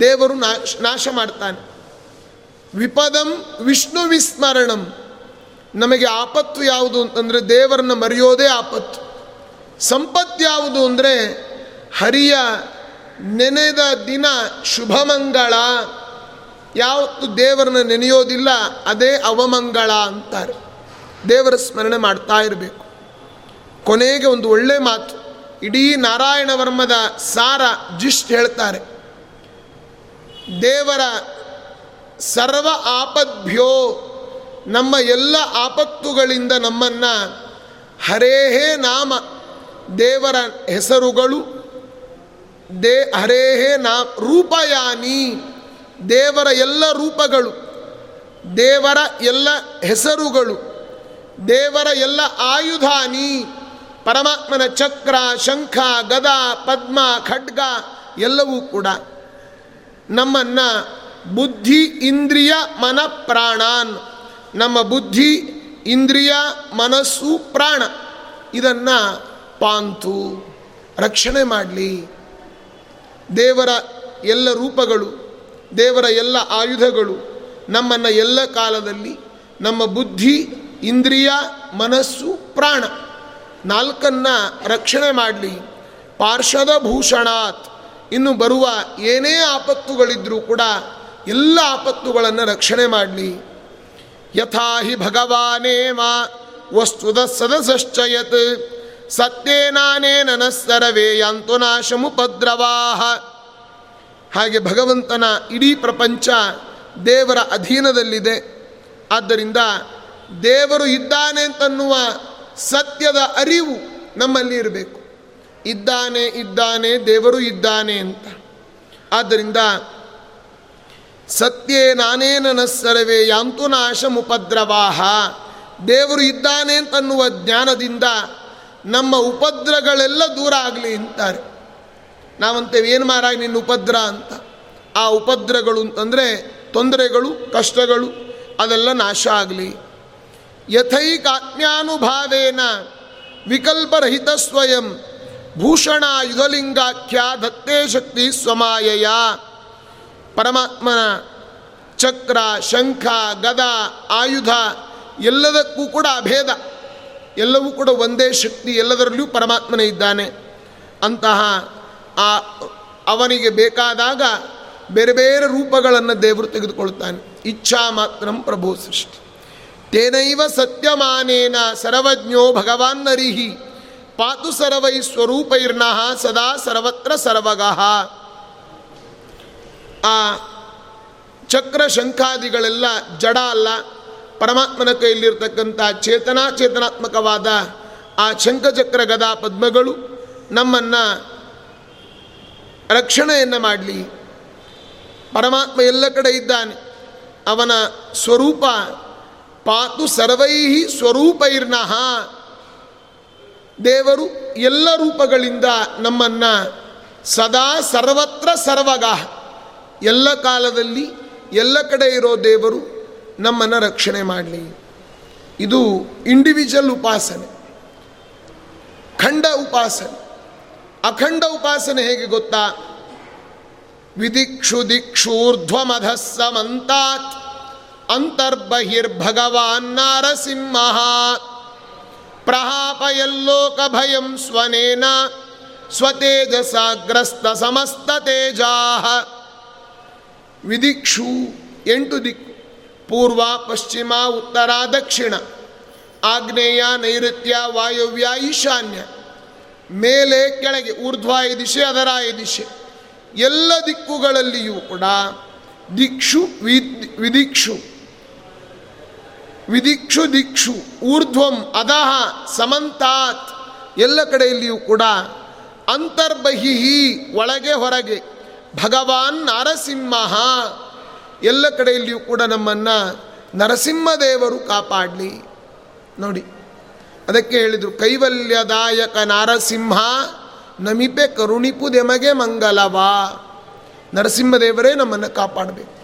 ದೇವರು ನಾಶ ನಾಶ ಮಾಡ್ತಾನೆ. ವಿಪದಂ ವಿಷ್ಣು ವಿಸ್ಮರಣಂ. ನಮಗೆ ಆಪತ್ತು ಯಾವುದು ಅಂತಂದರೆ ದೇವರನ್ನ ಮರೆಯೋದೇ ಆಪತ್ತು. ಸಂಪತ್ತು ಯಾವುದು ಅಂದರೆ ಹರಿಯ ನೆನೆದ ದಿನ ಶುಭಮಂಗಳ. ಯಾವತ್ತು ದೇವರನ್ನ ನೆನೆಯೋದಿಲ್ಲ, ಅದೇ ಅವಮಂಗಳ ಅಂತಾರೆ. ದೇವರ ಸ್ಮರಣೆ ಮಾಡ್ತಾ ಇರಬೇಕು. ಕೊನೆಗೆ ಒಂದು ಒಳ್ಳೆ ಮಾತು. ಇಡೀ ನಾರಾಯಣ ವರ್ಮದ ಸಾರ ಜಿಸ್ಟ್ ಹೇಳ್ತಾರೆ. ದೇವರ ಸರ್ವ ಆಪದ್ಭ್ಯೋ ನಮ್ಮ ಎಲ್ಲ ಆಪತ್ತುಗಳಿಂದ ನಮ್ಮನ್ನು ಹರೇಹೇ ನಾಮ ದೇವರ ಹೆಸರುಗಳು ದೇ ಹರೇಹೇ ನಾ ರೂಪಯಾನಿ ದೇವರ ಎಲ್ಲ ರೂಪಗಳು ದೇವರ ಎಲ್ಲ ಹೆಸರುಗಳು ದೇವರ ಎಲ್ಲ ಆಯುಧಾನಿ ಪರಮಾತ್ಮನ ಚಕ್ರ ಶಂಖ ಗದ ಪದ್ಮ ಖಡ್ಗ ಎಲ್ಲವೂ ಕೂಡ ನಮ್ಮನ್ನು ಬುದ್ಧಿ ಇಂದ್ರಿಯ ಮನ ಪ್ರಾಣಾನ್. ನಮ್ಮ ಬುದ್ಧಿ ಇಂದ್ರಿಯ ಮನಸ್ಸು ಪ್ರಾಣ. ಇದನ್ನು ಪಾಂತು, ರಕ್ಷಣೆ ಮಾಡಲಿ. ದೇವರ ಎಲ್ಲ ರೂಪಗಳು, ದೇವರ ಎಲ್ಲ ಆಯುಧಗಳು ನಮ್ಮನ್ನು ಎಲ್ಲ ಕಾಲದಲ್ಲಿ ನಮ್ಮ ಬುದ್ಧಿ ಇಂದ್ರಿಯ ಮನಸ್ಸು ಪ್ರಾಣ ನಾಲ್ಕನ್ನ ರಕ್ಷಣೆ ಮಾಡಲಿ. ಪಾರ್ಶ್ವದ ಭೂಷಣಾತ್. ಇನ್ನು ಬರುವ ಏನೇ ಆಪತ್ತುಗಳಿದ್ದರೂ ಕೂಡ ಎಲ್ಲ ಆಪತ್ತುಗಳನ್ನು ರಕ್ಷಣೆ ಮಾಡಲಿ. ಯಥಾ ಹಿ ಭಗವಾನೇವ ವಸ್ತುದ ಸದಸಶ್ಚಯತ್ ಸತ್ಯೇನಾನೇ ಸರವೇ ಯಾಂತು ನಾಶಮುಪದ್ರವಾಹ ಹಾಗೆ ಭಗವಂತನ ಇಡೀ ಪ್ರಪಂಚ ದೇವರ ಅಧೀನದಲ್ಲಿದೆ. ಆದ್ದರಿಂದ ದೇವರು ಇದ್ದಾನೆ ಅಂತನ್ನುವ ಸತ್ಯದ ಅರಿವು ನಮ್ಮಲ್ಲಿ ಇರಬೇಕು. ಇದ್ದಾನೆ ಇದ್ದಾನೆ, ದೇವರು ಇದ್ದಾನೆ ಅಂತ. ಆದ್ದರಿಂದ ಸತ್ಯೇ ನಾನೇ ಸರ್ವೇ ಯಾಂತು ಮುಪದ್ರವಾಹ ದೇವರು ಇದ್ದಾನೆ ಅಂತನ್ನುವ ಜ್ಞಾನದಿಂದ ನಮ್ಮ ಉಪದ್ರಗಳೆಲ್ಲ ದೂರ ಆಗಲಿ ಅಂತಾರೆ. ನಾವಂತೇವೆ, ಏನು ಮಾರಾಗಿ ನಿನ್ನ ಉಪದ್ರ ಅಂತ. ಆ ಉಪದ್ರಗಳು ಅಂತಂದರೆ ತೊಂದರೆಗಳು, ಕಷ್ಟಗಳು, ಅದೆಲ್ಲ ನಾಶ ಆಗಲಿ. ಯಥೈಕಾತ್ಮ್ಯಾನುಭಾವೇನ ವಿಕಲ್ಪರಹಿತ ಸ್ವಯಂ. ಭೂಷಣ ಯುಧಲಿಂಗಾಖ್ಯ ದತ್ತೇ ಶಕ್ತಿ ಸ್ವಮಾಯಯ ಪರಮಾತ್ಮನ ಚಕ್ರ, ಶಂಖ, ಗದ, ಆಯುಧ ಎಲ್ಲದಕ್ಕೂ ಕೂಡ ಅಭೇದ ಎಲ್ಲವೂ ಕೂಡ ಒಂದೇ ಶಕ್ತಿ, ಎಲ್ಲದರಲ್ಲಿಯೂ ಪರಮಾತ್ಮನೇ ಇದ್ದಾನೆ. ಅಂತಹ ಆ ಅವನಿಗೆ ಬೇಕಾದಾಗ ಬೇರೆ ಬೇರೆ ರೂಪಗಳನ್ನು ದೇವರು ತೆಗೆದುಕೊಳ್ತಾನೆ. ಇಚ್ಛಾ ಮಾತ್ರ ಪ್ರಭು ಸೃಷ್ಟಿ ತೇನೈವ ಸತ್ಯಮಾನೇನ ಸರ್ವಜ್ಞೋ ಭಗವಾನ್ ನರಿಹಿ ಪಾತು ಸರ್ವೈ ಸ್ವರೂಪೈರ್ನಃ ಸದಾ ಸರ್ವತ್ರ ಸರ್ವಗಃ. ಆ ಚಕ್ರ ಶಂಖಾದಿಗಳೆಲ್ಲ ಜಡ ಅಲ್ಲ, ಪರಮಾತ್ಮನ ಕೈಯಲ್ಲಿರ್ತಕ್ಕಂಥ ಚೇತನಾ ಚೇತನಾತ್ಮಕವಾದ ಆ ಶಂಖಚಕ್ರ ಗದಾ ಪದ್ಮಗಳು ನಮ್ಮನ್ನು ರಕ್ಷಣೆಯನ್ನು ಮಾಡಲಿ. ಪರಮಾತ್ಮ ಎಲ್ಲ ಕಡೆ ಇದ್ದಾನೆ. ಅವನ ಸ್ವರೂಪ ಪಾತು ಸರ್ವೈ ಸ್ವರೂಪೈರ್ನಃ. ದೇವರು ಎಲ್ಲ ರೂಪಗಳಿಂದ ನಮ್ಮನ್ನು ಸದಾ ಸರ್ವತ್ರ ಸರ್ವಗ. ಎಲ್ಲ ಕಾಲದಲ್ಲಿ ಎಲ್ಲ ಕಡೆ ಇರೋ ದೇವರು ನಮ್ಮನ್ನು ರಕ್ಷಣೆ ಮಾಡಲಿ. ಇದು ಇಂಡಿವಿಜುವಲ್ ಉಪಾಸನೆ. ಖಂಡ ಉಪಾಸನೆ. ಅಖಂಡ ಉಪಾಸನೆ ಹೇಗೆ ಗೊತ್ತಾ? ವಿದಿಕ್ಷು ದಿಕ್ಷೂರ್ಧ್ವಮಧಸ್ಸಮಂತಾತ್ ಅಂತರ್ಬಹಿರ್ಭಗವಾನ್ ನಾರಸಿಂಹ. ಪ್ರಹಾಪಯಲ್ಲೋಕ ಭಯಂ ಸ್ವನೇನ ಸ್ವತೇಜಸಾಗ್ರಸ್ತ ಸಮಸ್ತ ತೇಜಾಹ ವಿದಿಕ್ಷು ಎಂಟು ದಿಕ್ಕು, ಪೂರ್ವ, ಪಶ್ಚಿಮ, ಉತ್ತರ, ದಕ್ಷಿಣ. ಆಗ್ನೇಯ, ನೈಋತ್ಯ, ವಾಯುವ್ಯ, ಈಶಾನ್ಯ. ಮೇಲೆ, ಕೆಳಗೆ, ಊರ್ಧ್ವಾಯ ದಿಶೆ, ಅದರಾಯ ದಿಶೆ. ಎಲ್ಲ ದಿಕ್ಕುಗಳಲ್ಲಿಯೂ ಕೂಡ ದಿಕ್ಷು ವಿದಿಕ್ಷು. ವಿದಿಕ್ಷು ದಿಕ್ಷು, ಊರ್ಧ್ವಂ ಅಧಃ ಸಮಂತಾತ್. ಎಲ್ಲ ಕಡೆಯಲ್ಲಿಯೂ ಕೂಡ ಅಂತರ್ಬಹಿಹಿ ಒಳಗೆ ಹೊರಗೆ. ಭಗವಾನ್ ನರಸಿಂಹ. ಎಲ್ಲ ಕಡೆಯಲ್ಲಿಯೂ ಕೂಡ ನಮ್ಮನ್ನು ನರಸಿಂಹದೇವರು ಕಾಪಾಡಲಿ. ನೋಡಿ, ಅದಕ್ಕೆ ಹೇಳಿದರು, ಕೈವಲ್ಯದಾಯಕ ನರಸಿಂಹ, ನಮಿಪೆ ಕರುಣಿಪು ದೆಮಗೆ ಮಂಗಲವಾ. ನರಸಿಂಹದೇವರೇ ನಮ್ಮನ್ನು ಕಾಪಾಡಬೇಕು.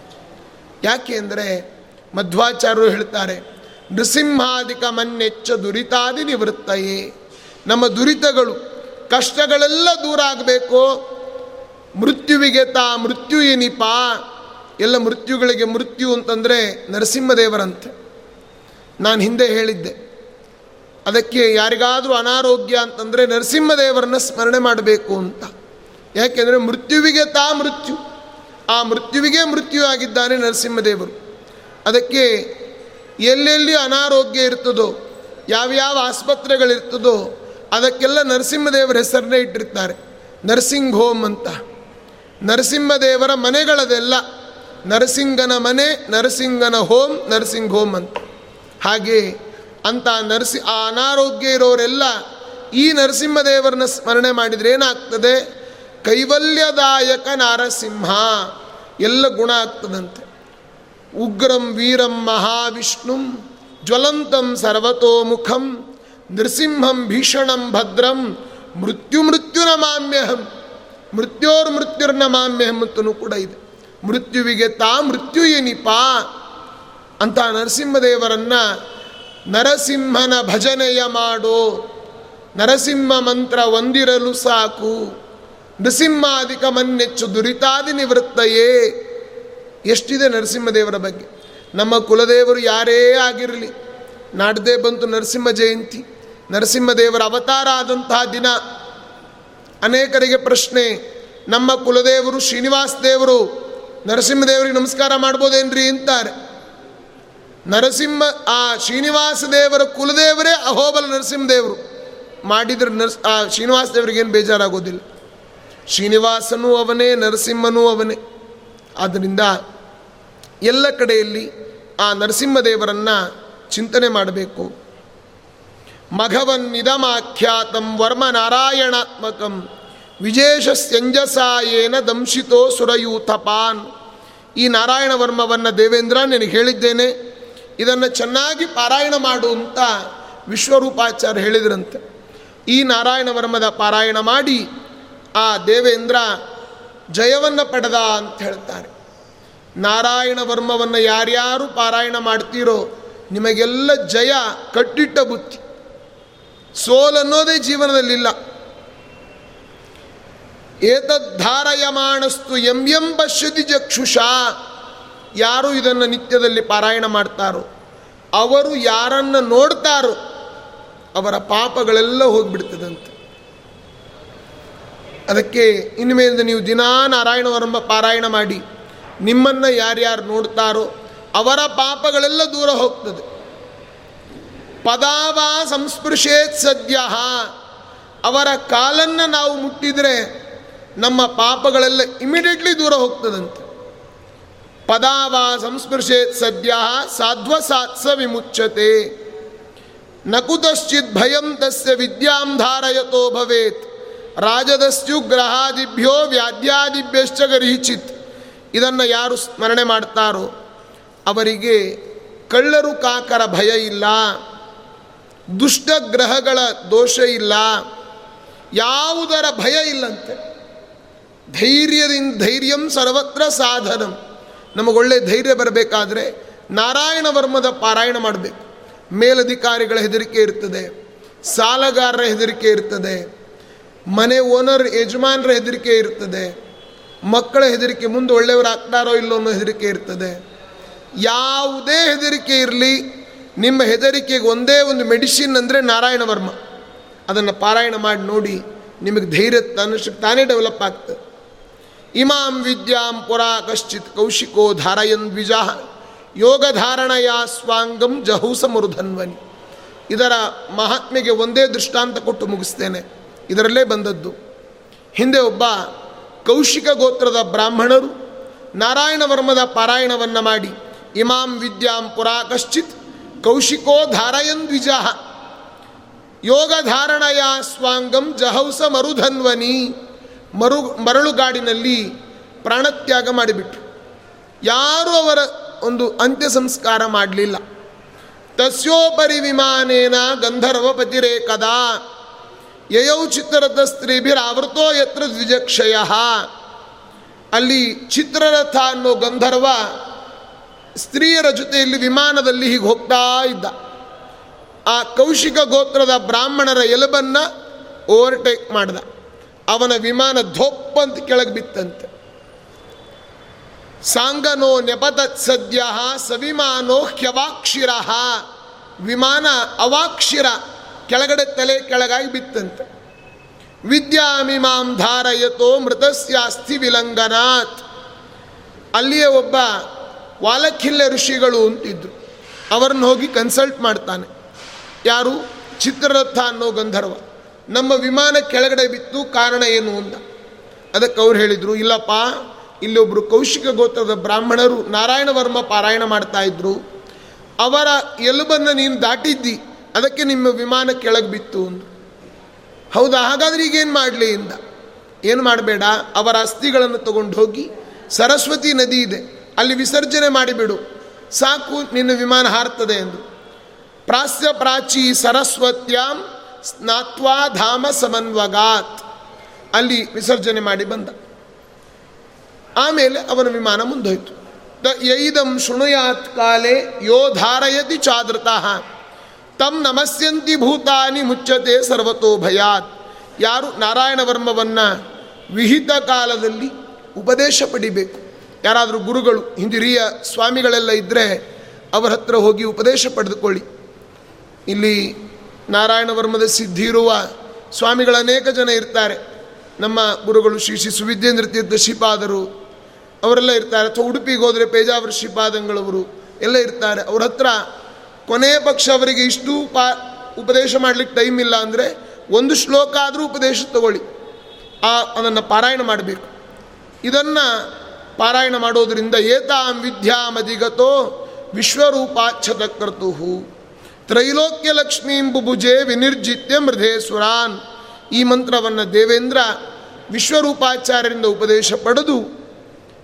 ಯಾಕೆ ಅಂದರೆ ಮಧ್ವಾಚಾರ್ಯರು ಹೇಳ್ತಾರೆ ನೃಸಿಂಹಾದಿಕ ಮನ್ನೆಚ್ಚ ದುರಿತಾದಿ ನಿವೃತ್ತಯೇ. ನಮ್ಮ ದುರಿತಗಳು, ಕಷ್ಟಗಳೆಲ್ಲ ದೂರ ಆಗಬೇಕು. ಮೃತ್ಯುವಿಗೆ ತಾ ಮೃತ್ಯು ಏನಿಪ ಎಲ್ಲ ಮೃತ್ಯುಗಳಿಗೆ ಮೃತ್ಯು ಅಂತಂದರೆ ನರಸಿಂಹದೇವರಂತೆ. ನಾನು ಹಿಂದೆ ಹೇಳಿದ್ದೆ, ಅದಕ್ಕೆ ಯಾರಿಗಾದರೂ ಅನಾರೋಗ್ಯ ಅಂತಂದರೆ ನರಸಿಂಹದೇವರನ್ನ ಸ್ಮರಣೆ ಮಾಡಬೇಕು ಅಂತ. ಯಾಕೆಂದರೆ ಮೃತ್ಯುವಿಗೆ ತಾ ಮೃತ್ಯು, ಆ ಮೃತ್ಯುವಿಗೆ ಮೃತ್ಯು ಆಗಿದ್ದಾನೆ ನರಸಿಂಹದೇವರು. ಅದಕ್ಕೆ ಎಲ್ಲೆಲ್ಲಿ ಅನಾರೋಗ್ಯ ಇರ್ತದೋ, ಯಾವ್ಯಾವ ಆಸ್ಪತ್ರೆಗಳಿರ್ತದೋ, ಅದಕ್ಕೆಲ್ಲ ನರಸಿಂಹದೇವರ ಹೆಸರನ್ನೇ ಇಟ್ಟಿರ್ತಾರೆ. ನರ್ಸಿಂಗ್ ಹೋಮ್ ಅಂತ. ನರಸಿಂಹದೇವರ ಮನೆಗಳದೆಲ್ಲ, ನರಸಿಂಗನ ಮನೆ, ನರಸಿಂಗನ ಹೋಮ್, ನರ್ಸಿಂಗ್ ಹೋಮ್ ಅಂತ. ಹಾಗೆ ಅಂತ ನರಸಿ, ಆ ಅನಾರೋಗ್ಯ ಇರೋರೆಲ್ಲ ಈ ನರಸಿಂಹದೇವರನ್ನ ಸ್ಮರಣೆ ಮಾಡಿದರೆ ಏನಾಗ್ತದೆ? ಕೈವಲ್ಯದಾಯಕ ನಾರಸಿಂಹ. ಎಲ್ಲ ಗುಣ ಆಗ್ತದಂತೆ. ಉಗ್ರಂ ವೀರಂ ಮಹಾವಿಷ್ಣುಂ ಜ್ವಲಂತಂ ಸರ್ವತೋಮುಖಂ ನೃಸಿಂಹಂ ಭೀಷಣಂ ಭದ್ರಂ ಮೃತ್ಯು ಮಾಮ್ಯಹಂ ಮೃತ್ಯೋರ್ ಮೃತ್ಯುರ್ನಮಾಮ್ಯಹಂ ಅಂತಲೂ ಕೂಡ ಇದೆ. ಮೃತ್ಯುವಿಗೆ ತಾ ಮೃತ್ಯು ಏನಿಪಾ ಅಂತ ನರಸಿಂಹದೇವರನ್ನ ನರಸಿಂಹನ ಭಜನೆಯ ಮಾಡೋ ನರಸಿಂಹ ಮಂತ್ರ ಒಂದಿರಲು ಸಾಕು. ನೃಸಿಂಹಾಧಿಕ ಮನ್ನೆಚ್ಚು ದುರಿತಾದಿ ನಿವೃತ್ತಯೇ. ಎಷ್ಟಿದೆ ನರಸಿಂಹದೇವರ ಬಗ್ಗೆ? ನಮ್ಮ ಕುಲದೇವರು ಯಾರೇ ಆಗಿರಲಿ, ನಾಡ್ದೇ ಬಂತು ನರಸಿಂಹ ಜಯಂತಿ. ನರಸಿಂಹದೇವರ ಅವತಾರ ಆದಂತಹ ದಿನ. ಅನೇಕರಿಗೆ ಪ್ರಶ್ನೆ, ನಮ್ಮ ಕುಲದೇವರು, ಶ್ರೀನಿವಾಸ ದೇವರು, ನರಸಿಂಹದೇವರಿಗೆ ನಮಸ್ಕಾರ ಮಾಡ್ಬೋದೇನ್ರಿ ಅಂತಾರೆ. ನರಸಿಂಹ, ಆ ಶ್ರೀನಿವಾಸ ದೇವರ ಕುಲದೇವರೇ ಅಹೋಬಲ ನರಸಿಂಹದೇವರು. ಮಾಡಿದ್ರೆ ನರ್ಸ್, ಆ ಶ್ರೀನಿವಾಸ ದೇವರಿಗೇನು ಬೇಜಾರಾಗೋದಿಲ್ಲ. ಶ್ರೀನಿವಾಸನೂ ಅವನೇ, ನರಸಿಂಹನೂ ಅವನೇ. ಆದ್ದರಿಂದ ಎಲ್ಲ ಕಡೆಯಲ್ಲಿ ಆ ನರಸಿಂಹದೇವರನ್ನು ಚಿಂತನೆ ಮಾಡಬೇಕು. ಮಘವನ್ನಿದಮಾಖ್ಯಾತಂ ವರ್ಮ ನಾರಾಯಣಾತ್ಮಕಂ ವಿಜೇಷಸ್ಯಂಜಸಾಯೇನ ದಂಶಿತೋ ಸುರಯೂಥಪಾನ್ ಈ ನಾರಾಯಣ ವರ್ಮವನ್ನು ದೇವೇಂದ್ರ ನಿನಗೆ ಹೇಳಿದ್ದೇನೆ. ಇದನ್ನು ಚೆನ್ನಾಗಿ ಪಾರಾಯಣ ಮಾಡು ಅಂತ ವಿಶ್ವರೂಪಾಚಾರ್ಯ ಹೇಳಿದ್ರಂತೆ. ಈ ನಾರಾಯಣ ವರ್ಮದ ಪಾರಾಯಣ ಮಾಡಿ ಆ ದೇವೇಂದ್ರ ಜಯವನ್ನು ಪಡೆದ ಅಂತ ಹೇಳ್ತಾರೆ. ನಾರಾಯಣ ವರ್ಮವನ್ನು ಯಾರ್ಯಾರು ಪಾರಾಯಣ ಮಾಡ್ತೀರೋ ನಿಮಗೆಲ್ಲ ಜಯ ಕಟ್ಟಿಟ್ಟ ಬುತ್ತಿ. ಸೋಲನ್ನೋದೇ ಜೀವನದಲ್ಲಿಲ್ಲ. ಏತದ್ಧಾರಯಮಾಣಸ್ತು ಎಂ ಎಂ ಪಶ್ಯತಿ ಚಕ್ಷುಷ. ಯಾರು ಇದನ್ನು ನಿತ್ಯದಲ್ಲಿ ಪಾರಾಯಣ ಮಾಡ್ತಾರೋ, ಅವರು ಯಾರನ್ನು ನೋಡ್ತಾರೋ ಅವರ ಪಾಪಗಳೆಲ್ಲ ಹೋಗಿಬಿಡ್ತದಂತೆ. ಅದಕ್ಕೆ ಇನ್ಮೇಲಿಂದ ನೀವು ದಿನಾ ನಾರಾಯಣವರಂಬ ಪಾರಾಯಣ ಮಾಡಿ, ನಿಮ್ಮನ್ನು ಯಾರ್ಯಾರು ನೋಡ್ತಾರೋ ಅವರ ಪಾಪಗಳೆಲ್ಲ ದೂರ ಹೋಗ್ತದೆ. ಪದಾವ ಸಂಸ್ಪೃಶೇತ್ ಸದ್ಯ. ಅವರ ಕಾಲನ್ನು ನಾವು ಮುಟ್ಟಿದರೆ ನಮ್ಮ ಪಾಪಗಳೆಲ್ಲ ಇಮಿಡಿಯೇಟ್ಲಿ ದೂರ ಹೋಗ್ತದಂತೆ. ಪದಾವ ಸಂಸ್ಪೃಶೇತ್ ಸದ್ಯ ಸಾಧ್ವ ಸಾತ್ಸ ವಿಮುಚ್ಚತೆ ನಕುತಶ್ಚಿತ್ ಭಯಂ ತಸ್ಯ ವಿದ್ಯಾಂ ಧಾರಯತೋ ಭವೇತ್. ರಾಜದಸ್ಯು ಗ್ರಹಾದಿಭ್ಯೋ ವ್ಯಾಧ್ಯಾದಿಭ್ಯಶ್ಚ ಗರಿಚಿತ್ ಇದನ್ನು ಯಾರು ಸ್ಮರಣೆ ಮಾಡ್ತಾರೋ ಅವರಿಗೆ ಕಳ್ಳರು ಕಾಕರ ಭಯ ಇಲ್ಲ, ದುಷ್ಟ ಗ್ರಹಗಳ ದೋಷ ಇಲ್ಲ, ಯಾವುದರ ಭಯ ಇಲ್ಲಂತೆ. ಧೈರ್ಯದಿಂದ ಧೈರ್ಯಂ ಸರ್ವತ್ರ ಸಾಧನಂ. ನಮಗೊಳ್ಳೆ ಧೈರ್ಯ ಬರಬೇಕಾದ್ರೆ ನಾರಾಯಣ ವರ್ಮದ ಪಾರಾಯಣ ಮಾಡಬೇಕು. ಮೇಲಧಿಕಾರಿಗಳ ಹೆದರಿಕೆ ಇರ್ತದೆ, ಸಾಲಗಾರರ ಹೆದರಿಕೆ ಇರ್ತದೆ ಮನೆ ಓನರ್ ಯಜಮಾನರ ಹೆದರಿಕೆ ಇರ್ತದೆ. ಮಕ್ಕಳ ಹೆದರಿಕೆ ಮುಂದೆ ಒಳ್ಳೆಯವರು ಆಗ್ತಾರೋ ಇಲ್ಲೋ ಅನ್ನೋ ಹೆದರಿಕೆ ಇರ್ತದೆ. ಯಾವುದೇ ಹೆದರಿಕೆ ಇರಲಿ, ನಿಮ್ಮ ಹೆದರಿಕೆಗೆ ಒಂದೇ ಒಂದು ಮೆಡಿಸಿನ್ ಅಂದರೆ ನಾರಾಯಣ ವರ್ಮ ಅದನ್ನು ಪಾರಾಯಣ ಮಾಡಿ ನೋಡಿ ನಿಮಗೆ ಧೈರ್ಯ ತನ್ನ ತಾನೇ ಡೆವಲಪ್ ಆಗ್ತದೆ. ಇಮಾಂ ವಿದ್ಯಾಂ ಪುರಾ ಕಶ್ಚಿತ್ ಕೌಶಿಕೋ ಧಾರಯನ್ ದ್ವಿಜಾ ಯೋಗಧಾರಣಯ ಸ್ವಾಂಗಂ ಜಹೂಸ ಮುರುಧನ್ವನಿ ಇದರ ಮಹಾತ್ಮೆಗೆ ಒಂದೇ ದೃಷ್ಟಾಂತ ಕೊಟ್ಟು ಮುಗಿಸ್ತೇನೆ. ಇದರಲ್ಲೇ ಬಂದದ್ದು. ಹಿಂದೆ ಒಬ್ಬ ಕೌಶಿಕ ಗೋತ್ರದ ಬ್ರಾಹ್ಮಣರು ನಾರಾಯಣ ವರ್ಮದ ಪಾರಾಯಣವನ್ನು ಮಾಡಿ, ಇಮಾಂ ವಿದ್ಯಾಂ ಪುರಾ ಕಶ್ಚಿತ್ ಕೌಶಿಕೋ ಧಾರಯನ್ ಯೋಗ ಯೋಗಧಾರಣಯ ಸ್ವಾಂಗಂ ಜಹೌಸ ಮರುಧನ್ವನಿ, ಮರು, ಮರಳುಗಾಡಿನಲ್ಲಿ ಪ್ರಾಣತ್ಯಾಗ ಮಾಡಿಬಿಟ್ರು. ಯಾರೂ ಅವರ ಒಂದು ಅಂತ್ಯ ಸಂಸ್ಕಾರ ಮಾಡಲಿಲ್ಲ. ತಸ್ಯೋಪರಿ ವಿಮಾನೇನ ಗಂಧರ್ವಪತಿರೇಕದ ಯಯೌ ಚಿತ್ರರಥ ಸ್ತ್ರೀಭಿರಾವೃತೋ ಯತ್ರ ದ್ವಿಜಕ್ಷಯ. ಅಲ್ಲಿ ಚಿತ್ರರಥ ಅನ್ನೋ ಗಂಧರ್ವ ಸ್ತ್ರೀಯರ ಜೊತೆಯಲ್ಲಿ ವಿಮಾನದಲ್ಲಿ ಹೀಗೆ ಹೋಗ್ತಾ ಇದ್ದ. ಆ ಕೌಶಿಕ ಗೋತ್ರದ ಬ್ರಾಹ್ಮಣರ ಎಲುಬನ್ನು ಓವರ್ಟೇಕ್ ಮಾಡ್ದ. ಅವನ ವಿಮಾನ ಧೋಪ್ಪಂತ ಕೆಳಗೆ ಬಿತ್ತಂತೆ. ಸಾಂಗನೋ ನೆಪತತ್ ಸದ್ಯ ಸವಿಮಾನೋ ಹ್ಯವಾಕ್ಷಿರ. ವಿಮಾನ ಅವಾಕ್ಷಿರ. ಕೆಳಗಡೆ ತಲೆ ಕೆಳಗಾಗಿ ಬಿತ್ತಂತೆ. ವಿದ್ಯಾಮಿಮಾಂ ಧಾರಯತೋ ಮೃತಸ್ಯಾಸ್ತಿ ವಿಲಂಗನಾಥ್ ಅಲ್ಲಿಯೇ ಒಬ್ಬ ವಾಲಖಿಲ್ಯ ಋಷಿಗಳು ಅಂತಿದ್ರು. ಅವರನ್ನು ಹೋಗಿ ಕನ್ಸಲ್ಟ್ ಮಾಡ್ತಾನೆ. ಯಾರು? ಚಿತ್ರರಥ ಅನ್ನೋ ಗಂಧರ್ವ. ನಮ್ಮ ವಿಮಾನ ಕೆಳಗಡೆ ಬಿತ್ತು, ಕಾರಣ ಏನು ಅಂತ. ಅದಕ್ಕೆ ಅವ್ರು ಹೇಳಿದರು, ಇಲ್ಲಪ್ಪ ಇಲ್ಲೊಬ್ಬರು ಕೌಶಿಕ ಗೋತ್ರದ ಬ್ರಾಹ್ಮಣರು ನಾರಾಯಣ ವರ್ಮ ಪಾರಾಯಣ ಮಾಡ್ತಾ ಇದ್ರು. ಅವರ ಎಲುಬನ್ನು ನೀನು ದಾಟಿದ್ದಿ. ಅದಕ್ಕೆ ನಿಮ್ಮ ವಿಮಾನ ಕೆಳಗೆ ಬಿತ್ತು ಅಂದರು. ಹೌದಾ? ಹಾಗಾದ್ರೆ ಈಗೇನು ಮಾಡಲಿ ಇಂದ? ಏನು ಮಾಡಬೇಡ? ಅವರ ಅಸ್ಥಿಗಳನ್ನು ತಗೊಂಡು ಹೋಗಿ ಸರಸ್ವತಿ ನದಿ ಇದೆ, ಅಲ್ಲಿ ವಿಸರ್ಜನೆ ಮಾಡಿಬಿಡು. ಸಾಕು, ನಿನ್ನ ವಿಮಾನ ಹಾರ್ತದೆ ಎಂದು. ಪ್ರಾಸ್ಯ ಪ್ರಾಚಿ ಸರಸ್ವತ್ಯಾಂ ಸ್ನಾತ್ವಾ ಧಾಮ ಸಮನ್ವಗಾತ್. ಅಲ್ಲಿ ವಿಸರ್ಜನೆ ಮಾಡಿ ಬಂದ. ಆಮೇಲೆ ಅವನ ವಿಮಾನ ಮುಂದೋಯ್ತು. ದ ಯೈದಂ ಶೃಣುಯಾತ್ ಕಾಲೇ ಯೋ ಧಾರಯತಿ ಚಾದೃತಃ. ತಮ್ ನಮಸ್ಯಂತಿ ಭೂತಾನಿ ಮುಚ್ಚತೆ ಸರ್ವತೋ ಭಯಾತ್. ಯಾರು ನಾರಾಯಣ ವರ್ಮವನ್ನು ವಿಹಿತ ಕಾಲದಲ್ಲಿ ಉಪದೇಶ ಪಡಿಬೇಕು. ಯಾರಾದರೂ ಗುರುಗಳು, ಹಿಂದಿರಿಯ ಸ್ವಾಮಿಗಳೆಲ್ಲ ಇದ್ದರೆ ಅವರ ಹತ್ರ ಹೋಗಿ ಉಪದೇಶ ಪಡೆದುಕೊಳ್ಳಿ. ಇಲ್ಲಿ ನಾರಾಯಣ ವರ್ಮದ ಸಿದ್ಧಿ ಇರುವ ಸ್ವಾಮಿಗಳ ಅನೇಕ ಜನ ಇರ್ತಾರೆ. ನಮ್ಮ ಗುರುಗಳು ಶ್ರೀ ಶ್ರೀ ಸುವಿದ್ಯೇಂದ್ರ ತೀರ್ಥ ಶ್ರೀಪಾದರು ಅವರೆಲ್ಲ ಇರ್ತಾರೆ. ಅಥವಾ ಉಡುಪಿಗೆ ಹೋದರೆ ಪೇಜಾವರ ಶ್ರೀಪಾದಂಗಳವರು ಎಲ್ಲ ಇರ್ತಾರೆ. ಅವ್ರ ಹತ್ರ ಕೊನೆಯ ಪಕ್ಷ ಅವರಿಗೆ ಇಷ್ಟು ಪಾ ಉಪದೇಶ ಮಾಡಲಿಕ್ಕೆ ಟೈಮ್ ಇಲ್ಲ ಅಂದರೆ ಒಂದು ಶ್ಲೋಕ ಆದರೂ ಉಪದೇಶ ತಗೊಳ್ಳಿ. ಆ, ಅದನ್ನು ಪಾರಾಯಣ ಮಾಡಬೇಕು. ಇದನ್ನು ಪಾರಾಯಣ ಮಾಡೋದರಿಂದ ಏತಾಂ ವಿದ್ಯಾಮಧಿಗತೋ ತ್ರೈಲೋಕ್ಯ ಲಕ್ಷ್ಮೀಂ ಬುಭುಜೆ ವಿನಿರ್ಜಿತ್ಯ ಮೃಧೇಶ್ವರಾನ್. ಈ ಮಂತ್ರವನ್ನು ದೇವೇಂದ್ರ ವಿಶ್ವರೂಪಾಚಾರ್ಯರಿಂದ ಉಪದೇಶ ಪಡೆದು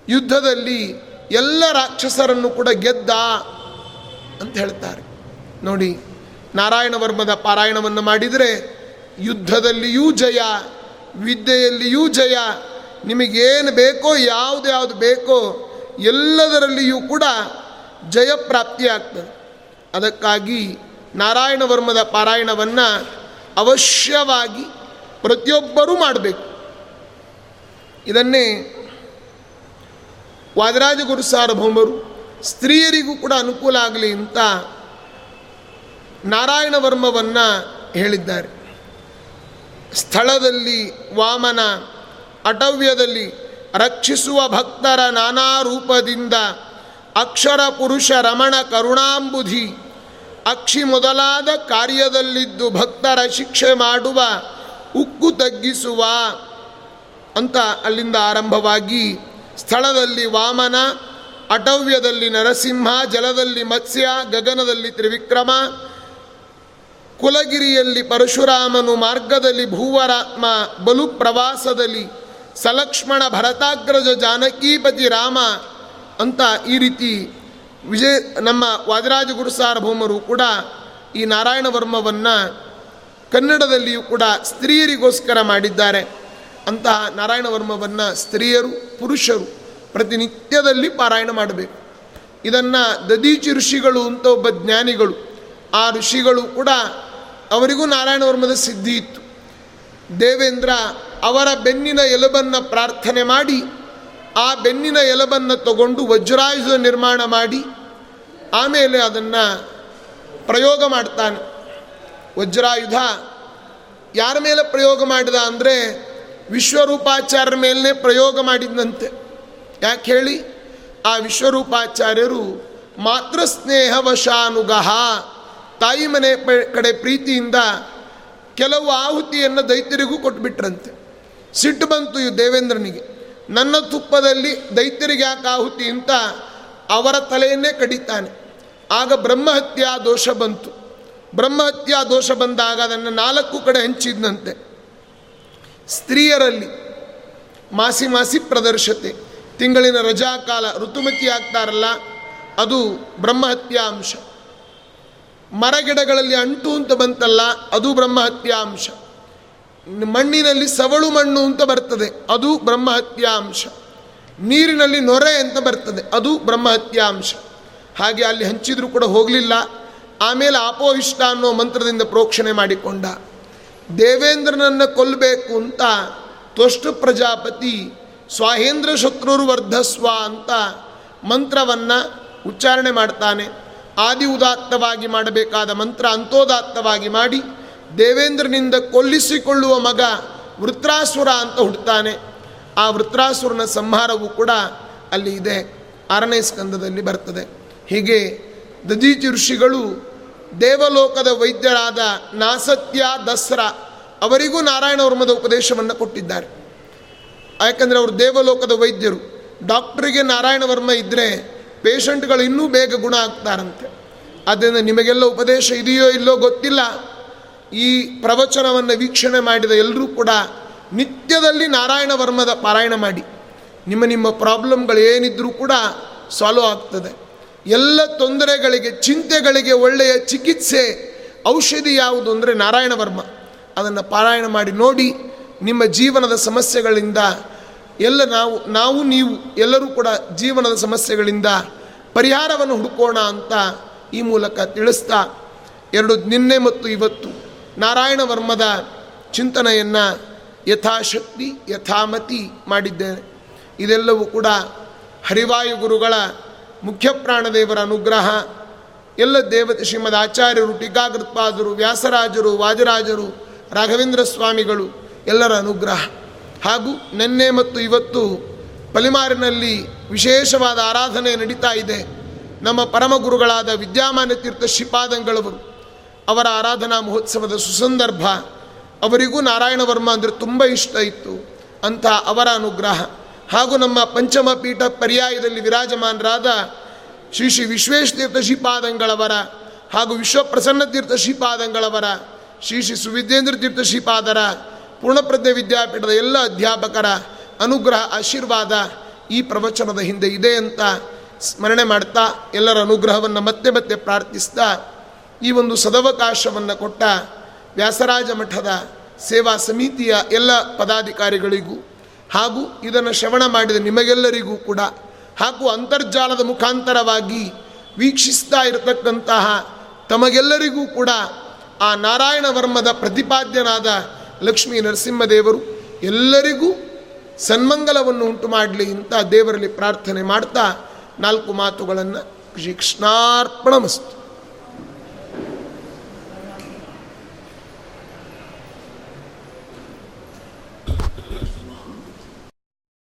ಯುದ್ಧದಲ್ಲಿ ಎಲ್ಲ ರಾಕ್ಷಸರನ್ನು ಕೂಡ ಗೆದ್ದ ಅಂತ ಹೇಳ್ತಾರೆ. ನೋಡಿ, ನಾರಾಯಣ ವರ್ಮದ ಪಾರಾಯಣವನ್ನು ಮಾಡಿದರೆ ಯುದ್ಧದಲ್ಲಿಯೂ ಜಯ, ವಿದ್ಯೆಯಲ್ಲಿಯೂ ಜಯ, ನಿಮಗೇನು ಬೇಕೋ, ಯಾವುದು ಯಾವುದು ಬೇಕೋ ಎಲ್ಲದರಲ್ಲಿಯೂ ಕೂಡ ಜಯ ಪ್ರಾಪ್ತಿಯಾಗ್ತದೆ. ಅದಕ್ಕಾಗಿ ನಾರಾಯಣ ವರ್ಮದ ಪಾರಾಯಣವನ್ನು ಅವಶ್ಯವಾಗಿ ಪ್ರತಿಯೊಬ್ಬರೂ ಮಾಡಬೇಕು. ಇದನ್ನೇ ವಾದರಾಜಗುರು ಸಾರ್ವಭೌಮರು ಸ್ತ್ರೀಯರಿಗೂ ಕೂಡ ಅನುಕೂಲ ಆಗಲಿ ಅಂತ ನಾರಾಯಣ ವರ್ಮವನ್ನು ಹೇಳಿದ್ದಾರೆ. ಸ್ಥಳದಲ್ಲಿ ವಾಮನ ಅಟವ್ಯದಲ್ಲಿ ರಕ್ಷಿಸುವ ಭಕ್ತರ ನಾನಾ ರೂಪದಿಂದ ಅಕ್ಷರ ಪುರುಷ ರಮಣ ಕರುಣಾಂಬುಧಿ ಅಕ್ಷಿ ಮೊದಲಾದ ಕಾರ್ಯದಲ್ಲಿದ್ದು ಭಕ್ತರ ಶಿಕ್ಷೆ ಮಾಡುವ ಉಕ್ಕು ತಗ್ಗಿಸುವ ಅಂತ ಅಲ್ಲಿಂದ ಆರಂಭವಾಗಿ ಸ್ಥಳದಲ್ಲಿ ವಾಮನ ಅಟವ್ಯದಲ್ಲಿ ನರಸಿಂಹ, ಜಲದಲ್ಲಿ ಮತ್ಸ್ಯ, ಗಗನದಲ್ಲಿ ತ್ರಿವಿಕ್ರಮ ಕುಲಗಿರಿಯಲ್ಲಿ ಪರಶುರಾಮನು ಮಾರ್ಗದಲ್ಲಿ ಭೂವರಾತ್ಮ ಬಲು ಪ್ರವಾಸದಲ್ಲಿ ಸಲಕ್ಷ್ಮಣ ಭರತಾಗ್ರಜ ಜಾನಕೀಪತಿ ರಾಮ ಅಂತ ಈ ರೀತಿ ವಿಜಯ ನಮ್ಮ ವಾದಿರಾಜ ಗುರು ಸಾರ್ವಭೌಮರು ಕೂಡ ಈ ನಾರಾಯಣ ವರ್ಮವನ್ನು ಕನ್ನಡದಲ್ಲಿಯೂ ಕೂಡ ಸ್ತ್ರೀಯರಿಗೋಸ್ಕರ ಮಾಡಿದ್ದಾರೆ. ಅಂತಹ ನಾರಾಯಣ ವರ್ಮವನ್ನು ಸ್ತ್ರೀಯರು, ಪುರುಷರು ಪ್ರತಿನಿತ್ಯದಲ್ಲಿ ಪಾರಾಯಣ ಮಾಡಬೇಕು. ಇದನ್ನು ದದೀಚಿ ಋಷಿಗಳು ಅಂತ ಒಬ್ಬ ಜ್ಞಾನಿಗಳು, ಆ ಋಷಿಗಳು ಕೂಡ ಅವರಿಗೂ ನಾರಾಯಣ ವರ್ಮದ ಸಿದ್ಧಿ ಇತ್ತು. ದೇವೇಂದ್ರ ಅವರ ಬೆನ್ನಿನ ಎಲುಬನ್ನು ಪ್ರಾರ್ಥನೆ ಮಾಡಿ, ಆ ಬೆನ್ನಿನ ಎಲುಬನ್ನು ತಗೊಂಡು ವಜ್ರಾಯುಧ ನಿರ್ಮಾಣ ಮಾಡಿ, ಆಮೇಲೆ ಅದನ್ನು ಪ್ರಯೋಗ ಮಾಡ್ತಾನೆ. ವಜ್ರಾಯುಧ ಯಾರ ಮೇಲೆ ಪ್ರಯೋಗ ಮಾಡಿದ ಅಂದರೆ ವಿಶ್ವರೂಪಾಚಾರ್ಯರ ಮೇಲೆ ಪ್ರಯೋಗ ಮಾಡಿದಂತೆ ಯಾಕೆ ಹೇಳಿ? ಆ ವಿಶ್ವರೂಪಾಚಾರ್ಯರು ಮಾತೃ ಸ್ನೇಹವಶಾನುಗಹ ತಾಯಿ ಮನೆ ಕಡೆ ಪ್ರೀತಿಯಿಂದ ಕೆಲವು ಆಹುತಿಯನ್ನು ದೈತ್ಯರಿಗೂ ಕೊಟ್ಬಿಟ್ರಂತೆ. ಸಿಟ್ಟು ಬಂತು ಈ ದೇವೇಂದ್ರನಿಗೆ. ನನ್ನ ತುಪ್ಪದಲ್ಲಿ ದೈತ್ಯರಿಗೆ ಯಾಕೆ ಆಹುತಿ ಅಂತ ಅವರ ತಲೆಯನ್ನೇ ಕಡಿತಾನೆ. ಆಗ ಬ್ರಹ್ಮಹತ್ಯಾ ದೋಷ ಬಂತು. ಬ್ರಹ್ಮಹತ್ಯಾ ದೋಷ ಬಂದಾಗ ಅದನ್ನು ನಾಲ್ಕು ಕಡೆ ಹಂಚಿದ್ನಂತೆ. ಸ್ತ್ರೀಯರಲ್ಲಿ ಮಾಸಿ ಮಾಸಿ ಪ್ರದರ್ಶತೆ. ತಿಂಗಳಿನ ರಜಾಕಾಲ ಋತುಮತಿ ಆಗ್ತಾರಲ್ಲ, ಅದು ಬ್ರಹ್ಮಹತ್ಯಾ ಅಂಶ. ಮರಗಿಡಗಳಲ್ಲಿ ಅಂಟು ಅಂತ ಬಂತಲ್ಲ, ಅದು ಬ್ರಹ್ಮಹತ್ಯಾಂಶ. ಮಣ್ಣಿನಲ್ಲಿ ಸವಳು ಮಣ್ಣು ಅಂತ ಬರ್ತದೆ, ಅದು ಬ್ರಹ್ಮಹತ್ಯಾಂಶ. ನೀರಿನಲ್ಲಿ ನೊರೆ ಅಂತ ಬರ್ತದೆ, ಅದು ಬ್ರಹ್ಮಹತ್ಯಾಂಶ. ಹಾಗೆ ಅಲ್ಲಿ ಹಂಚಿದರೂ ಕೂಡ ಹೋಗಲಿಲ್ಲ. ಆಮೇಲೆ ಆಪೋಹಿಷ್ಟ ಅನ್ನೋ ಮಂತ್ರದಿಂದ ಪ್ರೋಕ್ಷಣೆ ಮಾಡಿಕೊಂಡ. ದೇವೇಂದ್ರನನ್ನು ಕೊಲ್ಲಬೇಕು ಅಂತ ತ್ವಷ್ಟು ಪ್ರಜಾಪತಿ ಸ್ವಾಹೇಂದ್ರ ಶತ್ರುರ್ವರ್ಧಸ್ವ ಅಂತ ಮಂತ್ರವನ್ನು ಉಚ್ಚಾರಣೆ ಮಾಡ್ತಾನೆ. ಆದಿ ಉದಾತ್ತವಾಗಿ ಮಾಡಬೇಕಾದ ಮಂತ್ರ ಅಂತೋದಾತ್ತವಾಗಿ ಮಾಡಿ ದೇವೇಂದ್ರನಿಂದ ಕೊಲ್ಲಿಸಿಕೊಳ್ಳುವ ಮಗ ವೃತ್ರಾಸುರ ಅಂತ ಹುಡ್ತಾನೆ. ಆ ವೃತ್ರಾಸುರನ ಸಂಹಾರವು ಕೂಡ ಅಲ್ಲಿ ಇದೆ. ಆರನೇ ಸ್ಕಂದದಲ್ಲಿ ಬರ್ತದೆ. ಹೀಗೆ ದದೀಚಿ ಋಷಿಗಳು ದೇವಲೋಕದ ವೈದ್ಯರಾದ ನಾಸತ್ಯ ದಸ್ರ ಅವರಿಗೂ ನಾರಾಯಣ ವರ್ಮದ ಉಪದೇಶವನ್ನು ಕೊಟ್ಟಿದ್ದಾರೆ. ಯಾಕಂದರೆ ಅವರು ದೇವಲೋಕದ ವೈದ್ಯರು. ಡಾಕ್ಟ್ರಿಗೆ ನಾರಾಯಣ ವರ್ಮ ಇದ್ದರೆ ಪೇಷಂಟ್ಗಳು ಇನ್ನೂ ಬೇಗ ಗುಣ ಆಗ್ತಾರಂತೆ. ಆದ್ದರಿಂದ ನಿಮಗೆಲ್ಲ ಉಪದೇಶ ಇದೆಯೋ ಇಲ್ಲೋ ಗೊತ್ತಿಲ್ಲ. ಈ ಪ್ರವಚನವನ್ನು ವೀಕ್ಷಣೆ ಮಾಡಿದ ಎಲ್ಲರೂ ಕೂಡ ನಿತ್ಯದಲ್ಲಿ ನಾರಾಯಣ ವರ್ಮದ ಪಾರಾಯಣ ಮಾಡಿ. ನಿಮ್ಮ ನಿಮ್ಮ ಪ್ರಾಬ್ಲಮ್ಗಳು ಏನಿದ್ರೂ ಕೂಡ ಸಾಲ್ವ್ ಆಗ್ತದೆ. ಎಲ್ಲ ತೊಂದರೆಗಳಿಗೆ, ಚಿಂತೆಗಳಿಗೆ ಒಳ್ಳೆಯ ಚಿಕಿತ್ಸೆ, ಔಷಧಿ ಯಾವುದು ಅಂದರೆ ನಾರಾಯಣ ವರ್ಮ. ಅದನ್ನು ಪಾರಾಯಣ ಮಾಡಿ ನೋಡಿ ನಿಮ್ಮ ಜೀವನದ ಸಮಸ್ಯೆಗಳಿಂದ ಎಲ್ಲ ನಾವು ನಾವು, ನೀವು ಎಲ್ಲರೂ ಕೂಡ ಜೀವನದ ಸಮಸ್ಯೆಗಳಿಂದ ಪರಿಹಾರವನ್ನು ಹುಡುಕೋಣ ಅಂತ ಈ ಮೂಲಕ ತಿಳಿಸ್ತಾ ಎರಡು ನಿನ್ನೆ ಮತ್ತು ಇವತ್ತು ನಾರಾಯಣ ವರ್ಮದ ಚಿಂತನೆಯನ್ನು ಯಥಾಶಕ್ತಿ, ಯಥಾಮತಿ ಮಾಡಿದ್ದೇನೆ. ಇದೆಲ್ಲವೂ ಕೂಡ ಹರಿವಾಯು ಗುರುಗಳ ಮುಖ್ಯ ಪ್ರಾಣದೇವರ ಅನುಗ್ರಹ. ಎಲ್ಲ ದೇವತೆ ಶ್ರೀಮದ್ ಆಚಾರ್ಯರು, ಟೀಕಾಕೃತ್ಪಾದರು, ವ್ಯಾಸರಾಜರು, ವಾಜರಾಜರು, ರಾಘವೇಂದ್ರ ಸ್ವಾಮಿಗಳು ಎಲ್ಲರ ಅನುಗ್ರಹ. ಹಾಗೂ ನಿನ್ನೆ ಮತ್ತು ಇವತ್ತು ಪಲಿಮಾರಿನಲ್ಲಿ ವಿಶೇಷವಾದ ಆರಾಧನೆ ನಡೀತಾ ಇದೆ. ನಮ್ಮ ಪರಮ ಗುರುಗಳಾದ ವಿದ್ಯಾಮಾನ್ಯ ತೀರ್ಥ ಶ್ರೀಪಾದಂಗಳವರು ಅವರ ಆರಾಧನಾ ಮಹೋತ್ಸವದ ಸುಸಂದರ್ಭ, ಅವರಿಗೂ ನಾರಾಯಣ ವರ್ಮ ಅಂದರೆ ತುಂಬ ಇಷ್ಟ ಇತ್ತು. ಅಂಥ ಅವರ ಅನುಗ್ರಹ. ಹಾಗೂ ನಮ್ಮ ಪಂಚಮ ಪೀಠ ಪರ್ಯಾಯದಲ್ಲಿ ವಿರಾಜಮಾನರಾದ ಶ್ರೀ ಶ್ರೀ ವಿಶ್ವೇಶತೀರ್ಥ ಶ್ರೀಪಾದಂಗಳವರ ಹಾಗೂ ವಿಶ್ವಪ್ರಸನ್ನ ತೀರ್ಥ ಶ್ರೀಪಾದಂಗಳವರ ಶ್ರೀ ಶ್ರೀ ಸುವಿದ್ಯೇಂದ್ರ ತೀರ್ಥ ಶ್ರೀಪಾದರ ಪೂರ್ಣಪ್ರಜ್ಞೆ ವಿದ್ಯಾಪೀಠದ ಎಲ್ಲ ಅಧ್ಯಾಪಕರ ಅನುಗ್ರಹ, ಆಶೀರ್ವಾದ ಈ ಪ್ರವಚನದ ಹಿಂದೆ ಇದೆ ಅಂತ ಸ್ಮರಣೆ ಮಾಡ್ತಾ ಎಲ್ಲರ ಅನುಗ್ರಹವನ್ನು ಮತ್ತೆ ಮತ್ತೆ ಪ್ರಾರ್ಥಿಸ್ತಾ ಈ ಒಂದು ಸದವಕಾಶವನ್ನು ಕೊಟ್ಟ ವ್ಯಾಸರಾಜ ಮಠದ ಸೇವಾ ಸಮಿತಿಯ ಎಲ್ಲ ಪದಾಧಿಕಾರಿಗಳಿಗೂ ಹಾಗೂ ಇದನ್ನು ಶ್ರವಣ ಮಾಡಿದ ನಿಮಗೆಲ್ಲರಿಗೂ ಕೂಡ ಹಾಗೂ ಅಂತರ್ಜಾಲದ ಮುಖಾಂತರವಾಗಿ ವೀಕ್ಷಿಸ್ತಾ ಇರತಕ್ಕಂತಹ ತಮಗೆಲ್ಲರಿಗೂ ಕೂಡ ಆ ನಾರಾಯಣ ವರ್ಮದ ಪ್ರತಿಪಾದ್ಯನಾದ ಲಕ್ಷ್ಮೀ ನರಸಿಂಹದೇವರು ಎಲ್ಲರಿಗೂ ಸನ್ಮಂಗಲವನ್ನು ಉಂಟು ಮಾಡಲಿ ಅಂತ ದೇವರಲ್ಲಿ ಪ್ರಾರ್ಥನೆ ಮಾಡ್ತಾ ನಾಲ್ಕು ಮಾತುಗಳನ್ನು ಶ್ರೀ